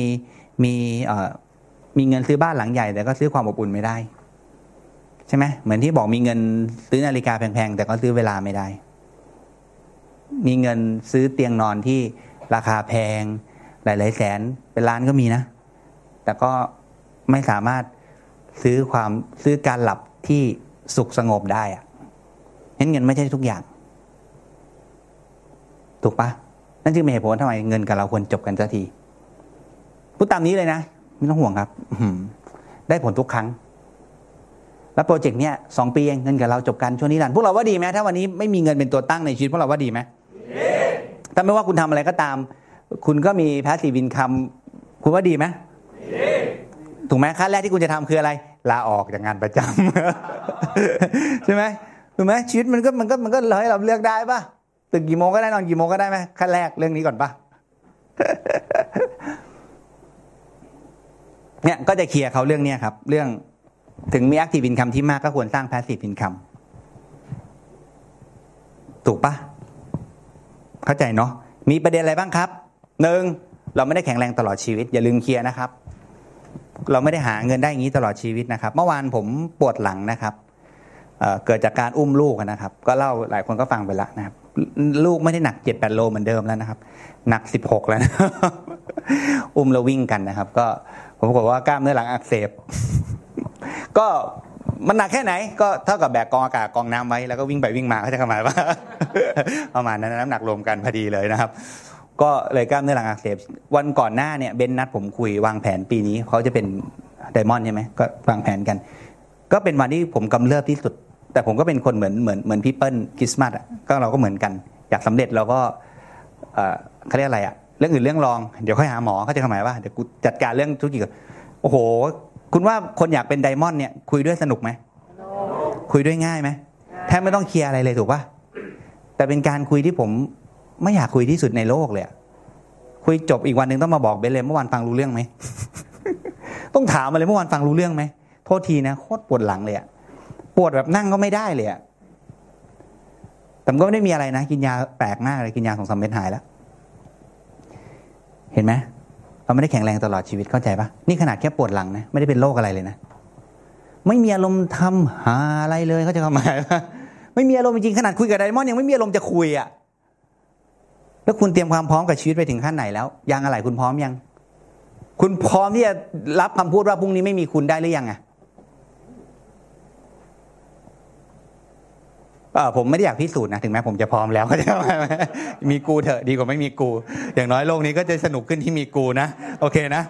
มีเอ่อมีเงินซื้อบ้านหลังใหญ่ แต่ก็ซื้อความอบอุ่นไม่ได้ ใช่ไหมเหมือนที่บอกมีเงินซื้อนาฬิกาแพงๆแต่ก็ซื้อเวลาไม่ได้ มีเงินซื้อเตียงนอนที่ ราคาแพง หลาย ๆ แสนเป็นล้านก็มีนะ แต่ก็ไม่สามารถซื้อความซื้อการหลับที่สุขสงบได้อะงั้นเงินไม่ใช่ทุกอย่าง ถูกปะนั่นจึงเป็นเหตุผลทำไมเงินกับเราควรจบกันสักทีพูดตามนี้เลยนะ ไม่ต้องห่วงครับได้ผลทุกครั้ง แล้วโปรเจกต์เนี้ยสองปีเองเงินกับเราจบกันช่วงนี้รันพวกเราว่าดีไหมถ้าวันนี้ไม่มีเงินเป็นตัวตั้งในชีวิตพวกเราว่าดีไหม ถ้าไม่ว่าคุณทำอะไรก็ตาม คุณก็มี passive income คุณว่าดีไหมถูกไหมขั้นแรกที่คุณจะทำคืออะไร ลาออกจากงานประจำใช่ไหมถูกไหมชีวิตมันก็มันก็มันก็เราให้เราเลือกได้ปะตื่นกี่โมงก็ได้นอนกี่โมงก็ได้ไหมขั้นแรกเรื่องนี้ก่อนปะเนี่ยก็จะเคลียร์เขาเรื่องเนี้ยครับ เรื่องถึงมี active income ที่มากก็ควรสร้าง passive income ถูกปะ เข้าใจเนาะมีประเด็นอะไรบ้างครับหนึ่งเราไม่ได้แข็งแรงตลอดชีวิต อย่าลืมเคลียร์นะครับ เราไม่ได้หาเงินได้อย่างนี้ตลอดชีวิตนะครับ เมื่อวานผมปวดหลังนะครับเเกิดจากการอุ้มลูกนะครับ ก็เล่าหลายคนก็ฟังไปแล้วนะครับ ลูกไม่ได้หนักเจ็ดแปดโลเหมือนเดิมแล้วนะครับ หนักสิบหกแล้วนะอุ้มแล้ววิ่งกันนะครับ ก็ผมบอกว่ากล้ามเนื้อหลังอักเสบ ก็ มันหนักแค่ไหนก็เท่ากับแบกกองอากาศกองน้ำไว้แล้วก็วิ่งไปวิ่งมาเขาจะเข้ามาว่าประมาณนั้นน้ำหนักรวมกันพอดีเลยนะครับ ก็เลยกล้ามเนื้อหลังอักเสบวันก่อนหน้าเนี่ยเบนนัดผมคุยวางแผนปีนี้เขาจะเป็นไดมอนด์ใช่ไหมก็วางแผนกัน ก็เป็นวันที่ผมกำเริบที่สุด แต่ผมก็เป็นคนเหมือนเหมือนเหมือนพี่เปิ้ลคริสต์มาสอะก็เราก็เหมือนกัน อยากสำเร็จเราก็เอ่อเขาเรียกอะไรอะเรื่องอื่นเรื่องรองเดี๋ยวค่อยหาหมอเขาจะหมายว่าเดี๋ยวกูจัดการเรื่องธุรกิจก่อนโอ้โห คุณว่าคนอยากเป็นไดมอนด์เนี่ยคุยด้วยสนุกไหมคุยด้วยง่ายไหมแทบไม่ต้องเคลียร์อะไรเลยถูกปะแต่เป็นการคุยที่ผมไม่อยากคุยที่สุดในโลกเลยคุยจบอีกวันหนึ่งต้องมาบอกเบนเลยเมื่อวานฟังรู้เรื่องไหมต้องถามมาเลยเมื่อวานฟังรู้เรื่องไหมโทษทีนะโคตรปวดหลังเลยอะปวดแบบนั่งก็ไม่ได้เลยอะแต่ก็ไม่ได้มีอะไรนะ กินยาแปลกมากเลยกินยาสองสามเม็ดหายแล้ว เห็นไหม เราไม่ได้แข็งแรงตลอดชีวิตเข้าใจปะนี่ขนาดแค่ปวดหลังนะไม่ได้เป็นโรคอะไรเลยนะไม่มีอารมณ์ทำหาอะไรเลยเขาจะเข้ามาไม่มีอารมณ์จริงขนาดคุยกับไดมอนด์ยังไม่มีอารมณ์จะคุยอะ่ะแล้วคุณเตรียมความพร้อมกับชีวิตไปถึงขั้นไหนแล้ว ยังอะไรคุณพร้อมยัง คุณพร้อมที่จะรับคำพูดว่าพรุ่งนี้ไม่มีคุณได้หรือยังอะ่ะเออ ผมไม่ได้อยากพิสูจน์นะถึงแม้ผมจะพร้อมแล้วก็จะมีกูเถอะดีกว่าไม่มีกู อย่างน้อยโลกนี้ก็จะสนุกขึ้นที่มีกูนะโอเคนะ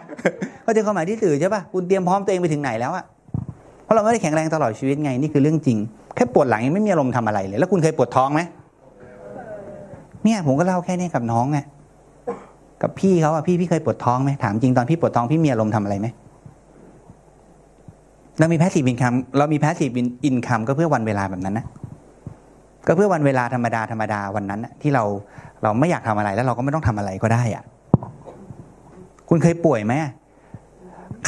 ก็จะความหมายที่สื่อใช่ป่ะคุณเตรียมพร้อมตัวเองไปถึงไหนแล้วอะเพราะเราไม่ได้แข็งแรงตลอดชีวิตไงนี่คือเรื่องจริง แค่ปวดหลังยังไม่มีอารมณ์ทำอะไรเลย แล้วคุณเคยปวดท้องไหมเนี่ยผมก็เล่าแค่นี้กับน้องไงกับพี่เขาอะพี่พี่เคยปวดท้องไหมถามจริงตอนพี่ปวดท้องพี่มีอารมณ์ทำอะไรไหมเรามี passive income เรามี passive income ก็เพื่อวันเวลาแบบนั้นนะ ก็เพื่อวันเวลาธรรมดาธรรมดาวันนั้นที่เราเราไม่อยากทำอะไรแล้วเราก็ไม่ต้องทำอะไรก็ได้อะคุณเคยป่วยไหม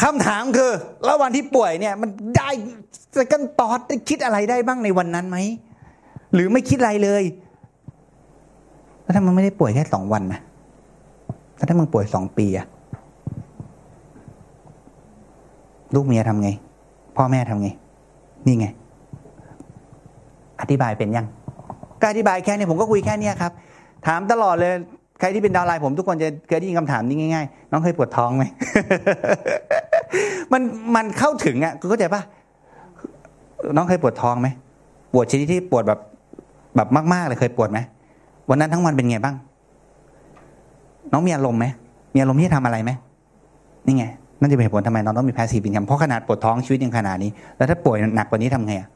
คำถามคือ แล้ววันที่ป่วยเนี่ย มันได้สกันตอดได้คิดอะไรได้บ้างในวันนั้นไหมหรือไม่คิดอะไรเลยแล้วถ้ามันไม่ได้ป่วยแค่สองวันนะแล้วถ้ามึงป่วยสองปีอะลูกเมียทำไง พ่อแม่ทำไง นี่ไง อธิบายเป็นยัง ก็อธิบายแค่นี้ผมก็คุยแค่เนี้ยครับ ถามตลอดเลยใครที่เป็นดาวไลน์ผมทุกคนจะเคยได้ยินคำถามนี้ง่ายๆ น้องเคยปวดท้องไหมมันมันเข้าถึงอะคุณเข้าใจปะน้องเคยปวดท้องไหมปวดชนิดที่ปวดแบบแบบมากๆเลยเคยปวดไหมวันนั้นทั้งวันเป็นไงบ้าง น้องมีอารมณ์ไหมมีอารมณ์ที่จะทำอะไรไหมนี่ไงนั่นจะเป็นเหตุผลทำไมน้องต้องมี passive income เพราะขนาดปวดท้องชีวิตยังขนาดนี้ แล้วถ้าป่วยหนักกว่านี้ทำไงอะ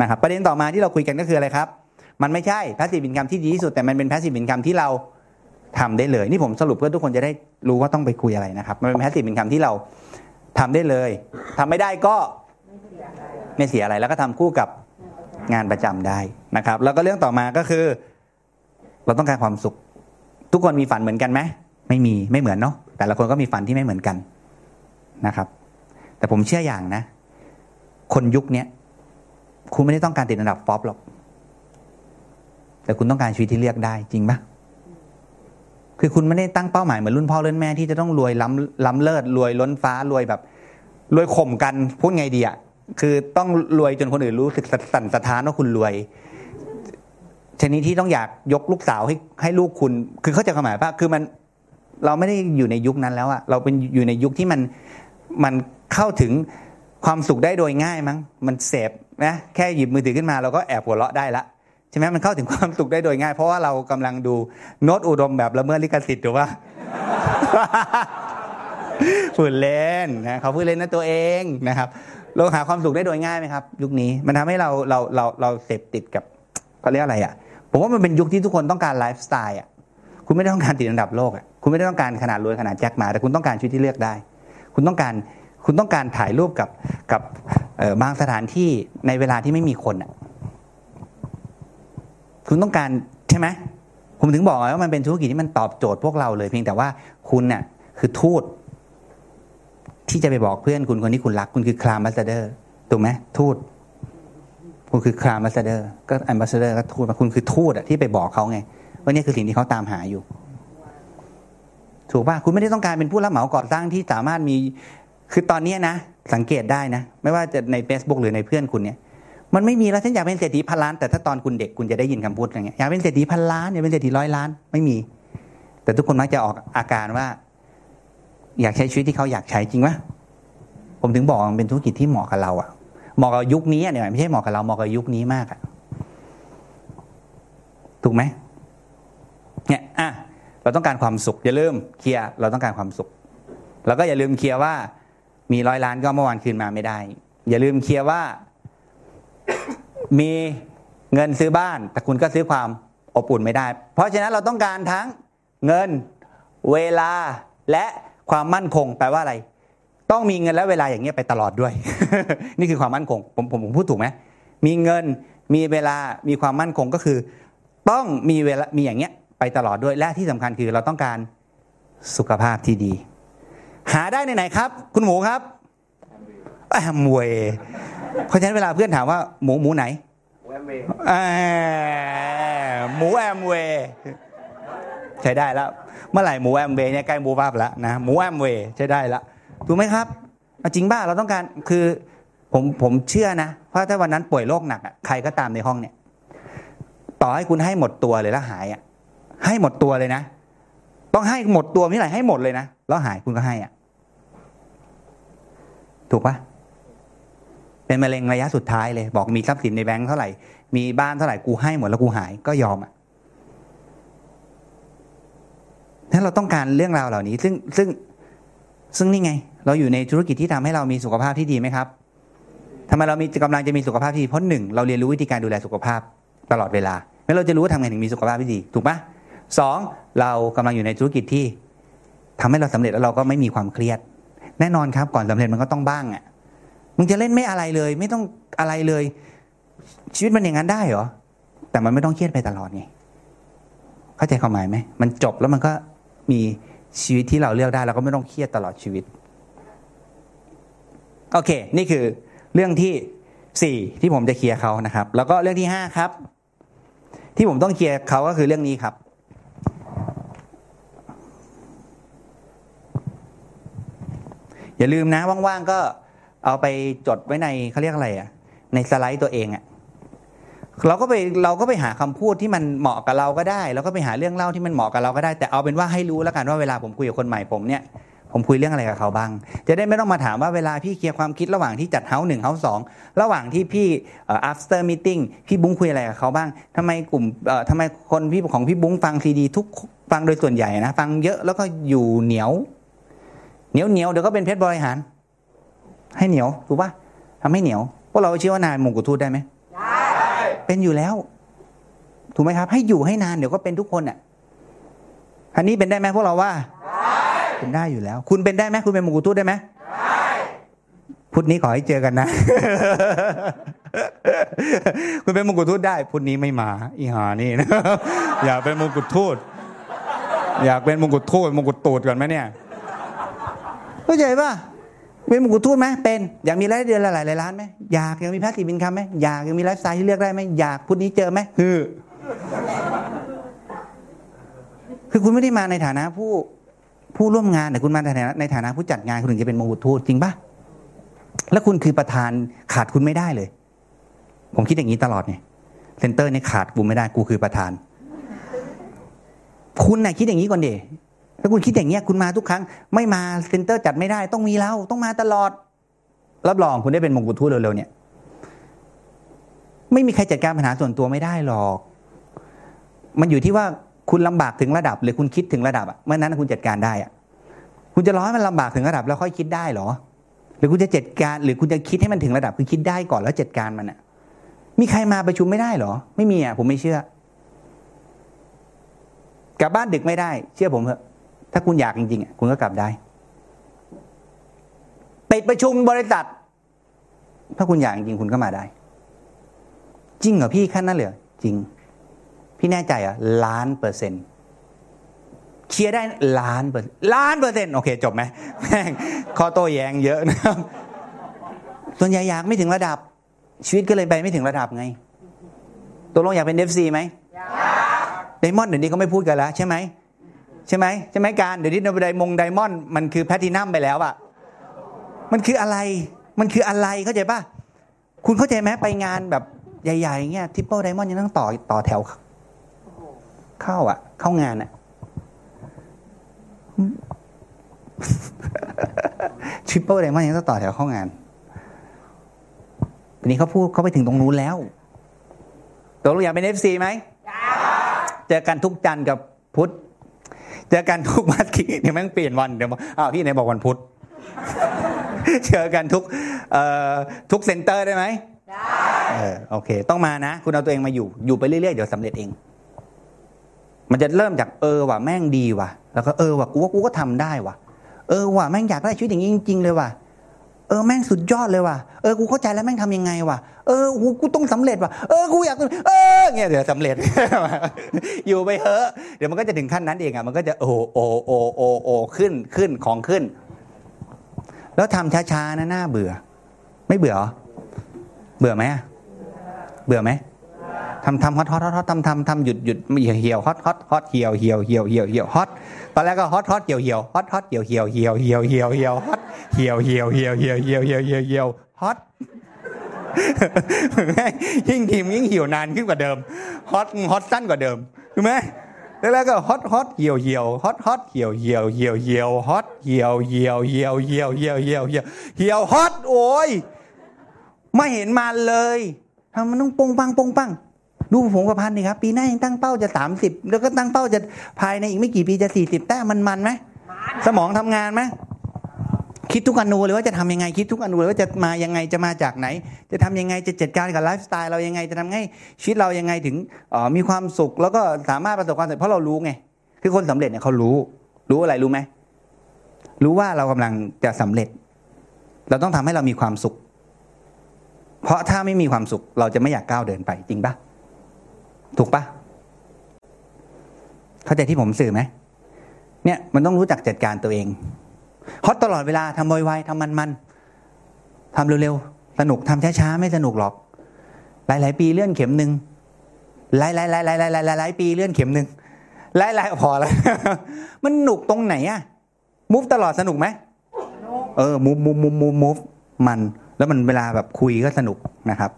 นะครับ ประเด็นต่อมาที่เราคุยกันก็คืออะไรครับ มันไม่ใช่ passive income ที่ดีที่สุดแต่มันเป็น passive income ที่เราทำได้เลย นี่ผมสรุปเพื่อทุกคนจะได้รู้ว่าต้องไปคุยอะไรนะครับ มันเป็น passive income ที่เราทำได้เลยทำไม่ได้ก็ไม่เสียอะไรแล้วก็ทำคู่กับงานประจำได้นะครับ แล้วก็เรื่องต่อมาก็คือ เราต้องการความสุข ทุกคนมีฝันเหมือนกันไหมไม่มีไม่เหมือนเนาะแต่ละคนก็มีฝันที่ไม่เหมือนกันนะครับ แต่ผมเชื่ออย่างนะ คนยุคเนี้ยคุณไม่ได้ต้องการติดอันดับฟอปหรอก แต่คุณต้องการชีวิตที่เลือกได้จริงปะคือคุณไม่ได้ตั้งเป้าหมายเหมือนรุ่นพ่อรุ่นแม่ที่จะต้องรวยล้ำล้ำเลิศรวยล้นฟ้ารวยแบบรวยข่มกันพูดไงดีอะคือต้องรวยจนคนอื่นรู้สึกสั่นสะท้านว่าคุณรวยชนิดที่ต้องอยากยกลูกสาวให้ให้ลูกคุณ คือเขาใจะความหมายป่ะคือมันเราไม่ได้อยู่ในยุคนั้นแล้วอะเราเป็นอยู่ในยุคที่มันมันเข้าถึงความสุขได้โดยง่ายมั้ง มันเสพนะ แค่หยิบมือถือขึ้นมาเราก็แอบหัวเราะได้ละ ใช่ไหมมันเข้าถึงความสุขได้โดยง่าย เพราะว่าเรากำลังดูโน้ตอุดมแบบละเมิดลิขสิทธิ์ถูกป่ะพูดเล่นนะเขาพูดเล่นนะตัวเองนะครับเราหาความสุขได้โดยง่ายไหมครับ ยุคนี้มันทำให้เราเราเราเราเสพติดกับเขาเรียกอะไรอะผมว่ามันเป็นยุคที่ทุกคนต้องการไลฟ์สไตล์อะคุณไม่ได้ต้องการติดอันดับโลกอะคุณไม่ได้ต้องการขนาดรวยขนาดแจ็คหมา แต่คุณต้องการชีวิตที่เลือกได้ คุณต้องการคุณต้องการถ่ายรูปกับกับเอ่อบางสถานที่ในเวลาที่ไม่มีคนอะ คุณต้องการใช่ไหมผมถึงบอกว่ามันเป็นธุรกิจที่มันตอบโจทย์พวกเราเลย เพียงแต่ว่าคุณน่ะคือทูตที่จะไปบอกเพื่อนคุณคนที่คุณรัก คุณคือ Crown Ambassador ถูกไหมทูตคุณคือ Crown Ambassador ก็ ambassador ก็ทูตคุณคือทูตอะที่ไปบอกเขาไงว่านี่คือสิ่งที่เขาตามหาอยู่ถูกป่ะคุณไม่ได้ต้องการเป็นผู้รับเหมาก่อสร้างที่สามารถมี คือตอนนี้นะ สังเกตได้นะ ไม่ว่าจะใน Facebook หรือในเพื่อนคุณเนี่ย มันไม่มีแล้วฉันอยากเป็นเศรษฐีพันล้านแต่ถ้าตอนคุณเด็กคุณจะได้ยินคำพูดอะไรเงี้ยอยากเป็นเศรษฐีพันล้านอยากเป็นเศรษฐีร้อยล้านไม่มี แต่ทุกคนมักจะออกอาการว่า อยากใช้ชีวิตที่เขาอยากใช้จริงไหมผมถึงบอกมันเป็นธุรกิจที่เหมาะกับเราอะเหมาะกับยุคนี้เนี่ยไม่ใช่เหมาะกับเราเหมาะกับยุคนี้มากอะถูกไหมเนี่ยอะเราต้องการความสุขอย่าลืมเคลียร์เราต้องการความสุข แล้วก็อย่าลืมเคลียร์ว่า มีร้อยล้านก็เมื่อวานคืนมาไม่ได้ อย่าลืมเคลียร์ว่า มีเงินซื้อบ้าน แต่คุณก็ซื้อความอบอุ่นไม่ได้ เพราะฉะนั้นเราต้องการทั้งเงินเวลาและความมั่นคงแปลว่าอะไร ต้องมีเงินและเวลาอย่างเงี้ยไปตลอดด้วย นี่คือความมั่นคง ผมผมผมพูดถูกไหมมีเงินมีเวลามีความมั่นคงก็คือ ต้องมีเวลามีอย่างเงี้ยไปตลอดด้วยและที่สำคัญคือเราต้องการสุขภาพที่ดี หาได้ในไหนครับ คุณหมูครับแอมเวย์ เพราะฉะนั้นเวลาเพื่อนถามว่าหมูหมูไหนแอมหมูแอมเวย์ใช้ได้แล้ว เมื่อไหร่หมูแอมเวย์เนี่ยใกล้หมูบ้าบแล้วนะหมูแอมเวย์ใช้ได้แล้วถูกไหมครับเอาจริงบ้าเราต้องการคือผมผมเชื่อนะว่าถ้าวันนั้นป่วยโรคหนักอะใครก็ตามในห้องเนี่ย ต่อให้คุณให้หมดตัวเลยแล้วหายอะให้หมดตัวเลยนะ ต้องให้หมดตัวไม่ไหร่ให้หมดเลยนะแล้วหายคุณก็ให้อะ ถูกปะ เป็นมะเร็งระยะสุดท้ายเลย บอกมีทรัพย์สินในแบงค์เท่าไหร่ มีบ้านเท่าไหร่กูให้หมดแล้วกูหายก็ยอมอะนั้นเราต้องการเรื่องราวเหล่านี้ ซึ่งซึ่งซึ่งนี่ไง เราอยู่ในธุรกิจที่ทำให้เรามีสุขภาพที่ดีไหมครับทำไมเรามีกำลังจะมีสุขภาพที่ดีเพราะหนึ่งเราเรียนรู้วิธีการดูแลสุขภาพตลอดเวลาแล้วเราจะรู้ว่าทำไงถึงมีสุขภาพที่ดีถูกปะสองเรากำลังอยู่ในธุรกิจที่ทำให้เราสำเร็จแล้วเราก็ไม่มีความเครียด แน่นอนครับ ก่อนสำเร็จมันก็ต้องบ้างอะ มึงจะเล่นไม่อะไรเลย ไม่ต้องอะไรเลย ชีวิตมันอย่างนั้นได้เหรอแต่มันไม่ต้องเครียดไปตลอดไงเข้าใจความหมายไหมมันจบแล้วมันก็มีชีวิตที่เราเลือกได้เราก็ไม่ต้องเครียดตลอดชีวิตโอเค นี่คือเรื่องที่สี่ที่ผมจะเคลียร์เขานะครับ แล้วก็เรื่องที่ห้าครับ ที่ผมต้องเคลียร์เขาก็คือเรื่องนี้ครับ อย่าลืมนะว่างๆก็ เอาไปจดไว้ในเขาเรียกอะไรอะในสไลด์ตัวเองอะเราก็ไปเราก็ไปหาคำพูดที่มันเหมาะกับเราก็ได้แล้วก็ไปหาเรื่องเล่าที่มันเหมาะกับเราก็ได้ แต่เอาเป็นว่าให้รู้แล้วกันว่าเวลาผมคุยกับคนใหม่ผมเนี่ยผมคุยเรื่องอะไรกับเขาบ้าง จะได้ไม่ต้องมาถามว่าเวลาพี่เคลียร์ความคิดระหว่างที่จัดเฮาหนึ่งเฮาสองระหว่างที่พี่อ่อ after meeting พี่บุ้งคุยอะไรกับเขาบ้างทำไมกลุ่มเอ่อทำไมคนพี่ของพี่บุ้งฟังซีดีทุกฟังโดยส่วนใหญ่นะ ฟังเยอะแล้วก็อยู่เหนียว เหนียวเหนียวเดี๋ยวก็เป็นเพชรบริหาร ให้เหนียวถูกปะทำให้เหนียวพวกเราเชื่อว่านายมงกุฎทูตได้ไหมได้เป็นอยู่แล้ว ถูกไหมครับ ให้อยู่ให้นานเดี๋ยวก็เป็นทุกคนอะอันนี้เป็นได้ไหมพวกเราว่าเป็นได้อยู่แล้ว คุณเป็นได้ไหมคุณเป็นมงกุฎทูตได้ไหมได้พุธนี้ขอให้เจอกันนะ คุณเป็นมงกุฎทูตได้ พุธนี้ไม่มา อีหานี่นะอยากเป็นมงกุฎทูตอยากเป็นมงกุฎทูตมงกุฎตูดก่อนไหมเนี่ยเข้าใจป่ะ เป็นมงกุฎทูตไหมเป็นอยากมีรายได้เดือนละหลายหลายล้านไหมอยากอยากมีแพสซีฟอินคัมไหมอยากอยากมีไลฟ์สไตล์ที่เลือกได้ไหมอยากพุธนี้เจอไหมคือคือคุณไม่ได้มาในฐานะผู้ผู้ร่วมงานแต่คุณมาในฐานะในฐานะผู้จัดงานคุณถึงจะเป็นมงกุฎทูตจริงปะแล้วคุณคือประธานขาดคุณไม่ได้เลย ผมคิดอย่างนี้ตลอดไง center เนี่ยขาดกูไม่ได้กูคือประธาน คุณน่ะคิดอย่างนี้ก่อนเด ถ้าคุณคิดอย่างเงี้ยคุณมาทุกครั้ง ไม่มา center จัดไม่ได้ ต้องมีเราต้องมาตลอด รับรองคุณได้เป็นมงกุฎทูตเร็วๆเนี่ย ไม่มีใครจัดการปัญหาส่วนตัวไม่ได้หรอก มันอยู่ที่ว่าคุณลำบากถึงระดับ หรือคุณคิดถึงระดับอะเมื่อนั้นคุณจัดการได้อะคุณจะรอให้มันลำบากถึงระดับแล้วค่อยคิดได้หรอ หรือคุณจะจัดการ หรือคุณจะคิดให้มันถึงระดับคือคิดได้ก่อนแล้วจัดการมันอะมีใครมาประชุมไม่ได้หรอ ไม่มีอะผมไม่เชื่อกลับบ้านดึกไม่ได้ เชื่อผมเถอะ ถ้าคุณอยากจริงๆอะคุณก็กลับได้ปิดประชุมบริษัท ถ้าคุณอยากจริงๆคุณก็มาได้ จริงเหรอพี่ขั้นนั้นเลยเหรอจริง พี่แน่ใจเหรอล้านเปอร์เซ็นต์เคลียร์ได้ล้านเปอร์เซ็นต์ล้านเปอร์เซ็นต์โอเค จบไหมแม่งข้อโต้แย้งเยอะนะครับส่วนใหญ่อยากไม่ถึงระดับ ชีวิตก็เลยไปไม่ถึงระดับไงตกลงอยากเป็น FC ไหม diamond เดี๋ยวนี้เขาไม่พูดกันแล้วใช่ไหม ใช่ไหมใช่ไหมการเดี๋ยวนี้ไดมง diamond มันคือแพลตินัมไปแล้วอะมันคืออะไรมันคืออะไรเข้าใจป่ะคุณเข้าใจไหมไปงานแบบใหญ่ๆอย่างเงี้ย triple diamond ยังต้องต่อต่อแถว เข้าอะเข้างานอะ triple diamond ยังต้องต่อแถวเข้างานทีนี้เขาพูดเขาไปถึงตรงนู้นแล้วตกลงอยากเป็น FC ไหมเจอกันทุกจันทร์กับพุธ เจอกันทุกวันกี่เดี๋ยวแม่งเปลี่ยนวันเดี๋ยวบอกอ้าวพี่ไหนบอกวันพุธเจอกันทุกเอ่อทุก center ได้ไหมได้เออโอเค ต้องมานะ คุณเอาตัวเองมาอยู่อยู่ไปเรื่อยๆเดี๋ยวสำเร็จเอง มันจะเริ่มจากเออว่ะแม่งดีว่ะ แล้วก็เออว่ะกูว่ากูก็ทำได้ว่ะ เออว่ะแม่งอยากได้ชีวิตอย่างนี้จริงๆเลยว่ะ เออแม่งสุดยอดเลยว่ะเออกูเข้าใจแล้วแม่งทำยังไงว่ะเออกูกูต้องสำเร็จว่ะเออกูอยากเออเงี้ยเดี๋ยวสำเร็จ อยู่ไปเถอะเดี๋ยวมันก็จะถึงขั้นนั้นเองอะมันก็จะโอโอโอโอโอขึ้นขึ้นของขึ้น แล้วทำช้าๆนะน่าเบื่อ ไม่เบื่อเหรอเบื่อไหมเบื่อไหมทำทำ hot hot hot ทำทำทำหยุดหยุดเหี่ยวเหี่ยว hot hot hot เหี่ยวเหี่ยวเหี่ยวเหี่ยวเหี่ยว hot ตอนแรกก็ hot hot เหี่ยวเหี่ยว hot hot เหี่ยวเหี่ยวเหี่ยวเหี่ยวเหี่ยวเหี่ยว hot เหี่ยวเหี่ยวเหี่ยวเหี่ยวเหี่ยวเหี่ยวเหี่ยวเหี่ยว hot ยิ่งทีมยิ่งเหี่ยวนานขึ้นกว่าเดิมฮอตฮอตสั้นกว่าเดิมถูกไหมแล้วก็ฮอตฮอตเหี่ยวเหี่ยวฮอตฮอตเหี่ยวเหี่ยวเหี่ยวเหี่ยวฮอตเหี่ยวเหี่ยวเหี่ยวเหี่ยวเหี่ยวเหี่ยวเหี่ยวเหี่ยวฮอตโอ้ยไม่เห็นมันเลยทำมันต้องปงปังปงปัง ดูผมกับพันนี่ครับ ปีหน้ายังตั้งเป้าจะสามสิบแล้วก็ตั้งเป้าจะภายในอีกไม่กี่ปีจะสี่สิบแต้มมันมันไหมสมองทำงานไหมคิดทุกอนูเลยว่าจะทำยังไงคิดทุกอนูเลยว่าจะมายังไงจะมาจากไหน จะทำยังไงจะจัดการกับไลฟ์สไตล์เรายังไงจะทำให้ชีวิตเรายังไงถึงเอ่อมีความสุข แล้วก็สามารถประสบความสำเร็จเพราะเรารู้ไงคือคนสำเร็จเนี่ยเขารู้ รู้อะไรรู้ไหมรู้ว่าเรากำลังจะสำเร็จ เราต้องทำให้เรามีความสุข เพราะถ้าไม่มีความสุข เราจะไม่อยากก้าวเดินไปจริงปะ ถูกปะเข้าใจที่ผมสื่อไหมเนี่ยมันต้องรู้จักจัดการตัวเองฮอตตลอดเวลาทำไวๆทำมันๆทำเร็วๆสนุกทำช้าๆไม่สนุกหรอก หลาย ๆ ปีเลื่อนเข็มหนึ่งหลายๆหลายๆหลายๆหลายๆปีเลื่อนเข็มหนึ่งหลายๆพอแล้วมันหนุกตรงไหนอะมูฟตลอดสนุกไหมเออมูฟมูฟมูฟมูฟมูฟมัน แล้วมันเวลาแบบคุยก็สนุกนะครับ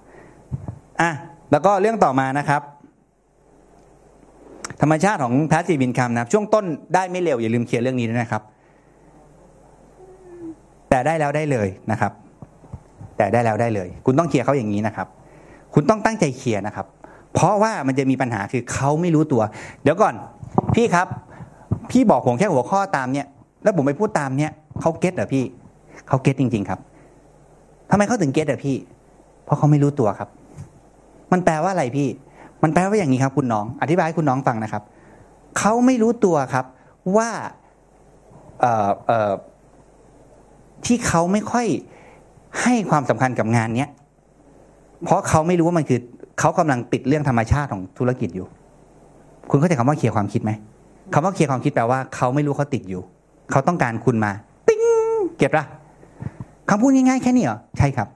อะแล้วก็เรื่องต่อมานะครับ ธรรมชาติของ passive income นะครับช่วงต้นได้ไม่เร็วอย่าลืมเคลียร์เรื่องนี้ด้วยนะครับ แต่ได้แล้วได้เลยนะครับ แต่ได้แล้วได้เลย คุณต้องเคลียร์เขาอย่างนี้นะครับ คุณต้องตั้งใจเคลียร์นะครับ เพราะว่ามันจะมีปัญหาคือเขาไม่รู้ตัว เดี๋ยวก่อน พี่ครับ พี่บอกผมแค่หัวข้อตามเนี่ย แล้วผมไปพูดตามเนี่ยเขา get เหรอพี่เขา get จริง ๆครับทำไมเขาถึง get เหรอพี่ เพราะเขาไม่รู้ตัวครับ มันแปลว่าอะไรพี่ มันแปลว่าอย่างนี้ครับคุณน้อง อธิบายให้คุณน้องฟังนะครับ เขาไม่รู้ตัวครับว่าที่เขาไม่ค่อยให้ความสำคัญกับงานเนี้ย เพราะเขาไม่รู้ว่ามันคือเขากำลังติดเรื่องธรรมชาติของธุรกิจอยู่ คุณเข้าใจคำว่าเคลียร์ความคิดไหมคำว่าเคลียร์ความคิดแปลว่าเขาไม่รู้เขาติดอยู่ เขาต้องการคุณมา ติ้งเก็บละคำพูดง่ายๆแค่นี้เหรอใช่ครับ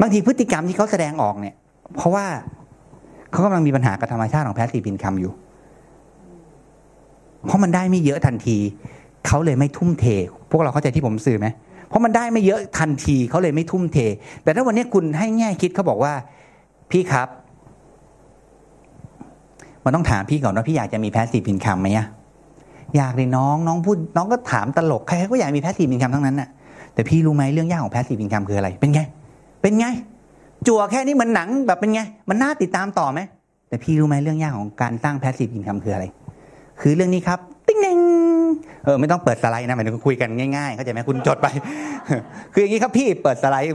บางทีพฤติกรรมที่เขาแสดงออกเนี่ย เพราะว่าเขากำลังมีปัญหากับธรรมชาติของ passive income อยู่ เพราะมันได้ไม่เยอะทันทีเขาเลยไม่ทุ่มเท พวกเราเข้าใจที่ผมสื่อไหมเพราะมันได้ไม่เยอะทันทีเขาเลยไม่ทุ่มเท แต่ถ้าวันนี้คุณให้แง่คิดเขาบอกว่า พี่ครับ มันต้องถามพี่ก่อนว่าพี่อยากจะมี passive income ไหมอะอยากเลยน้องน้องพูดน้องก็ถามตลกใครๆก็อยากมี passive income ทั้งนั้นน่ะแต่พี่รู้ไหมเรื่องยากของ passive income คืออะไร เป็นไง เป็นไง จั่วแค่นี้เหมือนหนังแบบเป็นไง มันน่าติดตามต่อไหมแต่พี่รู้ไหมเรื่องยากของการสร้าง passive income คืออะไร คือเรื่องนี้ครับ ติ๊งเน่งเออไม่ต้องเปิดสไลด์นะหมายถึงคุยกันง่ายๆเข้าใจไหมคุณจดไป คืออย่างนี้ครับพี่เปิดสไลด์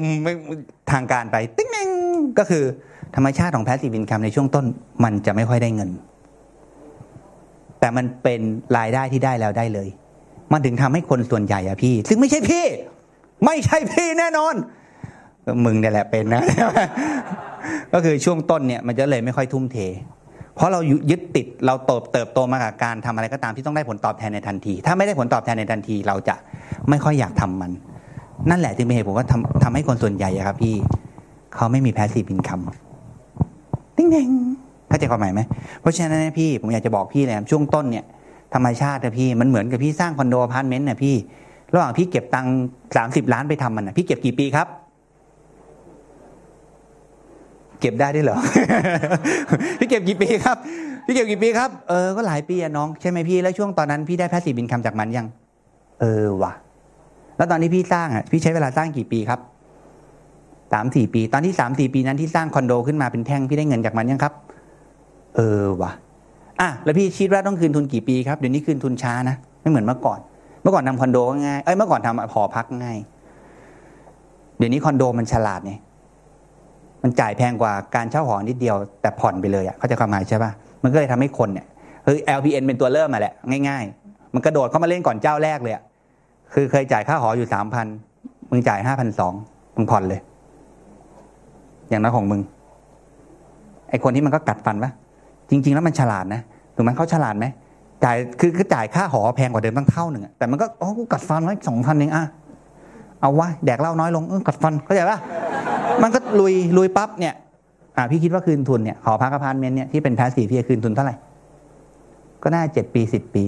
ทางการไป ติ๊งเน่งก็คือธรรมชาติของ passive income ในช่วงต้นมันจะไม่ค่อยได้เงิน แต่มันเป็นรายได้ที่ได้แล้วได้เลย มันถึงทำให้คนส่วนใหญ่อะพี่ ซึ่งไม่ใช่พี่ ไม่ใช่พี่แน่นอน มึงเนี่ยแหละเป็นนะ ก็คือช่วงต้นเนี่ยมันจะเลยไม่ค่อยทุ่มเท เพราะเรายึดติดเราโตเติบโตมากับการทำอะไรก็ตามที่ต้องได้ผลตอบแทนในทันที ถ้าไม่ได้ผลตอบแทนในทันที เราจะไม่ค่อยอยากทำมัน นั่นแหละจึงเป็นเหตุผลว่าทำทำให้คนส่วนใหญ่ครับ พี่เขาไม่มี passive incomeติ้งเด้งเข้าใจความหมายไหมเพราะฉะนั้นพี่ผมอยากจะบอกพี่เลยนะช่วงต้นเนี่ยธรรมชาตินะพี่มันเหมือนกับพี่สร้างคอนโดอพาร์ตเมนต์นะพี่ ระหว่างพี่เก็บตังค์สามสิบล้านไปทำมันนะพี่เก็บกี่ปีครับ เก็บได้ด้วยเหรอ พี่เก็บกี่ปีครับ พี่เก็บกี่ปีครับ เออ ก็หลายปีอะน้อง ใช่ไหมพี่ แล้วช่วงตอนนั้นพี่ได้ passive income จากมันยัง เออว่ะ แล้วตอนที่พี่สร้างอะพี่ใช้เวลาสร้างกี่ปีครับสามสี่ปี ตอนที่สามสี่ปีนั้นที่สร้างคอนโดขึ้นมาเป็นแท่งพี่ได้เงินจากมันยังครับ เออว่ะ อะ แล้วพี่คิดว่าต้องคืนทุนกี่ปีครับ เดี๋ยวนี้คืนทุนช้านะ ไม่เหมือนเมื่อก่อน เมื่อก่อนทำคอนโดง่าย เอ้ย เมื่อก่อนทำหอพักง่าย เดี๋ยวนี้คอนโดมันฉลาดเนี่ย มันจ่ายแพงกว่าการเช่าหอนิดเดียวแต่ผ่อนไปเลยอะเขาจะความหมายใช่ป่ะมันก็เลยทำให้คนเนี่ยคือ LPN เป็นตัวเริ่มมาแหละง่าย ๆ มันกระโดดเข้ามาเล่นก่อนเจ้าแรกเลยอะคือเคยจ่ายค่าหออยู่สามพันมึงจ่ายห้าพันสองมึงผ่อนเลย อย่างน้อยของมึงไอคนที่มันก็กัดฟันวะจริง ๆ แล้วมันฉลาดนะถูกไหมเขาฉลาดไหมจ่ายคือคือจ่ายค่าหอแพงกว่าเดิมตั้งเท่าหนึ่งแต่มันก็อ๋อกูกัดฟันไว้สองพันเองอะ เอาวะแดกเหล้าน้อยลงกัดฟันเข้าใจปะมันก็ลุยลุยปั๊บเนี่ยอ่าพี่คิดว่าคืนทุนเนี่ยหอพักอพาร์ตเมนต์เนี่ยที่เป็น passive พี่จะคืนทุนเท่าไหร่ ก็น่าเจ็ดปีสิบปี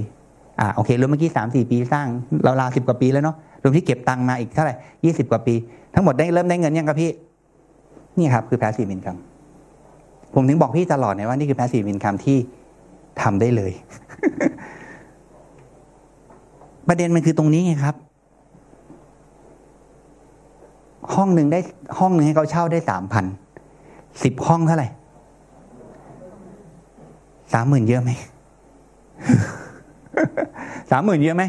อ่าโอเครวมเมื่อกี้สามสี่ปีสร้างเราลาสิบกว่าปีแล้วเนาะรวมที่เก็บตังค์มาอีกเท่าไหร่ยี่สิบกว่าปี ทั้งหมดได้เริ่มได้เงินยังครับพี่ นี่ครับคือ passive income ผมถึงบอกพี่ตลอดเนะว่านี่คือ passive income ที่ทำได้เลย ประเด็นมันคือตรงนี้ไงครับ ห้องหนึ่งได้ห้องหนึ่งให้เขาเช่าได้สามพันสิบห้องเท่าไหร่สามหมื่นเยอะไหมสามหมื่นเยอะไหม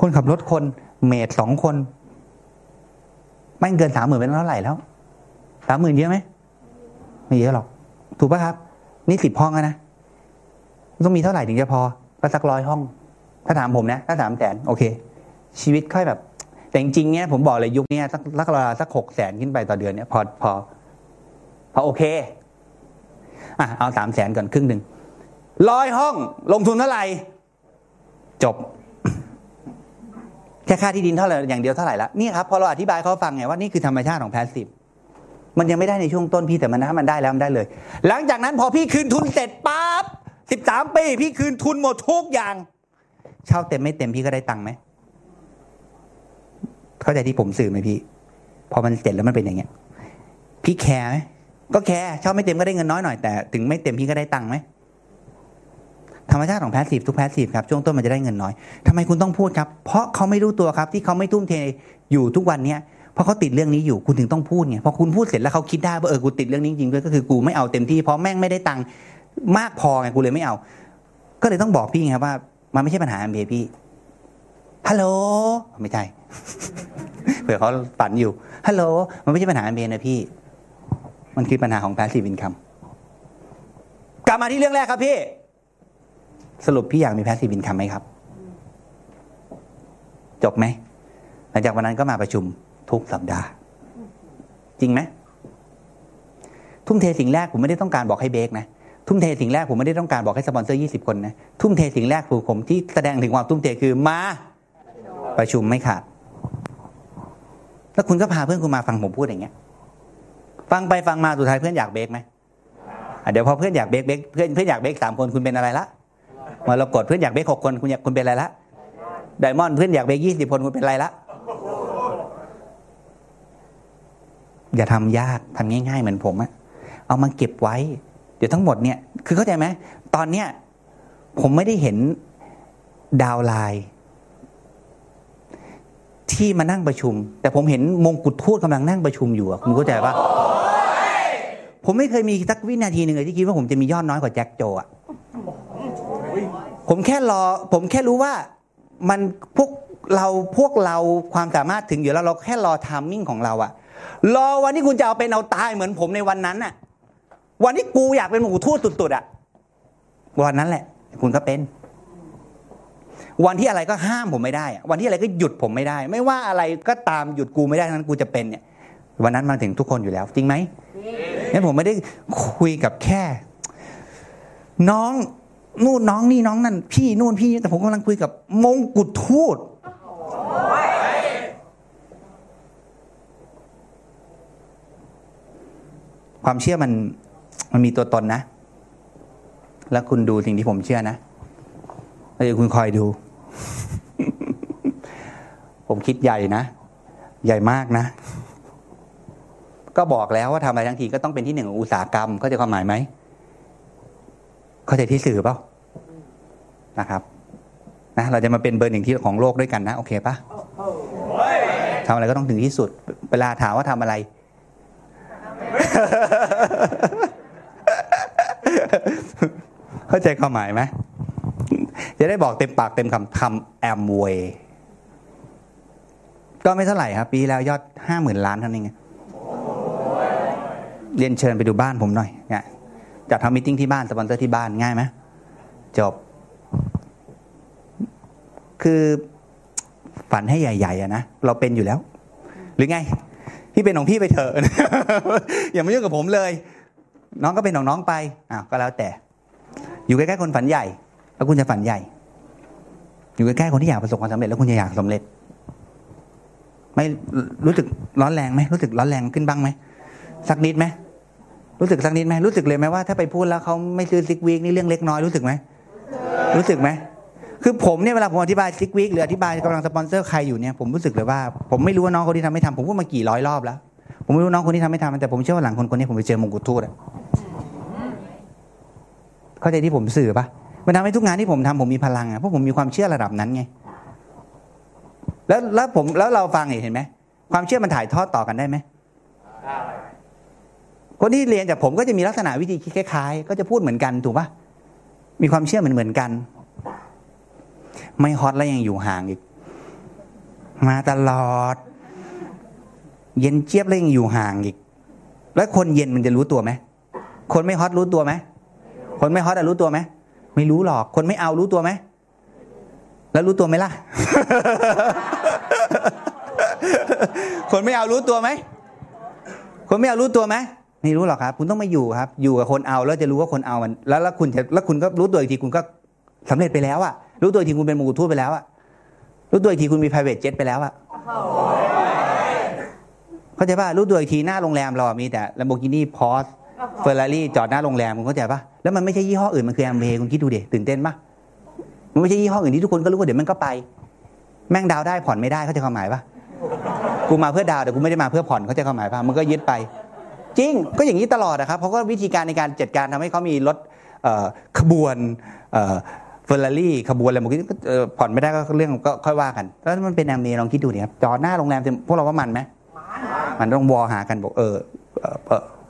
คนขับรถคน เมดสองคน ไม่เกินสามหมื่นเป็นเท่าไหร่แล้วสามหมื่นเยอะไหมไม่เยอะหรอก ถูกปะครับ นี่สิบห้องอะนะต้องมีเท่าไหร่ถึงจะพอก็สักร้อยห้อง ถ้าถามผมนะ ถ้าถามแสนโอเค ชีวิตค่อยแบบ แต่จริงๆเนี้ยผมบอกเลยยุคนี้สักสักราสักหกแสนขึ้นไปต่อเดือนเนี้ยพอพอพอโอเคอะเอาสามแสนก่อนครึ่งหนึ่งร้อยห้องลงทุนเท่าไหร่ จบ แค่ค่าที่ดินเท่าไหร่อย่างเดียวเท่าไหร่ละนี่ครับพอเราอธิบายเขาฟังไงว่านี่คือธรรมชาติของแพสซีฟมันยังไม่ได้ในช่วงต้นพี่แต่มันถ้ามันได้แล้วมันได้เลย หลังจากนั้นพอพี่คืนทุนเสร็จปั๊บสิบสามปี พี่คืนทุนหมดทุกอย่าง เช่าเต็มไม่เต็มพี่ก็ได้ตังค์ไหม เข้าใจที่ผมสื่อไหมพี่ พอมันเสร็จแล้วมันเป็นอย่างเงี้ย พี่แคร์ไหมก็แคร์เช่าไม่เต็มก็ได้เงินน้อยหน่อยแต่ถึงไม่เต็มพี่ก็ได้ตังค์ไหมธรรมชาติของแพสซีฟทุกแพสซีฟครับช่วงต้นมันจะได้เงินน้อยทำไมคุณต้องพูดครับ เพราะเขาไม่รู้ตัวครับ ที่เขาไม่ทุ่มเทอยู่ทุกวันเนี้ยเพราะเขาติดเรื่องนี้อยู่คุณถึงต้องพูดไงพอคุณพูดเสร็จแล้วเขาคิดได้ว่าเออกูติดเรื่องนี้จริงด้วยก็คือกูไม่เอาเต็มที่เพราะแม่งไม่ได้ตังค์มากพอไงกูเลยไม่เอา ก็เลยต้องบอกพี่ไงครับว่า มันไม่ใช่ปัญหาเบพี่ ฮัลโหลไม่ใช่เผื่อเขาฝันอยู่ฮัลโหลมันไม่ใช่ปัญหาเบนะพี่ มันคือปัญหาของ passive income กลับมาที่เรื่องแรกครับพี่ สรุปพี่อยากมี passive income ไหมครับ จบไหมหลังจากวันนั้นก็มาประชุมทุกสัปดาห์ จริงไหมทุ่มเทสิ่งแรกผมไม่ได้ต้องการบอกให้เบรกนะทุ่มเทสิ่งแรกผมไม่ได้ต้องการบอกให้สปอนเซอร์ 20 คนนะ ทุ่มเทสิ่งแรกคือผมที่แสดงถึงความทุ่มเทคือมา ประชุมไม่ขาด แล้วคุณก็พาเพื่อนคุณมาฟังผมพูดอย่างเงี้ย ฟังไปฟังมาสุดท้ายเพื่อนอยากเบรกไหมเดี๋ยวพอเพื่อนอยากเบรกเบรกเพื่อนเพื่อนอยากเบรกสามคนคุณเป็นอะไรละมาเรากดเพื่อนอยากเบรกหกคนคุณอยากคุณเป็นอะไรละไดมอนด์เพื่อนอยากเบรกยี่สิบคนคุณเป็นอะไรละอย่าทำยากทำง่าย ๆ เหมือนผมอะเอามาเก็บไว้ เดี๋ยวทั้งหมดเนี่ย คือเข้าใจไหมตอนเนี้ยผมไม่ได้เห็นดาวไลน์ ที่มานั่งประชุม แต่ผมเห็นมงกุฎทูตกำลังนั่งประชุมอยู่คุณเข้าใจปะผมไม่เคยมีสักวินาทีหนึ่งเลยที่คิดว่าผมจะมียอดน้อยกว่าแจ็คโจอะผมแค่รอ ผมแค่รู้ว่ามันพวกเราพวกเราความสามารถถึงอยู่แล้วเราแค่รอทามมิ่งของเราอะรอวันที่คุณจะเอาเป็นเอาตายเหมือนผมในวันนั้นอะวันที่กูอยากเป็นมงกุฎทูตสุดๆอะวันนั้นแหละ คุณก็เป็น วันที่อะไรก็ห้ามผมไม่ได้อะวันที่อะไรก็หยุดผมไม่ได้ ไม่ว่าอะไรก็ตามหยุดกูไม่ได้ทั้งนั้นกูจะเป็นเนี่ย วันนั้นมาถึงทุกคนอยู่แล้ว จริงไหมงั้นผมไม่ได้คุยกับแค่ น้องนู่นน้องนี่น้องนั่น พี่นู่นพี่นี่แต่ผมกำลังคุยกับมงกุฎทูตความเชื่อมันมันมีตัวตนนะ แล้วคุณดูสิ่งที่ผมเชื่อนะแล้วเดี๋ยวคุณคอยดู ผมคิดใหญ่นะ ใหญ่มากนะ ก็บอกแล้วว่าทำอะไรทั้งทีก็ต้องเป็นที่หนึ่งของอุตสาหกรรม เข้าใจความหมายไหมเข้าใจที่สื่อเปล่านะครับ นะ เราจะมาเป็นเบอร์หนึ่งที่ของโลกด้วยกันนะ โอเคปะทำอะไรก็ต้องถึงที่สุด เวลาถามว่าทำอะไรเข้าใจความหมายไหม จะได้บอกเต็มปากเต็มคำทำแอมเวย์ก็ไม่เท่าไหร่ครับ ปีแล้วยอดห้าหมื่นล้านเท่านั้นเองเรียนเชิญไปดูบ้านผมหน่อยเนี่ยจัดทำ meeting ที่บ้านสปอนเซอร์ที่บ้านง่ายไหมจบ คือฝันให้ใหญ่ๆอะนะเราเป็นอยู่แล้ว หรือไง พี่เป็นของพี่ไปเถอะอย่ามายุ่งกับผมเลย น้องก็เป็นของน้องไปอ้าวก็แล้วแต่ อยู่ใกล้ๆคนฝันใหญ่ แล้วคุณจะฝันใหญ่ อยู่ใกล้ๆคนที่อยากประสบความสำเร็จแล้วคุณจะอยากสำเร็จ ไม่รู้สึกร้อนแรงไหมรู้สึกร้อนแรงขึ้นบ้างไหมสักนิดไหมรู้สึกสักนิดไหมรู้สึกเลยไหมว่าถ้าไปพูดแล้วเขาไม่ซื้อซิกวีกนี่เรื่องเล็กน้อยรู้สึกไหมรู้สึกไหมคือผมเนี่ยเวลาผมอธิบายซิกวีกหรืออธิบายกำลังสปอนเซอร์ใครอยู่เนี่ยผมรู้สึกเลยว่าผมไม่รู้ว่าน้องคนที่ทำไม่ทำผมพูดมากี่ร้อยรอบแล้ว ผมไม่รู้น้องคนที่ทำไม่ทำแต่ผมเชื่อว่าหลังคนคนนี้ผมไปเจอมงกุฎทูตอะเข้าใจที่ผมสื่อปะ มันทำให้ทุกงานที่ผมทำผมมีพลังอะเพราะผมมีความเชื่อระดับนั้นไง แล้วแล้วผมแล้วเราฟังเห็นไหมความเชื่อมันถ่ายทอดต่อกันได้ไหมคนที่เรียนจากผมก็จะมีลักษณะวิธีคิดคล้ายๆ ก็จะพูดเหมือนกันถูกปะมีความเชื่อเหมือนเหมือนกัน ไม่ฮอตแล้วยังอยู่ห่างอีก มาตลอด เย็นเจี๊ยบแล้วยังอยู่ห่างอีก แล้วคนเย็นมันจะรู้ตัวไหม คนไม่ฮอตรู้ตัวไหม คนไม่ฮอตอะรู้ตัวไหม ไม่รู้หรอก คนไม่เอารู้ตัวไหม แล้วรู้ตัวไหมล่ะ คนไม่เอารู้ตัวไหม คนไม่เอารู้ตัวไหมไม่รู้หรอกครับ คุณต้องมาอยู่ครับ อยู่กับคนเอาแล้วจะรู้ว่าคนเอามัน แล้วแล้วคุณจะแล้วคุณก็รู้ตัวอีกทีคุณก็สำเร็จไปแล้วอะรู้ตัวอีกทีคุณเป็นมงกุฎทูตไปแล้วอะรู้ตัวอีกทีคุณมี private jet ไปแล้วอะเข้าใจป่ะรู้ตัวอีกทีหน้าโรงแรมเราอมีแต่ Lamborghini Porsche Ferrari จอดหน้าโรงแรมคุณเข้าใจป่ะ แล้วมันไม่ใช่ยี่ห้ออื่นมันคือแอมเบคุณคิดดูเด็ตื่นเต้นปะมันไม่ใช่ยี่ห้ออื่นที่ทุกคนก็รู้ว่าเดี๋ยวมันก็ไป แม่งดาวได้ผ่อนไม่ได้เข้าใจความหมายปะกูมาเพื่อดาวแต่กูไม่ได้มาเพื่อผ่อนเข้าใจความหมายปะมันก็ยึดไป จริงก็อย่างนี้ตลอดนะครับเขาก็วิธีการในการจัดการทำให้เขามีรถขบวนเฟอร์รารี่ขบวนอะไรบางทีก็ผ่อนไม่ได้ก็เรื่องก็ค่อยว่ากันแล้วมันเป็นแอมเมลองคิดดูดิครับจอดหน้าโรงแรมพวกเราว่ามันไหมมันต้องวอหากันบอกเออ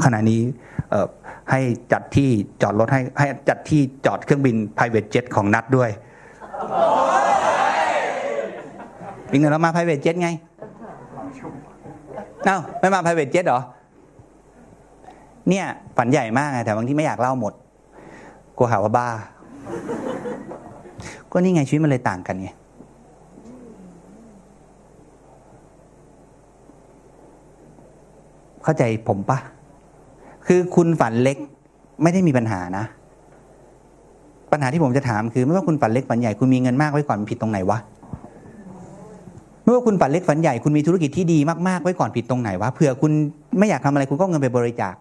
ขณะนี้ ให้จัดที่จอดรถให้ให้จัดที่จอดเครื่องบิน private jet ของนัดด้วยมีเงินเรามา private jet ไงเอ้าไม่มา private jet หรอ เนี่ยฝันใหญ่มากไงแต่บางที่ไม่อยากเล่าหมดกลัวหาว่าบ้า ก็นี่ไงชีวิตมันเลยต่างกันไงเข้าใจผมปะ คือคุณฝันเล็กไม่ได้มีปัญหานะ ปัญหาที่ผมจะถามคือ ไม่ว่าคุณฝันเล็กฝันใหญ่คุณมีเงินมากไว้ก่อนผิดตรงไหนวะไม่ว่าคุณฝันเล็กฝันใหญ่คุณมีธุรกิจที่ดีมากๆไว้ก่อนผิดตรงไหนวะเผื่อคุณไม่อยากทำอะไรคุณก็เงินไปบริจาค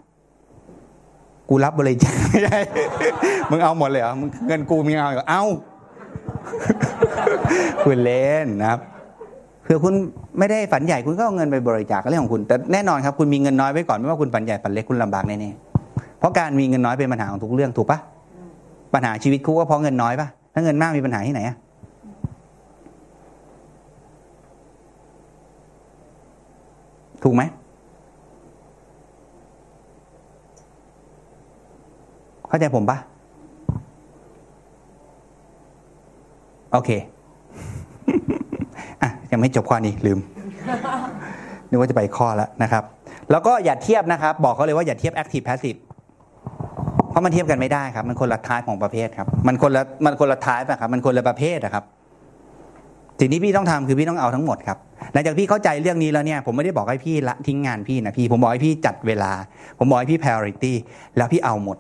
กูรับบริจาคไม่ได้มึงเอาหมดเลยเหรอเงินกูมึงเอาเหรอเอาคุณเล่นนะครับ เผื่อคุณไม่ได้ฝันใหญ่คุณก็เอาเงินไปบริจาคก็เรื่องของคุณ แต่แน่นอนครับคุณมีเงินน้อยไว้ก่อนไม่ว่าคุณฝันใหญ่ฝันเล็กคุณลำบากแน่ๆเพราะการมีเงินน้อยเป็นปัญหาของทุกเรื่องถูกปะปัญหาชีวิตคู่ก็เพราะเงินน้อยปะถ้าเงินมากมีปัญหาที่ไหนอะถูกไหมเข้าใจผมปะโอเค ยังไม่จบข้อนี้ลืมนึกว่าจะไปข้อแล้วนะครับ แล้วก็อย่าเทียบนะครับ บอกเขาเลยว่าอย่าเทียบ active passive เพราะมันเทียบกันไม่ได้ครับ มันคนละท้ายของประเภทครับ มันคนละมันคนละท้ายนะครับ มันคนละประเภทนะครับสิ่งที่พี่ต้องทำคือพี่ต้องเอาทั้งหมดครับหลังจากพี่เข้าใจเรื่องนี้แล้วเนี่ยผมไม่ได้บอกให้พี่ละทิ้งงานพี่นะพี่ ผมบอกให้พี่จัดเวลา ผมบอกให้พี่ priority แล้วพี่เอาหมด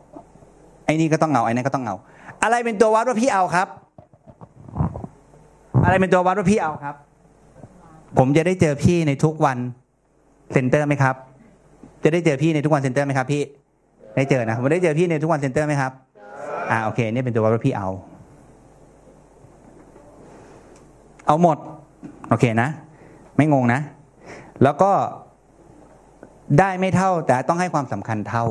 ไอ้นี่ก็ต้องเอาไอ้นั่นก็ต้องเอา อะไรเป็นตัววัดว่าพี่เอาครับ อะไรเป็นตัววัดว่าพี่เอาครับ ผมจะได้เจอพี่ในทุกวัน center ไหมครับ จะได้เจอพี่ในทุกวัน center ไหมครับ พี่ ได้เจอนะผมได้เจอพี่ในทุกวัน center ไหมครับ อ่าโอเคนี่เป็นตัววัดว่าพี่เอา เอาหมด โอเคนะ ไม่งงนะ แล้วก็ได้ไม่เท่าแต่ต้องให้ความสำคัญเท่า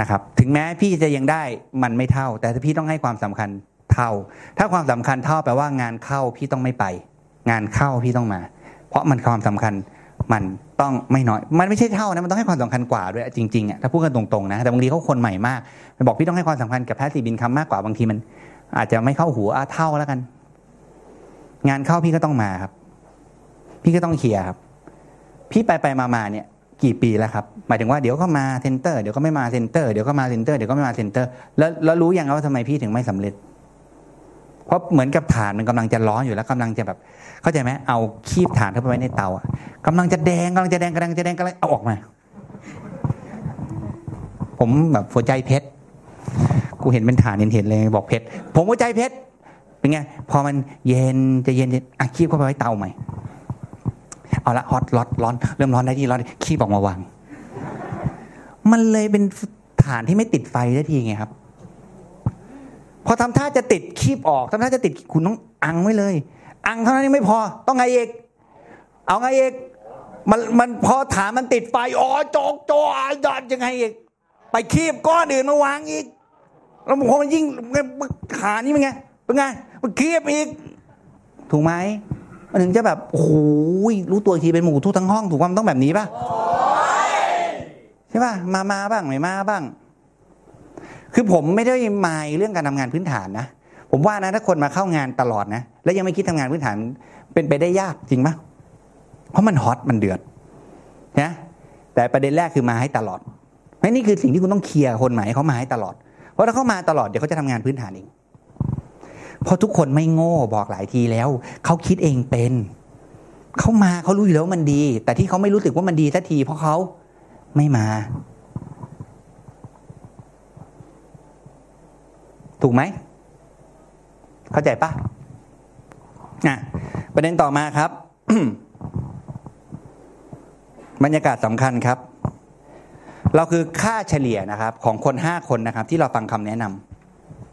นะครับ ถึงแม้พี่จะยังได้มันไม่เท่า แต่พี่ต้องให้ความสำคัญ เท่า ถ้าความสำคัญเท่าแปลว่างานเข้าพี่ต้องไม่ไป งานเข้าพี่ต้องมา เพราะมันความสำคัญมันต้องไม่น้อย มันไม่ใช่เท่านะ มันต้องให้ความสำคัญกว่าด้วยจริงๆอะ ถ้าพูดกันตรงๆนะ แต่บางทีเขาคนใหม่มาก มันบอกพี่ต้องให้ความสำคัญกับ passive income มากกว่า บางทีมัน อาจจะไม่เข้าหูอะเท่าแล้วกัน งานเข้าพี่ก็ต้องมาครับ พี่ก็ต้องเคลียร์ครับ พี่ไปไปมามาเนี่ย กี่ปีแล้วครับ หมายถึงว่าเดี๋ยวก็มา center เดี๋ยวก็ไม่มา center เดี๋ยวก็มา center เดี๋ยวก็ไม่มา center แล้วแล้วรู้ยังว่าทำไมพี่ถึงไม่สำเร็จ เพราะเหมือนกับฐานมันกำลังจะร้อนอยู่แล้วกำลังจะแบบ เข้าใจไหมเอาคีบฐานเข้าไปไว้ในเตาอะกำลังจะแดงกำลังจะแดงกำลังจะแดงกำลังเอาออกมา ผมแบบหัวใจเพชรกูเห็นเป็นฐานเห็นเห็นเลยบอกเพชรผมหัวใจเพชรเป็นไงพอมันเย็นจะเย็นอะคีบเข้าไปไว้เตาใหม่เอาละฮอตร้อนร้อนเริ่มร้อนได้ที่ร้อนคีบออกมาวาง มันเลยเป็นฐานที่ไม่ติดไฟได้ทีไงครับ พอทำท่าจะติดคีบออกทำท่าจะติดคุณต้องอังไว้เลย อังเท่านั้นยังไม่พอ ต้องไงเอกเอาไงเอกมันมันพอฐานมันติดไฟอ๋อโจกจอาดัดยังไงเอกไปคีบก้อนอื่นมาวางอีกแล้วพอมันยิ่งขานี่เป็นไงเป็นไงมันคีบอีก ถูกไหมมันถึงจะแบบโอ้โหรู้ตัวทีเป็นหมูทุกทั้งห้องถูกความต้องแบบนี้ป่ะใช่ป่ะมามาบ้างไม่มาบ้าง คือผมไม่ได้มายเรื่องการทำงานพื้นฐานนะ ผมว่านะถ้าคนมาเข้างานตลอดนะ แล้วยังไม่คิดทำงานพื้นฐานเป็นไปได้ยากจริงปะเพราะมันฮอตมันเดือดนะแต่ประเด็นแรกคือมาให้ตลอดนี่คือสิ่งที่คุณต้องเคลียร์คนใหม่เขามาให้ตลอด เพราะถ้าเขามาตลอดเดี๋ยวเขาจะทำงานพื้นฐานเองเพราะทุกคนไม่โง่บอกหลายทีแล้ว เขาคิดเองเป็นเขามาเขารู้อยู่แล้วมันดี แต่ที่เขาไม่รู้สึกว่ามันดีสักทีเพราะเขาไม่มา ถูกไหม เข้าใจปะอะประเด็นต่อมาครับบรรยากาศสำคัญครับ เราคือค่าเฉลี่ยนะครับ ของคนห้าคนนะครับ ที่เราฟังคำแนะน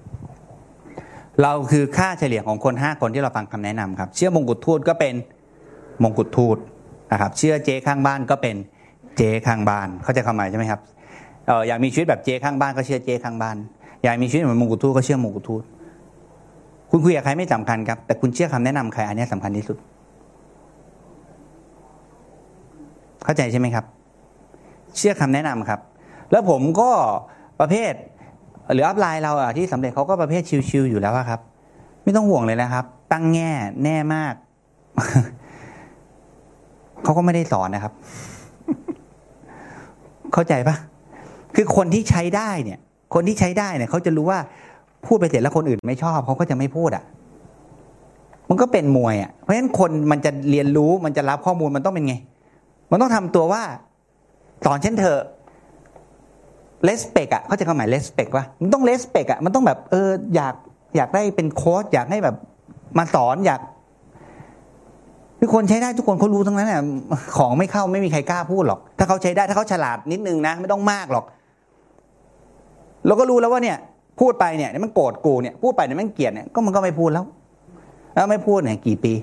ำเราคือค่าเฉลี่ยของคนห้าคนที่เราฟังคำแนะนำครับ เชื่อมงกุฎทูตก็เป็นมงกุฎทูตนะครับ เชื่อเจ๊ข้างบ้านก็เป็นเจ๊ข้างบ้าน เข้าใจความหมายใช่ไหมครับเอออยากมีชีวิตแบบเจ๊ข้างบ้านก็เชื่อเจ๊ข้างบ้าน อยากมีชีวิตเหมือนมงกุฎทูตก็เชื่อมงกุฎทูตคุณคุยกับใครไม่สำคัญครับ แต่คุณเชื่อคำแนะนำใครอันนี้สำคัญที่สุด เข้าใจใช่ไหมครับ เชื่อคำแนะนำครับ แล้วผมก็ประเภท หรืออัพไลน์เราอะที่สำเร็จเขาก็ประเภทชิวๆอยู่แล้วครับ ไม่ต้องห่วงเลยนะครับ ตั้งแง่แน่มากเขาก็ไม่ได้สอนนะครับ เข้าใจปะคือคนที่ใช้ได้เนี่ย คนที่ใช้ได้เนี่ยเขาจะรู้ว่าพูดไปเสร็จแล้วคนอื่นไม่ชอบเขาก็จะไม่พูดอะ มันก็เป็นมวยอะ เพราะฉะนั้นคนมันจะเรียนรู้มันจะรับข้อมูลมันต้องเป็นไง มันต้องทำตัวว่าสอนฉันเถอเลสเปกอะเขาจะความหมายเลสเปกว่ามันต้องเลสเปกอะมันต้องแบบเอออยากอยากได้เป็นโค้ชอยากให้แบบมาสอนอยากทุกคนใช้ได้ทุกคนเขารู้ทั้งนั้นอะของไม่เข้าไม่มีใครกล้าพูดหรอก ถ้าเขาใช้ได้ถ้าเขาฉลาดนิดนึงนะ ไม่ต้องมากหรอก เราก็รู้แล้วว่าเนี่ยพูดไปเนี่ยมันโกรธกูเนี่ยพูดไปเนี่ยมันเกลียดเนี่ยก็มันก็ไม่พูดแล้วแล้วไม่พูดเนี่ยกี่ปี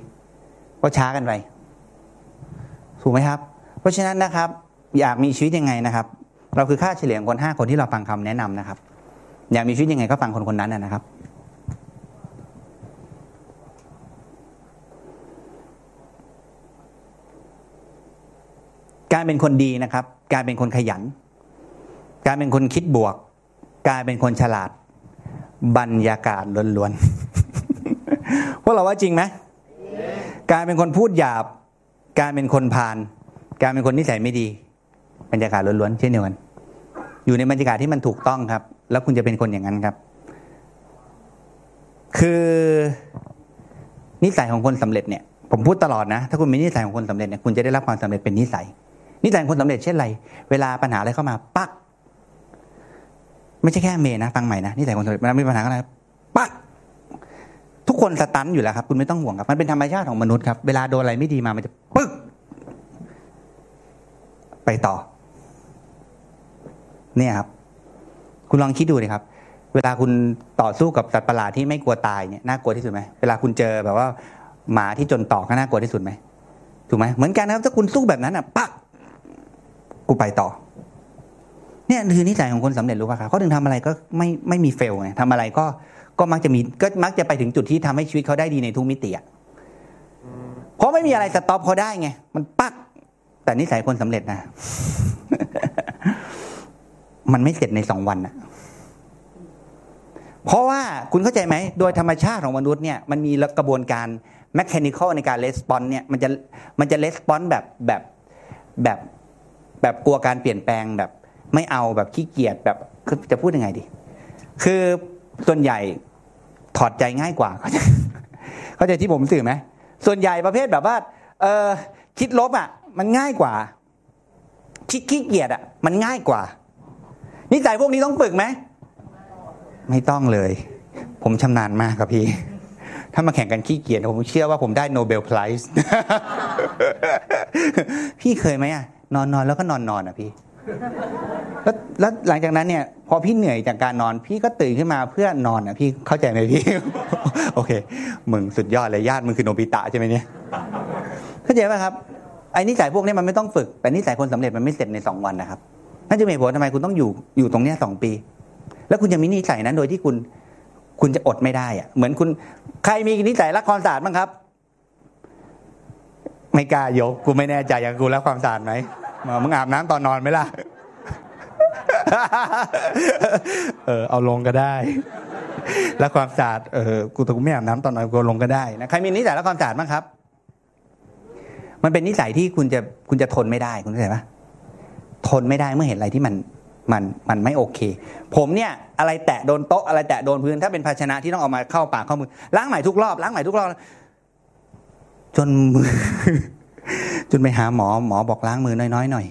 ก็ช้ากันไปถูกไหมครับ เพราะฉะนั้นนะครับ อยากมีชีวิตยังไงนะครับ เราคือค่าเฉลี่ยของคนห้าคนที่เราฟังคำแนะนำนะครับ อยากมีชีวิตยังไงก็ฟังคนคนนั้นนะครับการเป็นคนดีนะครับ การเป็นคนขยัน การเป็นคนคิดบวก กลารเป็นคนฉลาด บรรยากาศล้วนๆพวกเราว่าจริงไหมการเป็นคนพูดหยาบ การเป็นคนพาลการเป็นคนนิสัยไม่ดี บรรยากาศล้วนๆเช่นเดียวกันอยู่ในบรรยากาศที่มันถูกต้องครับ แล้วคุณจะเป็นคนอย่างนั้นครับ คือนิสัยของคนสำเร็จเนี่ย ผมพูดตลอดนะ ถ้าคุณมีนิสัยของคนสำเร็จเนี่ยคุณจะได้รับความสำเร็จเป็นนิสัย นิสัยของคนสำเร็จเช่นไร เวลาปัญหาอะไรเข้ามาปัก ไม่ใช่แค่เมนะฟังใหม่นะนิสัยคนสำเร็จเวลามีปัญหาอะไรปักทุกคนสตันอยู่แล้วครับ คุณไม่ต้องห่วงครับ มันเป็นธรรมชาติของมนุษย์ครับ เวลาโดนอะไรไม่ดีมามันจะปึ๊กไปต่อ เนี่ยครับ คุณลองคิดดูเลยครับ เวลาคุณต่อสู้กับสัตว์ประหลาดที่ไม่กลัวตายเนี่ยน่ากลัวที่สุดไหมเวลาคุณเจอแบบว่า หมาที่จนต่อก็น่ากลัวที่สุดไหมถูกไหมเหมือนกันนะครับถ้าคุณสู้แบบนั้นอะปักกูไปต่อ เนี่ยคือนิสัยของคนสำเร็จรู้ป่ะครับเขาถึงทำอะไรก็ไม่ไม่มีเฟลไงทำอะไรก็ก็มักจะมีก็มักจะไปถึงจุดที่ทำให้ชีวิตเขาได้ดีในทุกมิติอ่ะ เพราะไม่มีอะไรสต็อปเขาได้ไง มันปัก แต่นิสัยคนสำเร็จนะ มันไม่เสร็จในสองวันนะเพราะว่าคุณเข้าใจไหม โดยธรรมชาติของมนุษย์เนี่ย มันมีกระบวนการแมช a นิคอลในการレスปอนเนี่ย มันจะมันจะレスปอนแบบแบบแบบแบบกลัวการเปลี่ยนแปลงแบบ ไม่เอาแบบขี้เกียจแบบจะพูดยังไงดี คือส่วนใหญ่ถอดใจง่ายกว่าเข้าใจเขาใจที่ผมสื่อไหมส่วนใหญ่ประเภทแบบว่า เออคิดลบอะ มันง่ายกว่าคิดขี้เกียจอะ มันง่ายกว่า นิสัยพวกนี้ต้องฝึกไหมไม่ต้องเลย ผมชำนาญมากครับพี่ ถ้ามาแข่งกันขี้เกียจผมเชื่อว่าผมได้โนเบลไพรส์พี่เคยไหมอะนอนนอนแล้วก็นอนนอนอะพี่ แล้วแล้วหลังจากนั้นเนี่ยพอพี่เหนื่อยจากการนอน พี่ก็ตื่นขึ้นมาเพื่อนอนอะพี่เข้าใจไหมพี่ โอเคมึงสุดยอดเลยญาติมึงคือโนบิตะใช่ไหมเนี่ยเข้าใจป่ะครับไอ้นิสัยพวกนี้มันไม่ต้องฝึก แต่นิสัยคนสำเร็จมันไม่เสร็จในสองวันนะครับนั่นจะเป็นผลทำไมคุณต้องอยู่อยู่ตรงเนี้ยสองปี แล้วคุณจะมีนิสัยนั้นโดยที่คุณ คุณจะอดไม่ได้อะ เหมือนคุณใครมีนิสัยรักความสะอาดบ้างครับ ไม่กล้ายกกูไม่แน่ใจอย่างกูรักความสะอาดไหม มามึงอาบน้ำตอนนอนไหมล่ะ เออเอาลงก็ได้ แล้วความสะอาดเออกูแต่กูไม่อาบน้ำตอนนอนกูเอาลงก็ได้นะใครมีนิสัยรักความสะอาดบ้างครับ มันเป็นนิสัยที่คุณจะคุณจะทนไม่ได้คุณเข้าใจปะทนไม่ได้เมื่อเห็นอะไรที่มันมันมันไม่โอเค ผมเนี่ย อะไรแตะโดนโต๊ะอะไรแตะโดนพื้นถ้าเป็นภาชนะที่ต้องเอามาเข้าปากเข้ามือล้างใหม่ทุกรอบล้างใหม่ทุกรอบจนมือ จนไปหาหมอหมอบอกล้างมือน้อยๆหน่อย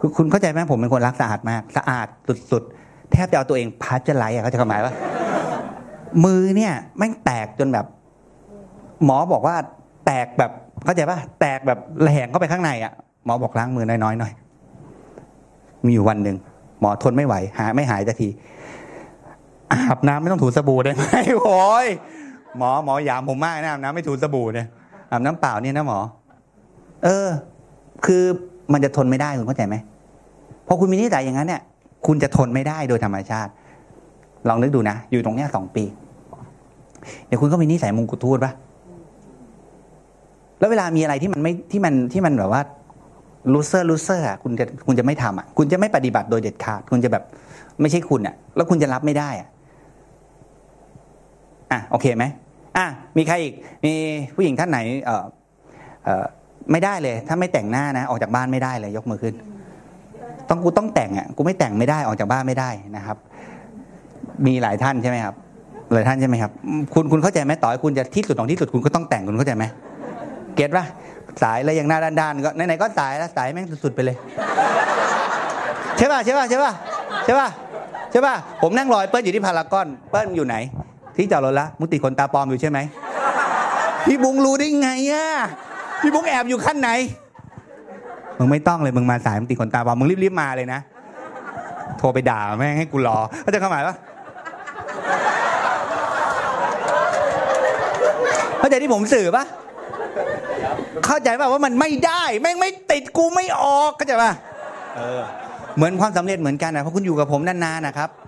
คุณคุณเข้าใจไหมผมเป็นคนรักสะอาดมาก สะอาดสุดๆ แทบจะเอาตัวเองพัชไหลท์อะเขาจะหมายว่า มือเนี่ยแม่งแตกจนแบบ หมอบอกว่า แตกแบบเข้าใจปะแตกแบบแหลงเข้าไปข้างในอะหมอบอกล้างมือน้อยๆหน่อยมีอยู่วันหนึ่งหมอทนไม่ไหว หาไม่หายสักทีอาบน้ำไม่ต้องถูสบู่ได้ไหมโอ้ยหมอหมอหยามผมมากนะอาบน้ำไม่ถูสบู่เนี่ย อาบน้ำเปล่าเนี่ยนะหมอ เออ คือมันจะทนไม่ได้คุณเข้าใจไหมพอคุณมีนิสัยอย่างนั้นเนี่ย คุณจะทนไม่ได้โดยธรรมชาติ ลองนึกดูนะ อยู่ตรงเนี้ยสองปี เดี๋ยวคุณก็มีนิสัยมงกุฎทูตปะแล้วเวลามีอะไรที่มันไม่ที่มันที่มันแบบว่าloser loser อะคุณจะคุณจะไม่ทำอะ คุณจะไม่ปฏิบัติโดยเด็ดขาด คุณจะแบบไม่ใช่คุณอะ แล้วคุณจะรับไม่ได้อะอะโอเคไหม อะมีใครอีกมีผู้หญิงท่านไหนเออเออไม่ได้เลย ถ้าไม่แต่งหน้านะ ออกจากบ้านไม่ได้เลยยกมือขึ้น ต้องกูต้องแต่งอะกูไม่แต่งไม่ได้ออกจากบ้านไม่ได้นะครับ มีหลายท่านใช่ไหมครับหลายท่านใช่ไหมครับ คุณคุณเข้าใจไหมต่อให้คุณจะที่สุดของที่สุดคุณก็ต้องแต่งคุณเข้าใจไหมเก็ตปะสายแล้วยังหน้าด้านๆก็ไหนๆก็สายแล้วสายแม่งสุดๆไปเลยใช่ป่ะใช่ป่ะใช่ป่ะใช่ป่ะใช่ป่ะผมนั่งรอยเปิ้ลอยู่ที่พารากอนเปิ้ลอยู่ไหน ที่จอดรถละมุติคนตาปลอมอยู่ใช่ไหมพี่บุ้งรู้ได้ไงอะพี่บุ้งแอบอยู่ขั้นไหนมึงไม่ต้องเลยมึงมาสายมึงติดคนตาปลอมมึงรีบๆมาเลยนะโทรไปด่าแม่งให้กูรอเข้าใจความหมายปะเข้าใจที่ผมสื่อปะเข้าใจป่ะว่ามันไม่ได้แม่งไม่ติดกูไม่ออกเข้าใจป่ะเออเหมือนความสำเร็จเหมือนกันนะเพราะคุณอยู่กับผมนานๆนะครับเ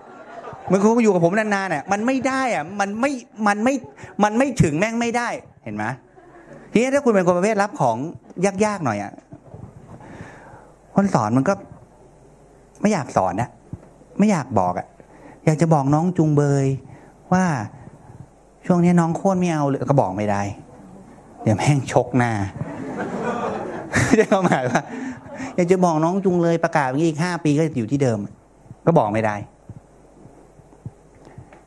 มื่อคุณอยู่กับผมนานๆเนี่ยมันไม่ได้อะมันไม่ มันไม่ มันไม่ถึงแม่งไม่ได้ เห็นไหมทีนี้ถ้าคุณเป็นคนประเภทรับของยากๆหน่อยอะ คนสอนมันก็ ไม่อยากสอนนะ ไม่อยากบอกอะ อยากจะบอกน้องจุงเบยว่าช่วงนี้น้องโค่นไม่เอาเลยก็บอกไม่ได้ เดี๋ยวแม่งชกหน้าได้ความหมายว่าอยากจะบอกน้องจุงเลยประกาศอย่างนี้อีกห้าปีก็จะอยู่ที่เดิม ก็บอกไม่ได้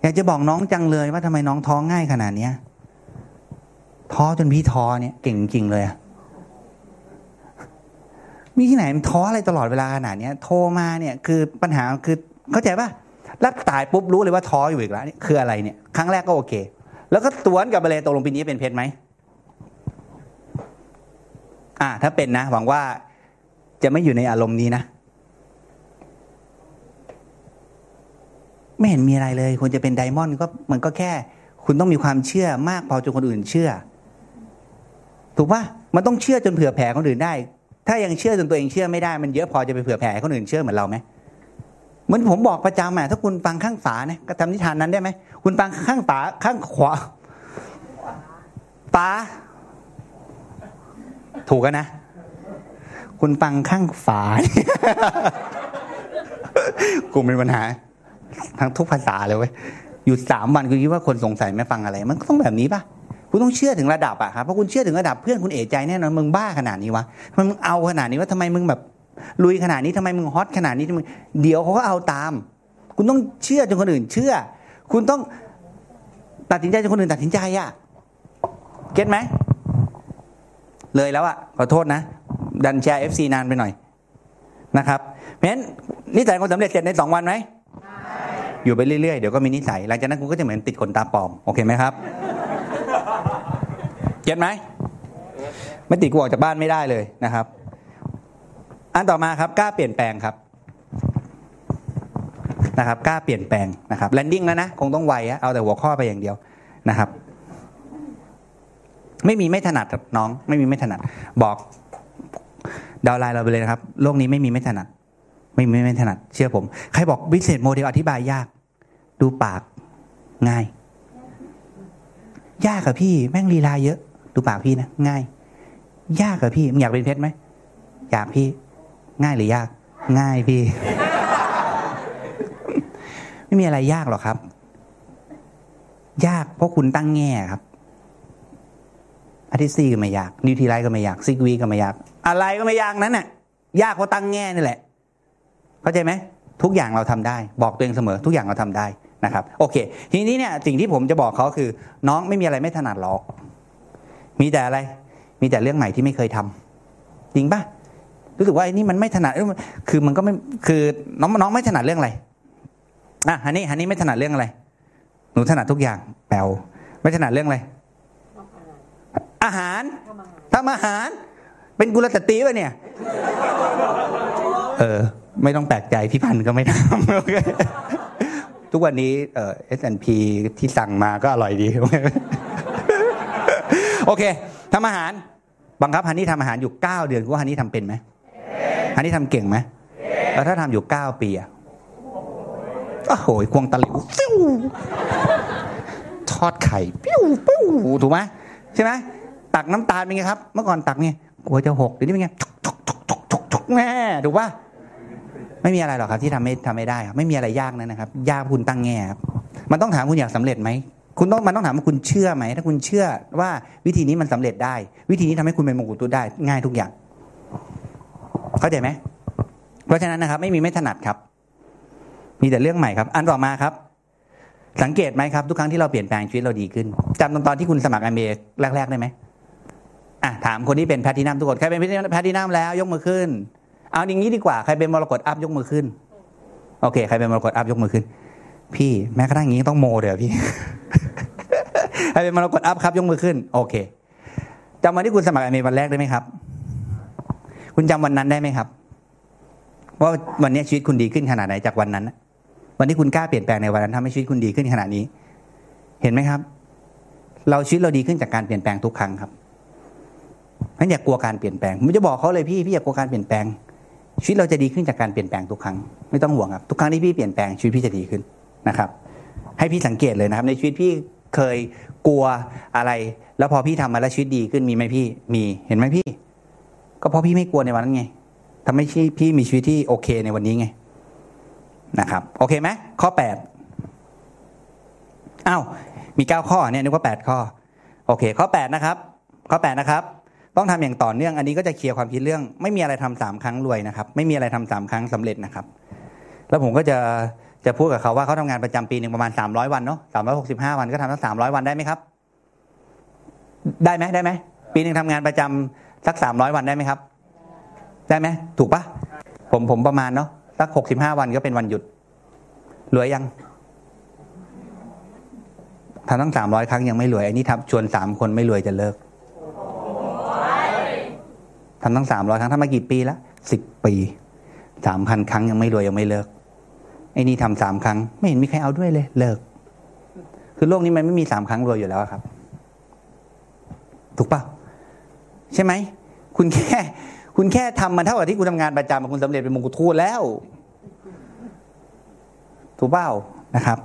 อยากจะบอกน้องจังเลยว่าทำไมน้องท้องง่ายขนาดเนี้ยท้อจนพี่ท้อเนี่ยเก่งจริงเลยอะมีที่ไหนมันท้ออะไรตลอดเวลาขนาดเนี้ยโทรมาเนี่ยคือปัญหาคือเข้าใจป่ะแล้วตายปุ๊บรู้เลยว่าท้ออยู่อีกแล้วนี่คืออะไรเนี่ย ครั้งแรกก็โอเค แล้วก็สวนกับไปเลยตกลงปีนี้เป็นเพชรไหมอ่า ถ้าเป็นนะหวังว่าจะไม่อยู่ในอารมณ์นี้นะ ไม่เห็นมีอะไรเลยควรจะเป็นไดมอนด์ก็มันก็แค่ คุณต้องมีความเชื่อมากพอจนคนอื่นเชื่อ ถูกปะมันต้องเชื่อจนเผื่อแผ่คนอื่นได้ ถ้ายังเชื่อจนตัวเองเชื่อไม่ได้มันเยอะพอจะไปเผื่อแผ่คนอื่นเชื่อเหมือนเราไหมเหมือนผมบอกประจำอะถ้าคุณฟังข้างฝาเนี่ยก็ทำนิทานนั้นได้ไหมคุณฟังข้างฝาข้างขวาป้าถูกกันนะ คุณฟังข้างฝากูมีปัญหา ทั้งทุกภาษาเลยเว้ยอยู่สามวันคุณคิดว่าคนสงสัยไม่ฟังอะไร มันก็ต้องแบบนี้ป่ะคุณต้องเชื่อถึงระดับอะครับเพราะคุณเชื่อถึงระดับเพื่อนคุณเอะใจแน่นอนมึงบ้าขนาดนี้วะมึงเอาขนาดนี้ว่าทำไมมึงแบบลุยขนาดนี้ทำไมมึงฮอตขนาดนี้ทำไมเดี๋ยวเขาก็เอาตาม คุณต้องเชื่อจนคนอื่น เชื่อ คุณต้องตัดสินใจจนคนอื่นตัดสินใจอะเก็ตไหมเลยแล้วอะขอโทษนะ ดันแชร์ FC นานไปหน่อยนะครับเพราะฉะนั้นนิสัยคนสำเร็จเสร็จในสองวันไหม อยู่ไปเรื่อยๆ เดี๋ยวก็มีนิสัย หลังจากนั้นคุณก็จะเหมือนติดขนตาปลอม โอเคไหมครับ get ไหม ไม่ติดกูออกจากบ้านไม่ได้เลยนะครับ อันต่อมาครับ กล้าเปลี่ยนแปลงครับ นะครับ กล้าเปลี่ยนแปลงนะครับ landing แล้วนะ คงต้องไวอะเอาแต่หัวข้อไปอย่างเดียวนะครับ ไม่มีไม่ถนัดกับน้อง ไม่มีไม่ถนัด บอก downline เราไปเลยนะครับ โลกนี้ไม่มีไม่ถนัด ไม่มีไม่ถนัด เชื่อผม ใครบอก business model อธิบายยาก ดูปากง่าย ยากกับพี่แม่งลีลาเยอะ ดูปากพี่นะง่าย ยากกับพี่มึงอยากเป็นเพชรไหมอยากพี่ ง่ายหรือยาก ง่ายพี่ ไม่มีอะไรยากหรอกครับ ยากเพราะคุณตั้งแง่ครับ Artistry ก็ไม่ยาก Nutrilite ก็ไม่ยากซิกวีก็ไม่ยาก อะไรก็ไม่ยากนั้นน่ะ ยากเพราะตั้งแง่นี่แหละ เข้าใจไหมทุกอย่างเราทำได้ บอกตัวเองเสมอ ทุกอย่างเราทำได้ นะครับโอเค ทีนี้เนี่ยสิ่งที่ผมจะบอกเขาคือ น้องไม่มีอะไรไม่ถนัดหรอก มีแต่อะไร มีแต่เรื่องใหม่ที่ไม่เคยทำจริงปะรู้สึกว่าไอ้นี่มันไม่ถนัดคือมันก็ไม่คือน้องน้องไม่ถนัดเรื่องอะไรอะฮันนี่ฮันนี่ไม่ถนัดเรื่องอะไร หนูถนัดทุกอย่างแปลวไม่ถนัดเรื่องอะไรอาหารทำอาหาร เป็นกุลสตรีป่ะเนี่ย เออ ไม่ต้องแปลกใจพี่พันธ์ก็ไม่ทำโอเค ทุกวันนี้เอ่อ S&P ที่สั่งมาก็อร่อยดี โอเคทำอาหาร บังคับฮันนี่ทำอาหารอยู่เก้าเดือนว่าฮันนี่ทำเป็นไหมฮันนี่ทำเก่งไหมแล้วถ้าทำอยู่เก้าปีอะโอ้โหควงตะหลิวฟิวทอดไข่ปิ้วปิ้วถูกไหมใช่ไหมตักน้ำตาลเป็นไงครับ เมื่อก่อนตักไงกลัวจะหกเดี๋ยวนี้เป็นไงทุกทุกทุกทุกทุกทุกแม่ถูกปะ ไม่มีอะไรหรอกครับที่ทำไม่ทำไม่ได้ครับไม่มีอะไรยากนั่นนะครับ ยากคุณตั้งแง่ครับมันต้องถามคุณอยากสำเร็จไหมคุณต้องมันต้องถามว่าคุณเชื่อไหม ถ้าคุณเชื่อว่าวิธีนี้มันสำเร็จได้ วิธีนี้ทำให้คุณเป็นมงกุฎตุได้ง่ายทุกอย่าง เข้าใจไหมเพราะฉะนั้นนะครับ ไม่มีไม่ถนัดครับ มีแต่เรื่องใหม่ครับ อันต่อมาครับ สังเกตไหมครับ ทุกครั้งที่เราเปลี่ยนแปลงชีวิตเราดีขึ้นจำตอนตอนที่คุณสมัคร MBA แรกๆได้ไหมอะถามคนที่เป็นแพทตินัมทุกคนใครเป็นแพทตินัมแล้ว ยกมือขึ้น เอาอย่างนี้ดีกว่าใครเป็นมรกต up ยกมือขึ้น โอเค ใครเป็นมรกต up ยกมือขึ้น พี่แม้กระทั่งอย่างนี้ต้องโมเดี๋ยวพี่ใครเป็นมรกต up ครับยกมือขึ้น โอเคจำวันที่คุณสมัคร MBA วันแรกได้ไหมครับ คุณจำวันนั้นได้ไหมครับว่าวันนี้ชีวิตคุณดีขึ้นขนาดไหนจากวันนั้น วันที่คุณกล้าเปลี่ยนแปลงในวันนั้นทำให้ชีวิตคุณดีขึ้นขนาดนี้ เห็นไหมครับ เราชีวิตเราดีขึ้นจากการเปลี่ยนแปลงทุกครั้งครับนั้นอย่ากลัวการเปลี่ยนแปลงผมจะบอกเขาเลยพี่พี่อย่ากลัวการเปลี่ยนแปลง ชีวิตเราจะดีขึ้นจากการเปลี่ยนแปลงทุกครั้งไม่ต้องห่วงครับทุกครั้งที่พี่เปลี่ยนแปลงชีวิตพี่จะดีขึ้นนะครับ ให้พี่สังเกตเลยนะครับ ในชีวิตพี่เคยกลัวอะไร แล้วพอพี่ทำมาแล้วชีวิตดีขึ้นมีไหมพี่มีเห็นไหมพี่ ก็เพราะพี่ไม่กลัวในวันนั้นไงทำให้พี่มีชีวิตที่โอเคในวันนี้ไงนะครับ โอเคไหมข้อแปดอ้าวมีเก้าข้อเนี่ยนึกว่าแปดข้อ โอเค ข้อแปดนะครับ ข้อแปดนะครับ ต้องทำอย่างต่อเนื่องอันนี้ก็จะเคลียร์ความคิดเรื่อง ไม่มีอะไรทำสามครั้งรวยนะครับ ไม่มีอะไรทำสามครั้งสำเร็จนะครับ แล้วผมก็จะจะพูดกับเขาว่าเขาทำงานประจำปีหนึ่งประมาณสามร้อยวันเนาะสามร้อยหกสิบห้าวันก็ทำทั้งสามร้อยวันได้ไหมครับ ได้ไหมได้ไหมปีหนึ่งทำงานประจำสักสามร้อยวันได้ไหมครับ ได้ไหมถูกปะผมผมประมาณเนาะสักหกสิบห้าวันก็เป็นวันหยุดรวยยังทำตั้งสามร้อยครั้งยังไม่รวยไอ้นี่ทำชวนสามคนไม่รวยจะเลิก ทำตั้งสามร้อยครั้งทำมากี่ปีแล้วสิบปีสามพันครั้งยังไม่รวยยังไม่เลิกไอ้นี่ทำสามครั้ง ไม่เห็นมีใครเอาด้วยเลย เลิก คือโลกนี้มันไม่มีสามครั้งรวยอยู่แล้วครับ ถูกปะใช่ไหมคุณแค่ คุณแค่ทำมันเท่ากับที่คุณทำงานประจำคุณสำเร็จเป็นมงกุฎทูตแล้ว ถูกเปล่านะครับ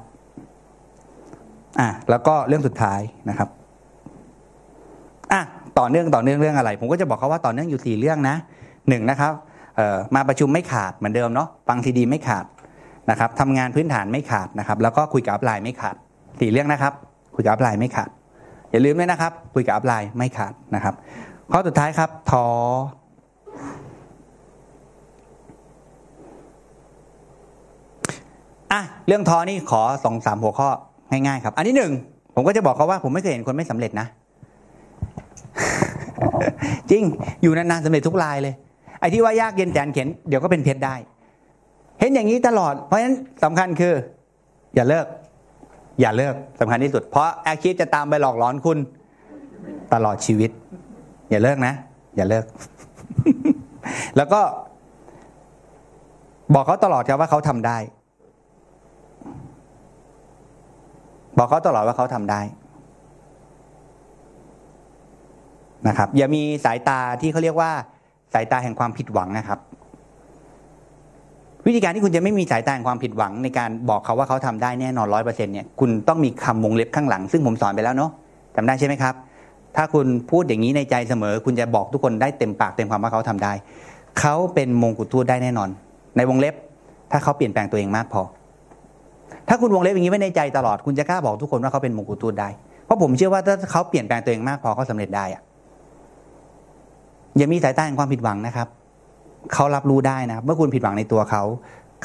อะแล้วก็เรื่องสุดท้ายนะครับ ต่อเนื่องต่อเนื่องเรื่องอะไร ผมก็จะบอกเขาว่าต่อเนื่องอยู่สี่เรื่องนะหนึ่งนะครับมาประชุมไม่ขาดเหมือนเดิมเนาะฟังซีดีไม่ขาดนะครับทำงานพื้นฐานไม่ขาดนะครับ แล้วก็คุยกับ upline ไม่ขาดสี่เรื่องนะครับ คุยกับ upline ไม่ขาดอย่าลืมด้วยนะครับ คุยกับ upline ไม่ขาดนะครับ ข้อสุดท้ายครับทออะเรื่องท้อนี่ขอสองสามหัวข้อง่ายๆครับ อันที่หนึ่งผมก็จะบอกเขาว่าผมไม่เคยเห็นคนไม่สำเร็จนะ จริงอยู่นานๆสำเร็จทุกรายเลย ไอ้ที่ว่ายากเย็นแสนเข็นเดี๋ยวก็เป็นเพชรได้ เห็นอย่างนี้ตลอด เพราะฉะนั้นสำคัญคือ อย่าเลิก อย่าเลิกสำคัญที่สุด เพราะแอคคิดจะตามไปหลอกหลอนคุณ ตลอดชีวิต อย่าเลิกนะ อย่าเลิก แล้วก็ บอกเขาตลอดครับว่าเขาทำได้ บอกเขาตลอดว่าเขาทำได้ นะครับ อย่ามีสายตาที่เขาเรียกว่า สายตาแห่งความผิดหวังนะครับ วิธีการที่คุณจะไม่มีสายตาแห่งความผิดหวัง ในการบอกเขาว่าเขาทำได้แน่นอนร้อยเปอร์เซ็นต์เนี่ยคุณต้องมีคำวงเล็บข้างหลัง ซึ่งผมสอนไปแล้วเนาะจำได้ใช่ไหมครับ ถ้าคุณพูดอย่างนี้ในใจเสมอ คุณจะบอกทุกคนได้เต็มปากเต็มความว่าเขาทำได้ เขาเป็นมงกุฎทูตได้แน่นอน ในวงเล็บ ถ้าเขาเปลี่ยนแปลงตัวเองมากพอถ้าคุณวงเล็บอย่างนี้ไว้ในใจตลอดคุณจะกล้าบอกทุกคนว่าเขาเป็นมงกุฎทูตได้ เพราะผมเชื่อว่าถ้าเขาเปลี่ยนแปลงตัวเองมากพอเขาสำเร็จได้อะ อย่ามีสายตาแห่งความผิดหวังนะครับเขารับรู้ได้นะเมื่อคุณผิดหวังในตัวเขา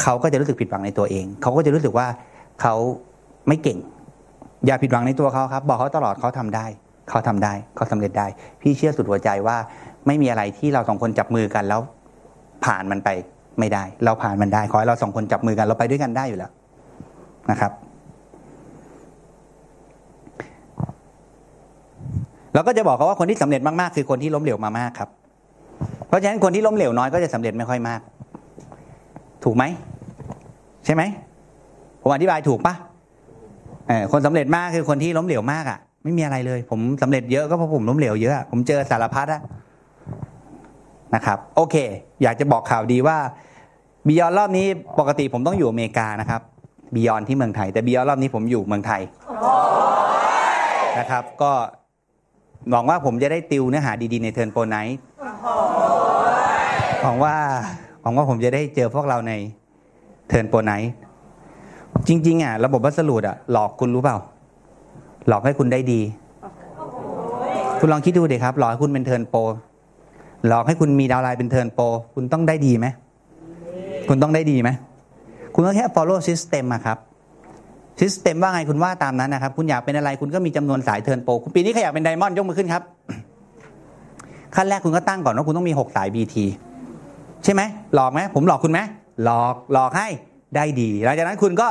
เขาก็จะรู้สึกผิดหวังในตัวเองเขาก็จะรู้สึกว่าเขาไม่เก่ง อย่าผิดหวังในตัวเขาครับ บอกเขาตลอดเขาทำได้เขาทำได้เขาสำเร็จได้ พี่เชื่อสุดหัวใจว่าไม่มีอะไรที่เราสองคนจับมือกันแล้วผ่านมันไปไม่ได้ เราผ่านมันได้ ขอให้เราสองคนจับมือกันเราไปด้วยกันได้อยู่แล้วนะครับ เราก็จะบอกเขาว่าคนที่สำเร็จมากๆคือคนที่ล้มเหลวมามากครับ เพราะฉะนั้นคนที่ล้มเหลวน้อยก็จะสำเร็จไม่ค่อยมาก ถูกไหมใช่ไหมผมอธิบายถูกปะเออคนสำเร็จมากคือคนที่ล้มเหลวมากอะ ไม่มีอะไรเลย ผมสำเร็จเยอะก็เพราะผมล้มเหลวเยอะอะผมเจอสารพัดอะนะครับ โอเค อยากจะบอกข่าวดีว่าBeyond รอบนี้ปกติผมต้องอยู่อเมริกานะครับ Beyond ที่เมืองไทย แต่ Beyond รอบนี้ผมอยู่เมืองไทยนะครับ ก็ หวังว่าผมจะได้ติวเนื้อหาดีๆใน Turn Pro Night หวังว่าหวังว่าผมจะได้เจอพวกเราใน Turn Pro Night จริง ๆ อะ ระบบวัสดุอะ หลอกคุณรู้เปล่า หลอกให้คุณได้ดี คุณลองคิดดูดิครับหลอกให้คุณเป็น Turn Proหลอกให้คุณมี downline เป็น Turn Pro คุณต้องได้ดีไหมคุณต้องได้ดีไหมคุณก็แค่ follow system อะครับ system ว่าไงคุณว่าตามนั้นนะครับ คุณอยากเป็นอะไรคุณก็มีจำนวนสาย Turn Pro คุณปีนี้ใครอยากเป็น diamond ยกมือขึ้นครับ ขั้นแรกคุณก็ตั้งก่อนว่าคุณต้องมี 6 สาย BT ใช่ไหมหลอกไหมผมหลอกคุณไหมหลอกหลอกให้ได้ดี หลังจากนั้นคุณก็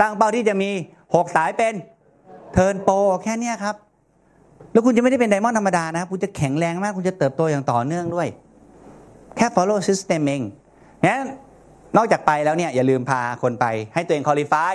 ตั้งเป้าที่จะมี 6 สายเป็น Turn Pro แค่นี้ครับ แล้วคุณจะไม่ได้เป็นไดมอนด์ธรรมดานะครับคุณจะแข็งแรงมาก คุณจะเติบโตอย่างต่อเนื่องด้วย แค่ follow system เองงั้นนอกจากไปแล้วเนี่ยอย่าลืมพาคนไปให้ตัวเอง qualify